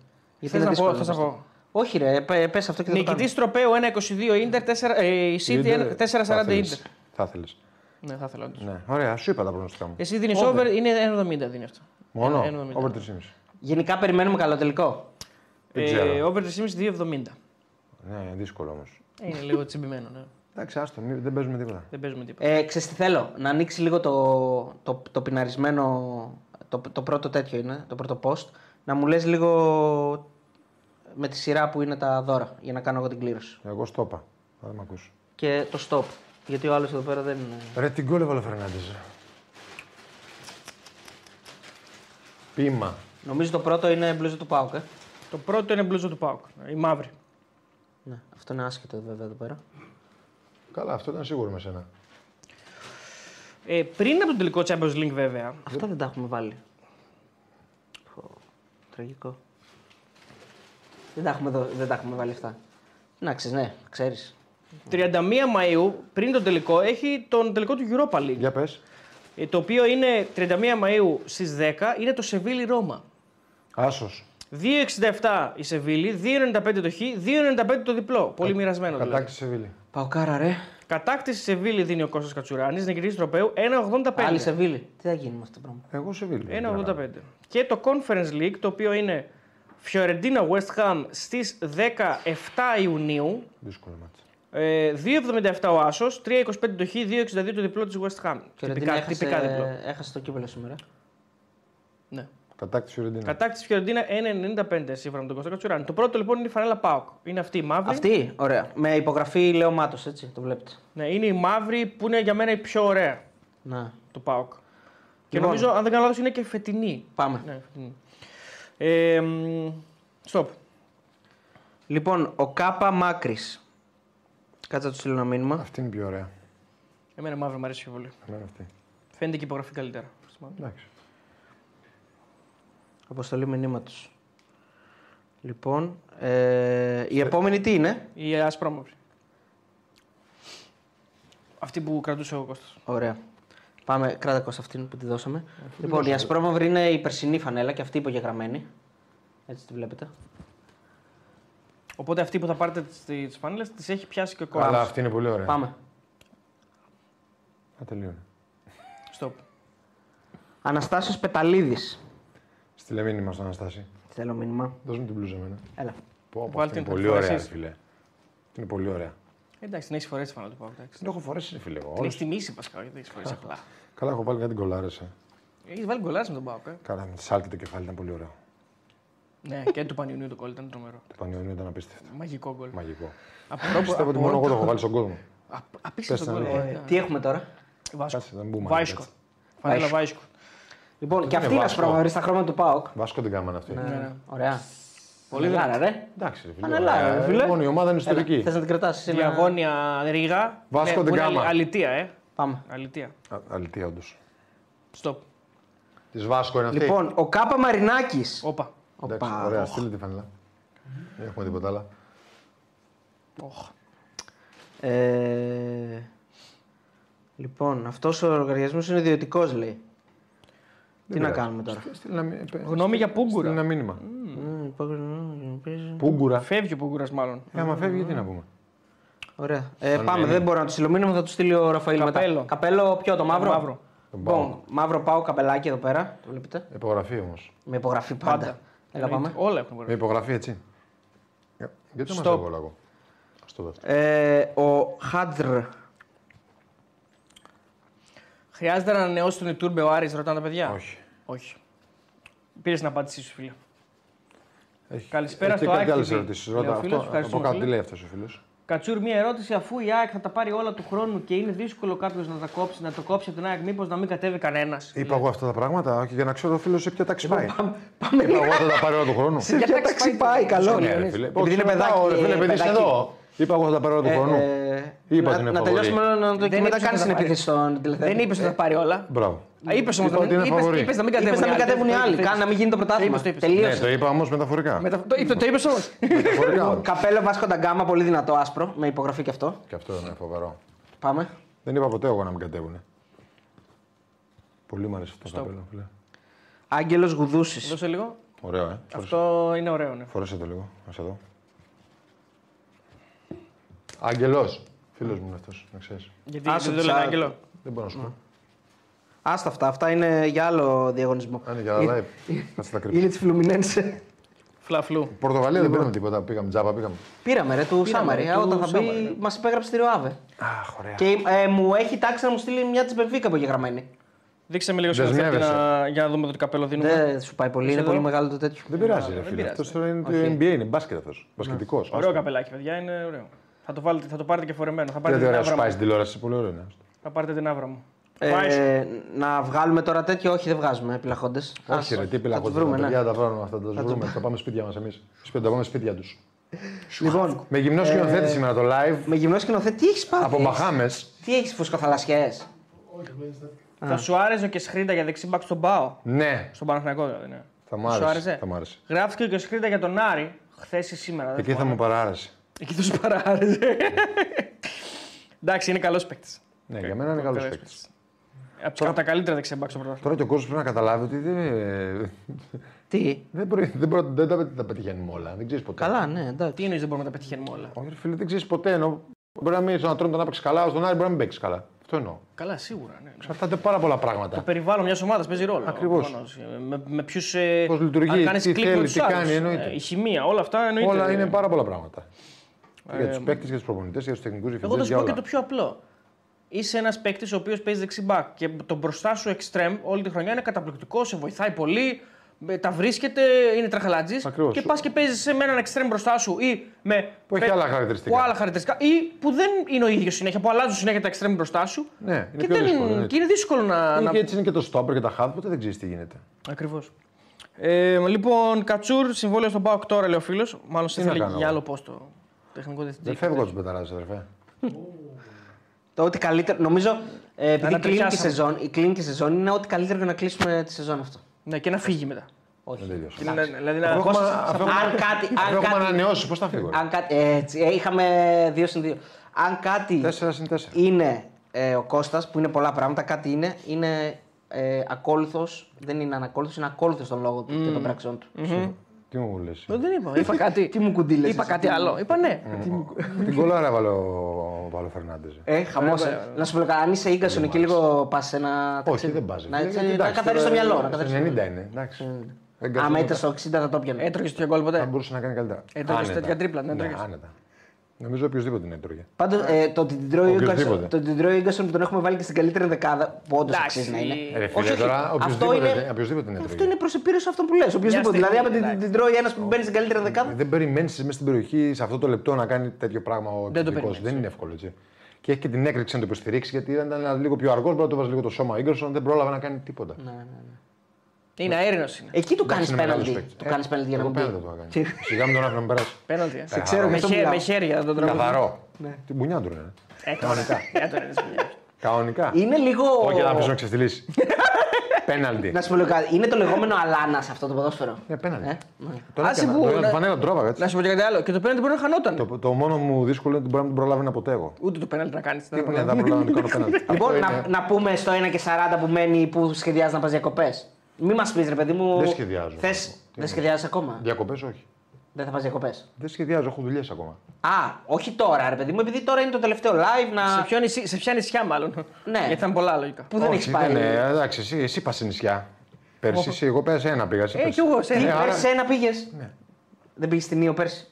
Γιατί Θες είναι να πω, δύσκολο θες να αυτό. πω. Όχι, ρε, πε αυτό και θα το Νικητής κάνω. τροπέου 1,22 Ιντερ, 4, ε, η City 4,40 Ιντερ. Θα ήθελε. Ναι, θα ήθελα όντως. Ναι, ωραία, σου είπα τα προγνωστικά μου. Εσύ δίνεις over, είναι 1,70 δίνει αυτό. Μόνο, 1,70. over 3,5. Γενικά περιμένουμε καλό τελικό. Δεν Ε, ξέρω. over 3,5 2,70. Ναι, δύσκολο όμως. Είναι λίγο τσιμπημένο, ναι. Εντάξει, άστο, μη- δεν παίζουμε τίποτα. Δεν παίζουμε τίποτα. Ε, ξέρεις τι θέλω, να ανοίξει λίγο το, το, το πιναρισμένο, το, το πρώτο τέτοιο είναι, το πρώτο post, να μου λες λίγο με τη σειρά που είναι τα δώρα, για να κάνω εγώ την κλήρωση. Εγώ στο είπα. Θα με ακούσω. Και το stop, γιατί ο άλλος εδώ πέρα δεν είναι... Ρε την κόλλευα ο Φερνάντες. Πείμα. Νομίζω το πρώτο είναι μπλούζα του Πάουκ, ε. Το πρώτο είναι μπλούζο του Πάουκ. Η μαύρη. Ναι, αυτό είναι άσχετο βέβαια εδώ πέρα. Καλά, αυτό ήταν σίγουρο με σένα. Ε, πριν από τον τελικό Champions League, βέβαια, Αυτά δεν τα έχουμε βάλει. Πω, τραγικό. Δεν τα έχουμε, δω- δεν τα έχουμε βάλει αυτά. Να ξέρεις, ναι, ξέρεις. 31 Μαΐου, πριν τον τελικό, έχει τον τελικό του Europa League. Για πες. Ε, Το οποίο είναι 31 Μαΐου στις 10, είναι το Σεβίλη Ρώμα. Άσος. 2,67 η Σεβίλη, 2,95 το Χ, 2,95 το διπλό. Πολύ μοιρασμένο δηλαδή. Κατάκτηση Σεβίλη. Παουκάρα ρε. Κατάκτηση Σεβίλη δίνει ο Κώστας Κατσουράνης, νικητής τροπέου, 1,85. Άλλη Σεβίλη. Τι θα γίνει με αυτό το πράγμα; Εγώ Σεβίλη. 1,85. Και το Conference League, το οποίο είναι Fiorentina West Ham στις 17 Ιουνίου. Δύσκολο μάτς. Ε, 2,77 ο Άσος, 3,25 το Χ, 2,62 το διπλό της West Ham. Και ο Τυπικά, Ρεντίνα τυπικά διπλό. έχασε, έχασε το κύπελο σήμερα. Ναι. Κατάκτηση Φιωρεντίνα. Κατάκτηση Φιωρεντίνα 1,95 σύμφωνα με τον Κώστα Κατσουράνη. Το πρώτο λοιπόν είναι η φανέλα Πάοκ. Είναι αυτή η μαύρη. Αυτή, ωραία. Με υπογραφή Λέο Μάτος, έτσι, το βλέπετε. Ναι, είναι η μαύρη που είναι για μένα η πιο ωραία. Να. Το Πάοκ. Και Λοιπόν. νομίζω, αν δεν κάνω λάθος, είναι και φετινή. Πάμε. Ναι, φετινή. Ε, μ, stop. Λοιπόν, ο Κάπα Μάκρης. Κάτσε να του στείλω ένα μήνυμα. Αυτή είναι η πιο ωραία. Εμένα μαύρη μου αρέσει πιο πολύ. Εμένα αυτή. Φαίνεται και η υπογραφή καλύτερα. Εντάξει. Αποστολή μηνύματος. Λοιπόν, ε, η επόμενη τι είναι; Η ασπρόμαυρη. Αυτή που κρατούσε ο Κώστας. Ωραία. Πάμε, κράτα Κώστα αυτήν που τη δώσαμε. λοιπόν, η ασπρόμαυρη είναι η περσινή φανέλα και αυτή υπογεγραμμένη. Έτσι τη βλέπετε. Οπότε αυτή που θα πάρετε τις φάνηλε τις έχει πιάσει και ο Αλλά κόσμος. αυτή είναι πολύ ωραία. Πάμε. Α, τελείωνε. Stop. Αναστάσιος Πεταλίδης. Στείλε μήνυμα στον Αναστάση. Θέλω μήνυμα. Δώσ' μου την μπλούζα εμένα. Έλα. Πω, πω, Βάλτε αυτή είναι την πολύ φορέσεις. ωραία, ρε φίλε. Είναι πολύ ωραία. Εντάξει, την έχεις φορέσει φανέλα του Πάου. εντάξει. Την έχω φορέσει, ρε φίλε. εγώ. Την Όλες- έχεις τιμήσει βασικά, γιατί δεν έχεις φορέσει απλά. Καλά, έχω βάλει κάτι κολλάρες. ε. Έχεις βάλει γκολάρι με τον Πάου. Ε. Καλά, με τη σάλτη το κεφάλι ήταν πολύ ωραίο. Ναι, και του Πανιωνίου το κόλλ ήταν τρομερό. Το πανιόνιο ήταν απίστευτο. Μαγικό γκολ. Μαγικό. Απορώ που- Πιστεύω ότι απορώ μόνο εγώ το το- έχω βάλει στον κόσμο. Α- Απίστευτο Πες τα γκολ. λίγο. ε. Ε, τι έχουμε τώρα; Βάσκο. Κάτσε, δεν μπούμε. Βάσκο. Φανέλα Βάσκο. Λοιπόν, και είναι αυτή είναι Βάσκο. ασπρόμαυρη στα χρώματα του ΠΑΟΚ. Βάσκο την κάμανε αυτή. Ε, Ωραία. Πολύ Φανελάρα, ρε. Εντάξει, ρε φίλε. Φανελάρα, ωραία. ρε φίλε. Μόνο η ομάδα είναι ιστορική. Θες να την κρατάσει. Διαγώνια Ρίγα. Βάσκο Ναι, την που είναι Γκάμα. αλη- Αλητία, ε. Πάμε. Αλητία. Α, Αλήθεια, όντως. Stop. Της Βάσκο είναι αυτή. Λοιπόν, ο Κάπα Μαρινάκης. Όπα. Εντάξει, Οπα. ωραία, στείλε τη φανελά. Δεν έχουμε τίποτα άλλο. Οχ. Ε, λοιπόν, αυτός ο λογαριασμό είναι ιδιωτικός, λέει. Τι να πειράζει. κάνουμε τώρα; Στείλε ένα μη- πε- Γνώμη για στείλε Πούγκουρα. ένα μήνυμα. Μμμ, υπόγραφη, παίζει. Πούγκουρα. Φεύγει ο Πούγκουρας μάλλον. Ε, άμα φεύγει, τι να πούμε; Ωραία. Ε, Αν πάμε, είναι. δεν μπορώ να του στείλω μήνυμα, θα του στείλει ο Ραφαήλ Καπέλο. μετά. Καπέλο, ποιο, το μαύρο; μαύρο. Τον Λοιπόν, πάω. μαύρο πάω καπελάκι εδώ πέρα. Το βλέπετε; Υπογραφή όμως. Με υπογραφή πάντα. Πάντα. Έλα πάμε. Όλα έχουν Με βγει. υπογραφή έτσι. Για- Γιατί δεν Stop. μα εγώ Α το δω. Ε, ο Χάντρ. Χρειάζεται να ανανεώσει τον Ιτούρμπε ο Άρης, ρωτάνε τα παιδιά. Όχι. Όχι. Πήρες την απάντησή σου, φίλε. Έχει, Καλησπέρα έχει στο και κάτι Άκη άλλε TV. ερωτήσεις. Λέει ο Ρώτα φίλος, αυτό. ευχαριστούμε, Από κάτω τι φίλε. λέει αυτός ο φίλος; Κατσούρ, μια ερώτηση. Αφού η ΑΕΚ θα τα πάρει όλα του χρόνου και είναι δύσκολο κάποιος να τα κόψει, να το κόψει από την ΑΕΚ, μήπως να μην κατέβει κανένας; Είπα εγώ αυτά τα πράγματα, όχι για να ξέρω ο φίλος σε ποια τάξη πάει. Πάμε. Είπα εγώ θα τα πάρει όλα του χρόνου. Σε ποια τάξη πάει, καλός. Ναι, ρε φίλε. Επειδή είναι Όχι, παιδάκι. ρωτάω, ρε φίλε, ε, επειδή είσαι παιδάκι. εδώ. Είπα εγώ θα τα πάρει όλα του Ε, χρόνου. ε, Είπα να- ότι είναι Να φαβορί. τελειώσουμε να το και Δεν μετά είπες κάνει ότι την θα πάρεις. επίθεση στον τηλεθέτη. Δεν είπες ότι θα τα πάρει όλα. Μπράβο. Είπες όμως Είπα ότι είναι φαβορί. είπες να μην Είπες κατέβουν να οι μην άλλοι. κατέβουν οι Το άλλοι. είπες. Κάνε να μην γίνει το πρωτάθλημα. Το είπες, το Ναι, Τελείωσε. το είπα όμως μεταφορικά. Μετα- Το είπε- το είπες όμως. Μεταφορικά. Καπέλο Βάσκο Νταγκάμα, πολύ δυνατό άσπρο, με υπογραφή και αυτό. Και αυτό είναι φοβερό. Πάμε. Δεν είπα ποτέ εγώ να μην κατέβουν. Πολύ μου αρέσει αυτό το καπέλο. φίλε. Άγγελος Γουδούσης. Δώσε λίγο. Ωραίο, ε. Φορέσε- Αυτό είναι ωραίο. Ναι. Φορέσε το λίγο. Α εδώ. Άγγελος. Φίλος μου είναι αυτός, να ξέρεις. Γιατί Άσο δεν το λένε ψά- Άγγελο. Δεν μπορώ να σου πω. Άστα αυτά, αυτά είναι για άλλο διαγωνισμό. Αν είναι για live, θα σε τα κρύψω. Είναι της Φλουμινένσες. Φλαφλού. Πορτογαλία δεν πήραμε τίποτα. Πήγαμε τζάμπα, πήγαμε. Πήραμε ρε του Σάμαρη. ρε, ε, του Όταν θα μπει, Σάμαρη, ναι. μας υπέγραψε τη Ροάβε. Αχ, ωραία. Και ε, μου έχει τάξει να μου στείλει μια της Μπενφίκα απογεγραμμένη. Δείξε με λίγο σκηνοθέτη Δεσμεύεσαι. να... για να δούμε το τι καπέλο δίνουμε. Δεν σου πάει πολύ, είναι εδώ. πολύ μεγάλο το τέτοιο. Δεν πειράζει, ρε δεν φίλε. πειράζει. Αυτός είναι το Όχι. NBA, είναι μπάσκετ αυτός. Μπασκετικός. Ωραίο καπελάκι, παιδιά, είναι ωραίο. Θα το, βάλετε, θα το πάρετε και φορεμένο. Θα πάρετε, Γιατί την ωραία σου άβρα πάει μου. στην τηλεόραση, πολύ ωραίο είναι. θα πάρετε την άβρα μου. Βάσκο. Ε, να βγάλουμε τώρα τέτοιο, όχι δεν βγάζουμε επιλαχόντε. Όχι, ρε, τι Θα πιλακό. τους βρούμε, ναι. παιδιά τα βρούμε αυτά, τα βρούμε. Θα πάμε σπίτια μας εμείς. Θα πάμε σπίτια τους. Λοιπόν, Με γυμνό σκηνοθέτη σήμερα το live με γυμνό σκηνοθέτη, τι έχεις πάθει. από Μπαχάμες. Τι έχεις φουσκοθαλασσιές; Θα σου άρεσε και Σχρίντα για δεξιμπάκ στον Πάο; Ναι, Στον Παναθηναϊκό δηλαδή. Ναι. θα μου Σου άρεσε; Θα μου άρεσε. Γράφτηκε και ο Σχρίντα για τον Άρη χθες ή σήμερα. δεν Εκεί θα θυμάμαι. μου παράρεσε. Εκεί τους παράρεσε. Εντάξει, είναι καλός παίκτης. Ναι, για μένα είναι καλός παίκτης. Από τα καλύτερα δεξιμπάκ στο πρωτάθλημα. Τώρα και ο κόσμος πρέπει να καταλάβει ότι δεν, Τι; δεν, μπορεί, δεν, μπορεί, δεν τα, τα πετυχαίνουμε όλα. Δεν ξέρεις ποτέ. Καλά, ναι, εντάξει. Τι εννοείς δεν μπορούμε να τα πετυχαίνουμε όλα; Όχι, ρε φίλε, δεν ξέρεις ποτέ. Ενώ μπορεί να μην στον Ατρόμητο να παίξει καλά, στον Άρη μπορεί να μην παίξεις καλά. Αυτό εννοώ. Καλά, σίγουρα. Ναι. Εξαρτάται πάρα πολλά Το πράγματα. περιβάλλον μιας ομάδας παίζει ρόλο. Ακριβώς. προφανώς. Με, με ποιους. Ε, Πώς λειτουργεί, αν κάνεις τι κλικ με θέλει, τους τι άλλους. κάνει, εννοείται. Ε, η χημεία, όλα αυτά εννοείται. Όλα είναι πάρα πολλά πράγματα. Και για τους παίκτες, για τους προπονητές, για τους τεχνικούς Εγώ θα διευθυντέ. σου πω και το πιο απλό. Είσαι ένας παίκτης ο οποίος παίζει δεξιμπάκ και το μπροστά σου extreme όλη τη χρονιά είναι καταπληκτικός, σε βοηθάει πολύ, με- τα βρίσκεται, είναι τραχαλάτζης. Ακριβώς. Και πας και παίζεις με έναν extreme μπροστά σου ή με. Που έχει παί- άλλα χαρακτηριστικά. Που άλλα χαρακτηριστικά ή που δεν είναι ο ίδιος συνέχεια, που αλλάζουν συνέχεια τα extreme μπροστά σου. Ναι, είναι και, πιο δεν δύσκολο, είναι, ναι. και είναι δύσκολο να. Ή να... και έτσι είναι και το stopper και τα half, ποτέ δεν ξέρεις τι γίνεται. Ακριβώς. Ε, λοιπόν, Κατσούρ, συμβόλαιο στον Πάοκ τώρα, λέει ο φίλος. Μάλλον σε Τι να θέλει κάνω για εγώ; άλλο πόστο. Τεχνικό διευθυντή. Δεν φεύγω τους πεταράδε, αδερφέ. Το ότι καλύτερο. Νομίζω ε, επειδή κλείνει και, η Ανατριχιάσαμε. σεζόν, η κλείνει και η σεζόν είναι ό,τι καλύτερο για να κλείσουμε τη σεζόν αυτό. Ναι, και να φύγει μετά. Όχι. Δεν τελείωσε. Και να- Δηλαδή να. Αφού έχουμε- αφού έχουμε- Αν κάτι. αφού Αν έχουμε κάτι ανανεώσει, πώς θα φύγω. ρε; αν κάτι έτσι, ε, είχαμε 2 συν 2. Αν κάτι 4 συν 4. είναι ε, ο Κώστας, που είναι πολλά πράγματα, κάτι είναι, είναι ε, ακόλουθος. Δεν είναι ανακόλουθος, είναι ακόλουθος των λόγων του και των πράξεων του. Τι μου λες; Ε, Δεν είπα. Είπα κάτι. Τι μου κουντίλες Είπα εσύ, κάτι τι άλλο. Είπα ναι. Την κολάρα έβαλε ο Παύλο Φερνάντες. Ε, χαμός. Να σου πω κάτι, αν είσαι γκασον εκεί λίγο πας σε ένα. Όχι, ταξίδι. δεν πάζει. Να, έτσι, Γιατί, να εντάξει, καθαρίσει το τώρα μυαλό. Να στο καθαρίσει το 90 μυαλό. είναι. Εντάξει. Δεν Άμα καθόμουν- ήταν στο 60 θα το πιανε. Έτρωγε τέτοιο γκολ ποτέ; Θα μπορούσε να κάνει καλύτερα. Έτρωγες Άνετα. τέτοια τρίπλα, δεν Ναι, έτρωγες. άνετα. Νομίζω οποιοδήποτε την έτρωγε. Πάντως ε, το ότι την τρώει ο Οποιοςδήποτε. Ίγκασον- το ότι την τρώει ο Ίγκασον που τον έχουμε βάλει και στην καλύτερη δεκάδα, που όντως Εντάξει. αξίζει να είναι. Ε, Ρε Όχι, φίλε, όχι. τώρα Αυτό οποιοδήποτε, είναι- οποιοδήποτε την έτρωγε. Αυτό είναι προς επίρρωση αυτό που λες. Οποιοδήποτε. στιγμή, Δηλαδή, άμα την, εντάξει. την τρώει ένας που μπαίνει στην καλύτερη δεκάδα. Δεν περιμένεις μέσα στην περιοχή σε αυτό το λεπτό να κάνει τέτοιο πράγμα ο Δεν το επιθετικός. περιμένεις. Δεν είναι εύκολο έτσι. Και έχει και την έκρηξη να το υποστηρίξει γιατί ήταν ένα λίγο πιο αργός. Μπορεί να το βάζει λίγο το σώμα. Ο Ίγκερσον δεν πρόλαβε να κάνει τίποτα. Ναι, ναι, ναι. Είναι αέρινο είναι. Εκεί του κάνεις Εντάξει, είναι μεγάλος πέναλτι. παίκτης. Του Ε, κάνεις πέναλτι για να εγώ μην πει. πέναλτι το έκανα. Σιγά μην τον άφηνα να με περάσει. Πέναλτι. ε. Σε ξέρω, Με, γι' αυτό χέ- μιλάω. με χέρια τον τρόπο. Καθαρό. Την μπουνιά του είναι. Ε, Κανονικά. Για τον είδες, παιδιά. Κανονικά. Είναι λίγο. Όχι να αφήσω να ξεστηλήσει. Πέναλτι. Να σου πω λίγο κάτι. Είναι το λεγόμενο αλάνα αυτό το ποδόσφαιρο. Ναι, πέναλτι. Ε, ναι. Τον Άσε έκανα. που- Τον να- φανέλα τον τράβαγα Να έτσι. σου πω και κάτι άλλο. Και το πέναλτι μπορεί να χανόταν. Το, το μόνο μου δύσκολο είναι ότι μπορεί να μην τον προλάβει να ποτέ εγώ. Ούτε το πέναλτι να κάνεις. Τι είπα, δεν προλάβω να του κάνω πέναλτι. Λοιπόν, Αυτό να, είναι- να πούμε στο 1 και 40 που μένει που σχεδιάζει να πας διακοπές. Μην μας πεις, ρε παιδί μου. Δεν σχεδιάζω. Θες, Τι δεν εννοείς; σχεδιάζεις ακόμα; Διακοπές όχι. Δεν θα πα διακοπές; Δεν σχεδιάζω, έχω δουλειές ακόμα. Α, όχι τώρα, ρε παιδί μου, επειδή τώρα είναι το τελευταίο live να. Σε, ποιο νησί, σε ποια νησιά μάλλον. Ναι. Γιατί ήταν πολλά λογικά. Που δεν Όχι, έχεις πάει. είναι, εντάξει, εσύ, εσύ πας σε νησιά. Πέρσι, εσύ, εγώ πέρσι ένα πήγα. εσύ Ε, πέρσι. κι εγώ σε Τι, ένα. άρα- πέρσι ένα πήγες; Ναι. Δεν πήγες στην Νίο πέρσι;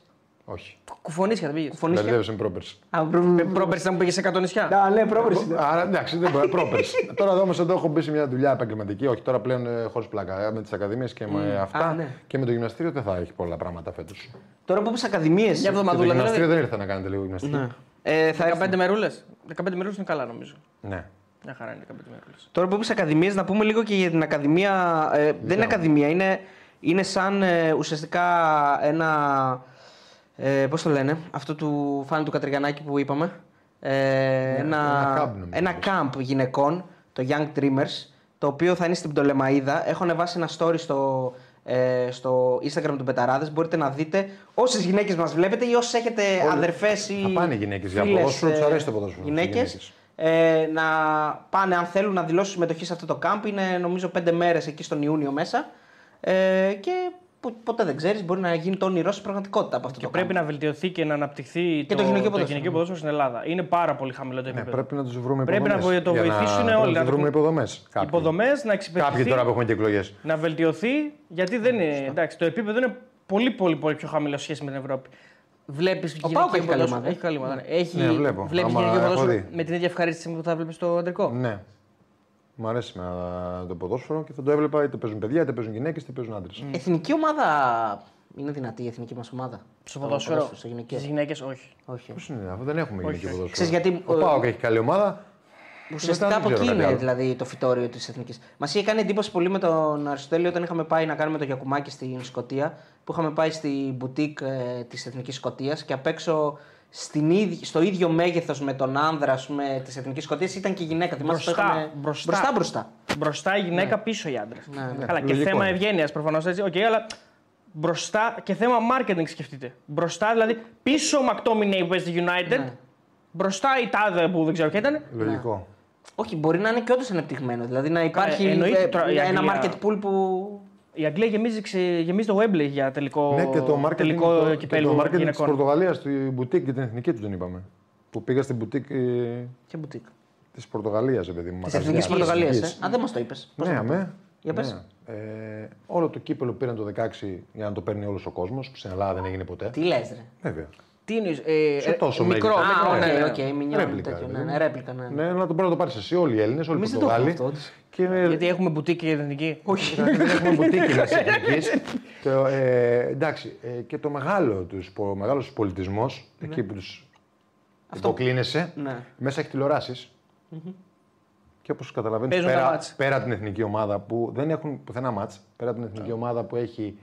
Όχι. Κουφονίσια θα πήγες. Φωνήσια. Μπερδεύεσαι με πρόπερσι. Α, προ- Πρόπερση ήταν που πήγε σε 100 νησιά. Α, ναι, πρόπερσι. ναι. Άρα εντάξει, δεν μπορεί. Πρόπερσι. τώρα εδώ όμως εδώ έχω μπει σε μια δουλειά επαγγελματική. Όχι, τώρα πλέον χωρίς πλάκα. Ε, Με τις ακαδημίες και με αυτά. Α, ναι. Και με το γυμναστήριο δεν θα έχει πολλά πράγματα φέτος. Τώρα που είπες ακαδημίες. Μια Και το εβδομαδούλα γυμναστήριο δηλαδή. δεν ήρθε να κάνετε λίγο γυμναστική. Ε, θα έρθει. 15 μερούλες. 15 μερούλες είναι καλά νομίζω. Ναι. Μια χαρά είναι 15 μερούλες. Τώρα που είπες ακαδημίες, να πούμε λίγο και για την ακαδημία. Ε, δεν είναι ακαδημία, είναι, είναι σαν ε, ουσιαστικά ένα. Ε, Πώς το λένε, αυτό του φάνη του Κατριγιανάκη που είπαμε. Ε, ένα, ένα camp, νομίζω. ένα camp γυναικών, το Young Dreamers, το οποίο θα είναι στην Πτολεμαίδα. Έχω ανεβάσει ένα story στο, ε, στο Instagram του Πεταράδες. Μπορείτε να δείτε όσες γυναίκες μας βλέπετε ή όσες έχετε αδερφές ή. Θα πάνε οι γυναίκες για φίλες, ποδόσφαιρο, τους ε, αρέσει το ποδόσφαιρο στις Γυναίκες, γυναίκες. ε, να πάνε αν θέλουν να δηλώσουν συμμετοχή σε αυτό το camp. Είναι νομίζω πέντε μέρες εκεί στον Ιούνιο μέσα. Ε, και που- ποτέ δεν ξέρεις, μπορεί να γίνει το όνειρό σου πραγματικότητα από αυτό Και το πρέπει camp. να βελτιωθεί και να αναπτυχθεί το γυναικείο ποδόσφαιρο. γυναικείο ποδόσφαιρο στην Ελλάδα. Είναι πάρα πολύ χαμηλό το Ναι, επίπεδο. πρέπει να τους βρούμε Πρέπει να υποδομές. το Για βοηθήσουν να, όλοι, Να να τους βρούμε το- υποδομέ. Υποδομές να Κάποιοι εξυπηρετηθεί, τώρα που έχουμε και εκλογές. να βελτιωθεί, γιατί δεν είναι. Εντάξει, το επίπεδο είναι πολύ, πολύ, πολύ πιο χαμηλό σε σχέση με την Ευρώπη. Βλέπεις Πάοκ έχει καλή ομάδα. Έχει καλή ομάδα. ναι. Έχει, Ναι, βλέπω. Βλέπεις Άμα γυναικείο έχω ποδόσφαιρο δει. με την ίδια ευχαρίστηση που θα βλέπεις στο αντρικό. Ναι. Μου αρέσει με το ποδόσφαιρο και θα το έβλεπα είτε παίζουν παιδιά, είτε παίζουν γυναίκες, είτε παίζουν άντρες. Εθνική ομάδα είναι δυνατή η εθνική μας ομάδα; Στο ποδόσφαιρο. στο γυναικείο. Στις γυναίκες, όχι. Όχι. Πώς είναι, αφού δεν έχουμε γυναίκες όχι. ποδόσφαιρο. Ξέρεις γιατί, Ο ε, Πάοκ έχει καλή ομάδα. Ουσιαστικά δεν από ξέρω εκεί κάτι είναι άλλο. δηλαδή το φυτόριο της εθνικής. Μας είχε κάνει εντύπωση πολύ με τον Αριστοτέλη όταν είχαμε πάει να κάνουμε το γιακουμάκι στην Σκωτία. Που είχαμε πάει στη μπουτίκ ε, της Εθνικής Σκωτίας και απ' έξω στην ίδι- στο ίδιο μέγεθος με τον άνδρα της Εθνικής Σκωτίας ήταν και η γυναίκα. Θυμάσαι το Μπροστά, είχαμε- μπροστά. μπροστά. μπροστά. Μπροστά η γυναίκα, πίσω οι άντρες. Ναι, ναι. Καλά, και Λογικό θέμα είναι. ευγένειας προφανώς έτσι. Οκ, αλλά μπροστά και θέμα marketing σκεφτείτε. Μπροστά δηλαδή πίσω ο McTominay που παίζει στη United. Ναι. Μπροστά η τάδε που δεν ξέρω ποια ήταν. Λογικό. Όχι, μπορεί να είναι και όντως ανεπτυγμένο. Δηλαδή να υπάρχει εννοείται ε, τώρα η ένα Αγγλία- market pool που. Η Αγγλία γεμίζει, ξε... γεμίζει το Wembley για τελικό, Ναι, και το marketing, τελικό το, και κυπέλλου το marketing της γυναικών. Πορτογαλίας, στην μπουτίκ και την εθνική του δεν είπαμε. Που πήγα στην μπουτίκ ε, και μπουτίκ. της Πορτογαλίας, παιδί μου. Της μαγαζιά. Εθνική Πορτογαλίας. Εθνικής. Ε; Α, δεν μας το είπες. Ναι, αμέ. Για πες. Ναι. Ε, όλο το κύπελο πήραν το 16 για να το παίρνει όλος ο κόσμος, που στην Ελλάδα δεν έγινε ποτέ. Τι λες, ρε; Βέβαια. Τι είναι. Ε, Σε τόσο μικρό, μέγεθος. μικρό, Α, ναι, ναι. οκ, οκ, μινιόν, Ρέπλικα, τέτοιο, ρε. ναι, ναι, ρέπλικα, ναι. Ναι, να το πρέπει να το πάρει εσύ. Όλοι οι Έλληνες, όλοι οι Εμείς δεν το Πορτογάλοι. έχουμε αυτό, Και Γιατί έχουμε μπουτίκ και εθνική. Όχι. δεν έχουμε μπουτίκ της εθνικής. Το, ε, εντάξει, ε, και το μεγάλο τους, ο μεγάλος τους πολιτισμός, εκεί που τους υποκλίνεσαι, Ναι. μέσα έχει τηλεοράσεις. Και όπως καταλαβαίνεις, Παίζουν τα πέρα, μάτς. πέρα από την εθνική ομάδα που δεν έχουν πουθενά μάτς, πέρα από την εθνική ομάδα που έχει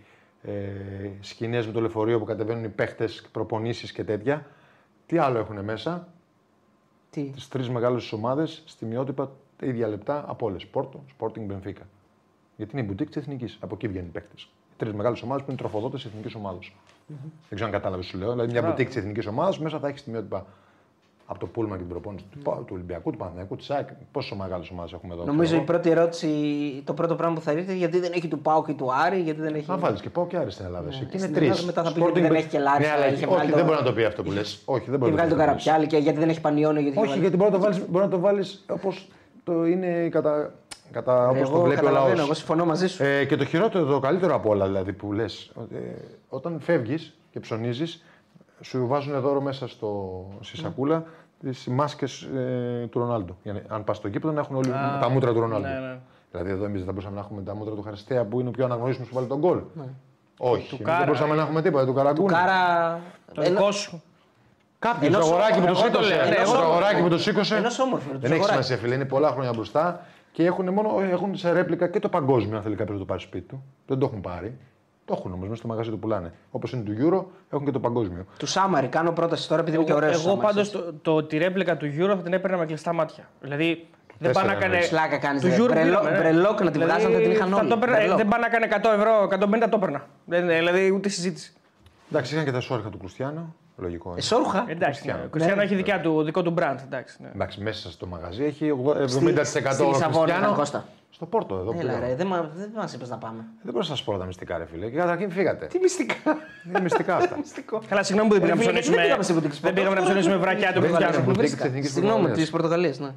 ε, σκηνές με το λεωφορείο που κατεβαίνουν οι παίχτες, προπονήσεις και τέτοια, τι άλλο έχουν μέσα, Τι; τις τρεις μεγάλες ομάδες στη μειότυπα τα ίδια λεπτά από όλες. Πόρτο, Sporting, Benfica. Γιατί είναι η μπουτίκ της εθνικής. Από εκεί βγαίνουν οι παίκτε. Τρεις μεγάλες ομάδες που είναι τροφοδότες της εθνικής ομάδα. Δεν ξέρω αν κατάλαβες σου λέω. Δηλαδή μια μπουτίκ της εθνικής ομάδας μέσα θα έχεις τη μειότυπα από το Πούλμα και την προπόνηση του, του Ολυμπιακού, του Παναθηναϊκού, της ΑΕΚ. Πόσο μεγάλες ομάδες έχουμε εδώ. Νομίζω ξέρω η πρώτη ερώτηση, το πρώτο πράγμα που θα έρθει, γιατί δεν έχει του Πάου και του Άρη, γιατί δεν έχει. Να βάλεις και πάω και άρεσε στην Ελλάδα. εσύ. Εκεί είναι στην τρεις. Ελλάδα μετά θα πει ότι δεν έχει και Λάρισα, Ναι, είχε βγάλει όχι, το- δεν μπορεί να το πει αυτό που λες. Όχι, δεν Και μπορεί να βγάλει τον το πει. Καραπιάλη και γιατί δεν έχει Πανιόνιο. Γιατί Όχι, γιατί μπορεί να το βάλει μπορεί να το βάλεις όπως το είναι κατά, κατά όπως το εγώ βλέπει ο λαός. καταλαβαίνω, εγώ συμφωνώ μαζί σου. Ε, και το χειρότερο, το καλύτερο από όλα δηλαδή που λες, όταν φεύγεις και ψωνίζεις, σου βάζουν δώρο μέσα στο, στη σακούλα τις μάσκες ε, του Ρονάλντο. Για να, αν πας στο γήπεδο να έχουν όλοι τα μούτρα του Ρονάλντο. ναι, ναι. Δηλαδή εδώ εμείς δεν θα μπορούσαμε να έχουμε τα μούτρα του Χαριστέα που είναι ο πιο αναγνωρίσιμος που βάλει τον γκολ. Όχι, εμείς Κάρα, δεν μπορούσαμε να έχουμε τίποτα. Του Καραγκούνη. Κάρα. Το δικό σου. Κάποιος, Ενός το αγοράκι που το εγώ το σήκωσε. λέω, ναι, Το εγώ το αγοράκι που το σήκωσε. Ενός όμορφου, ρε, το Δεν έχει αγοράκι. σημασία, φίλε. Είναι πολλά χρόνια μπροστά και έχουν, μόνο, έχουν σε ρέπλικα και το παγκόσμιο, αν θέλει κάποιος να το πάρει σπίτι του. Δεν το έχουν πάρει. Το έχουν όμως μέσα στο μαγαζί του πουλάνε. Όπως είναι του Euro, έχουν και το παγκόσμιο. Του Σάμαρη, κάνω πρόταση τώρα επειδή είναι και Εγώ, ωραίος. εγώ πάντως το, το, τη ρέπλικα του Euro θα την έπαιρνα με κλειστά μάτια. Δηλαδή δεν Τέσσερα πάνε να κάνει. εννοείς. Πλάκα κάνεις, Του ρε. Euro Μπρελό- πήραμε, ναι. μπρελόκ να τη βγάζαν, θα την είχαν θα όλοι. το έπαιρνα- Μπρελόκ. δεν πάνε να κάνει 100 ευρώ, 150 το έπαιρνα. Δεν, δηλαδή ούτε συζήτηση. Εντάξει, είχαν και τα σόρχα του Κριστιανού. Λογικό. είναι. Εσόρουχα. Εντάξει, Κριστιανό. ναι. Ο Κριστιανό έχει δικιά του, δικό του brand. Εντάξει, ναι. Εντάξει, μέσα στο μαγαζί έχει 80 Στη- 70% στη Λισαβόνα Κριστιανό. ήταν, Κώστα. Στο Πόρτο εδώ που Έλα, λέω. ρε, δεν μα δεν μας είπες να πάμε. Δεν μπορώ να σας πω τα μυστικά, ρε φίλε. Και καταρχήν φύγατε. Τι μυστικά; Είναι μυστικά αυτά. Καλά, συγγνώμη που δεν πήγαμε να Ρε φίλε, γιατί ψωνίσουμε. δεν πήγαμε σε μπουτίκ Δεν πήγαμε να ψωνίσουμε βρακιά του Δεν Κριστιανού. πήγαμε. μπουτίκ Βρίσκα. της Εθνικής Συγγνώμη, Πορτογαλίας. της Πορτογαλίας, ναι.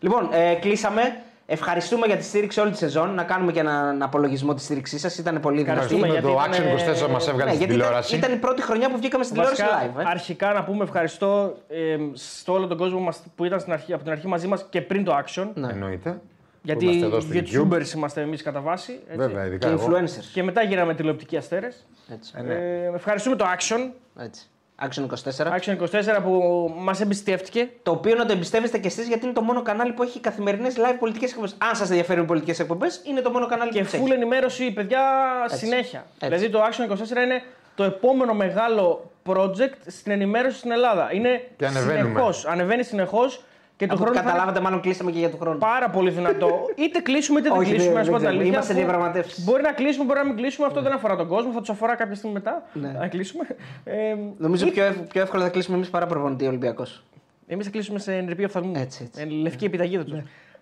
Λοιπόν, ε, κλείσαμε. Ευχαριστούμε για τη στήριξη όλη τη σεζόν. Να κάνουμε και έναν απολογισμό της στήριξής σας. Ήταν πολύ δυνατή. Ευχαριστούμε, Ευχαριστούμε γιατί το ήταν, Action 24 μας έβγαλες Ναι, στην γιατί ήταν, τηλεόραση. ήταν η πρώτη χρονιά που βγήκαμε στην τηλεόραση Βασικά, live. Ε. αρχικά να πούμε ευχαριστώ ε, στο όλο τον κόσμο μας που ήταν στην αρχή, από την αρχή μαζί μας και πριν το Action. Ναι. Εννοείται. Που Γιατί είμαστε εδώ στο YouTube. YouTubers είμαστε εμείς κατά βάση. έτσι. Βέβαια, Και ειδικά εγώ. influencers. Και μετά γίναμε τηλεοπτικοί αστέρες. Έτσι. Ε, ναι. Ε, ευχαριστούμε το Action. Έτσι. Action 24. Action 24 που μας εμπιστεύτηκε. Το οποίο να το εμπιστεύεστε κι εσείς γιατί είναι το μόνο κανάλι που έχει καθημερινές live πολιτικές εκπομπές. Αν σας ενδιαφέρουν οι πολιτικές εκπομπές, είναι το μόνο κανάλι Και που τις full έχει. ενημέρωση, παιδιά, συνέχεια. Έτσι. Δηλαδή το Action 24 είναι το επόμενο μεγάλο project στην ενημέρωση στην Ελλάδα. Είναι Και ανεβαίνουμε. συνεχώς, ανεβαίνει συνεχώς και το Αφού χρόνο θα είναι καταλάβατε, μάλλον κλείσαμε και για του χρόνου. πάρα πολύ δυνατό. είτε κλείσουμε είτε δεν Όχι, κλείσουμε. δεν- να σου πω δεν την ξέρω. αλήθεια, Είμαστε αφού διαπραγματεύσεις. Μπορεί να κλείσουμε, μπορεί να μην κλείσουμε. Αυτό δεν αφορά τον κόσμο. Θα τους αφορά κάποια στιγμή μετά. Ναι. Να κλείσουμε. Ε, Νομίζω πιο, ευ- πιο εύκολα θα κλείσουμε εμείς παρά προπονητή Ολυμπιακός. Εμείς θα κλείσουμε σε ενρυπή οφθαλμού. Έτσι, έτσι. Ε, λευκή επιταγή τους.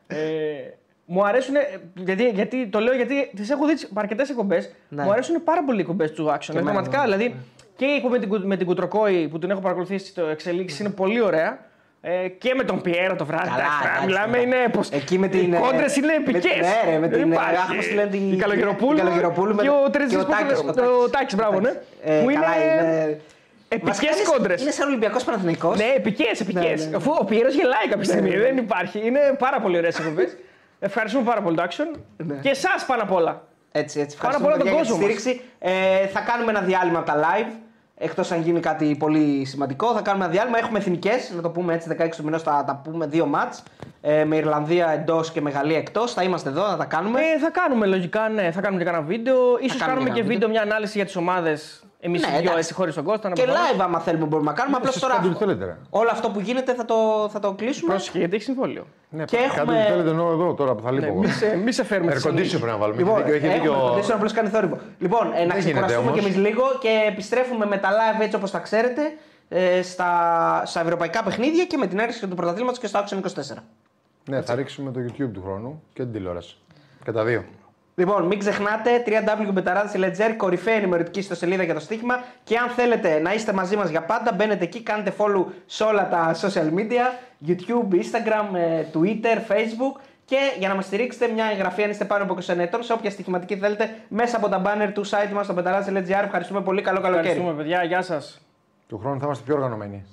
Ε, μου αρέσουν. Γιατί, γιατί, το λέω γιατί τις έχω δει αρκετές εκπομπές. Ναι. Μου αρέσουν πάρα πολύ οι εκπομπές του Action. εμένα, πραγματικά. ναι. Δηλαδή και η εκπομπή με την, Κου- με την Κουτροκόη που την έχω παρακολουθήσει στο εξελίξει είναι πολύ ωραία. Ε, και με τον Πιέρο το βράδυ. Καλά, εντάξει, τώρα εντάξει, μιλάμε ναι. είναι. Πως, Εκεί με την, Οι ε, κόντρες είναι με- επικές. ναι, ρε, με την, ε, αχ, πώς τη λένε, την- η Καλογεροπούλου. την Καλογεροπούλου με και το- ο και Τρεζής. ο Τάκης, ο Ο Τάκης. Τάκης, μπράβο, ναι. Ε, Που καλά, είναι. Επικές Βασικά είναι- κόντρες. Είναι σαν Ολυμπιακός Παναθηναϊκός. Ναι, επικές, επικές. Ναι, ναι, ναι. Αφού ο Πιέρος γελάει κάποια στιγμή, ναι, ναι. δεν υπάρχει. Είναι πάρα πολύ ωραίες εκπομπές. Ευχαριστούμε πάρα πολύ το Action. Ναι. Και εσάς πάνω απ' όλα. Έτσι, έτσι. Πάρα Ευχαριστούμε πολλά τον παιδιά, για τη κόσμο μας. στήριξη. Ε, θα κάνουμε ένα διάλειμμα από τα live. Εκτός αν γίνει κάτι πολύ σημαντικό, θα κάνουμε ένα διάλειμμα. Έχουμε εθνικές, να το πούμε έτσι, 16 του μηνός θα τα πούμε δύο μάτς. Ε, με Ιρλανδία εντός και με Γαλλία εκτός. Θα είμαστε εδώ, θα τα κάνουμε. Ε, θα κάνουμε λογικά, ναι, θα κάνουμε και κανένα βίντεο. σω κάνουμε κάνουμε και και ένα βίντεο, μια ανάλυση για τις ομάδες. Εμείς Ναι, οι δύο εντάξει. έτσι χωρίς τον Κώστα. να και μπορούμε. live, άμα θέλουμε, μπορούμε να κάνουμε. Απλώ Εσείς τώρα. κάντε ό,τι θέλετε, ρε. Όλο αυτό που γίνεται θα το, θα το κλείσουμε. Πρόσεχε, γιατί έχει συμβόλαιο. Ναι, Και κάντε έχουμε- ό,τι θέλετε ενώ εδώ τώρα που θα λείπω. Ναι, εγώ. μη σε, μη σε φέρουμε Air τις condition ανάγκες. πρέπει να βάλουμε. Λοιπόν, Έχει δίκιο, έχει έχουμε δίκιο. condition, απλώς κάνει θόρυβο. Λοιπόν, ε, να Δεν γίνεται ξεκουραστούμε κι όμως. εμείς λίγο και επιστρέφουμε με τα live έτσι όπως τα ξέρετε ε, στα, στα ευρωπαϊκά παιχνίδια και με την άρση του πρωταθλήματος και στο Action 24. Ναι, θα ρίξουμε το YouTube του χρόνου και την τηλεόραση. Και τα δύο. Λοιπόν, μην ξεχνάτε www.betarades.gr, κορυφαία ενημερωτική ιστοσελίδα για το στοίχημα. Και αν θέλετε να είστε μαζί μας για πάντα, μπαίνετε εκεί, κάντε follow σε όλα τα social media: YouTube, Instagram, ε, Twitter, Facebook. Και για να μας στηρίξετε, μια εγγραφή αν είστε πάνω από 21 ετών σε όποια στοιχηματική θέλετε μέσα από τα banner του site μας στο betarades.gr. Ευχαριστούμε πολύ. Καλό καλοκαίρι. Ευχαριστούμε, παιδιά. Γεια σας. Του χρόνου θα είμαστε πιο οργανωμένοι.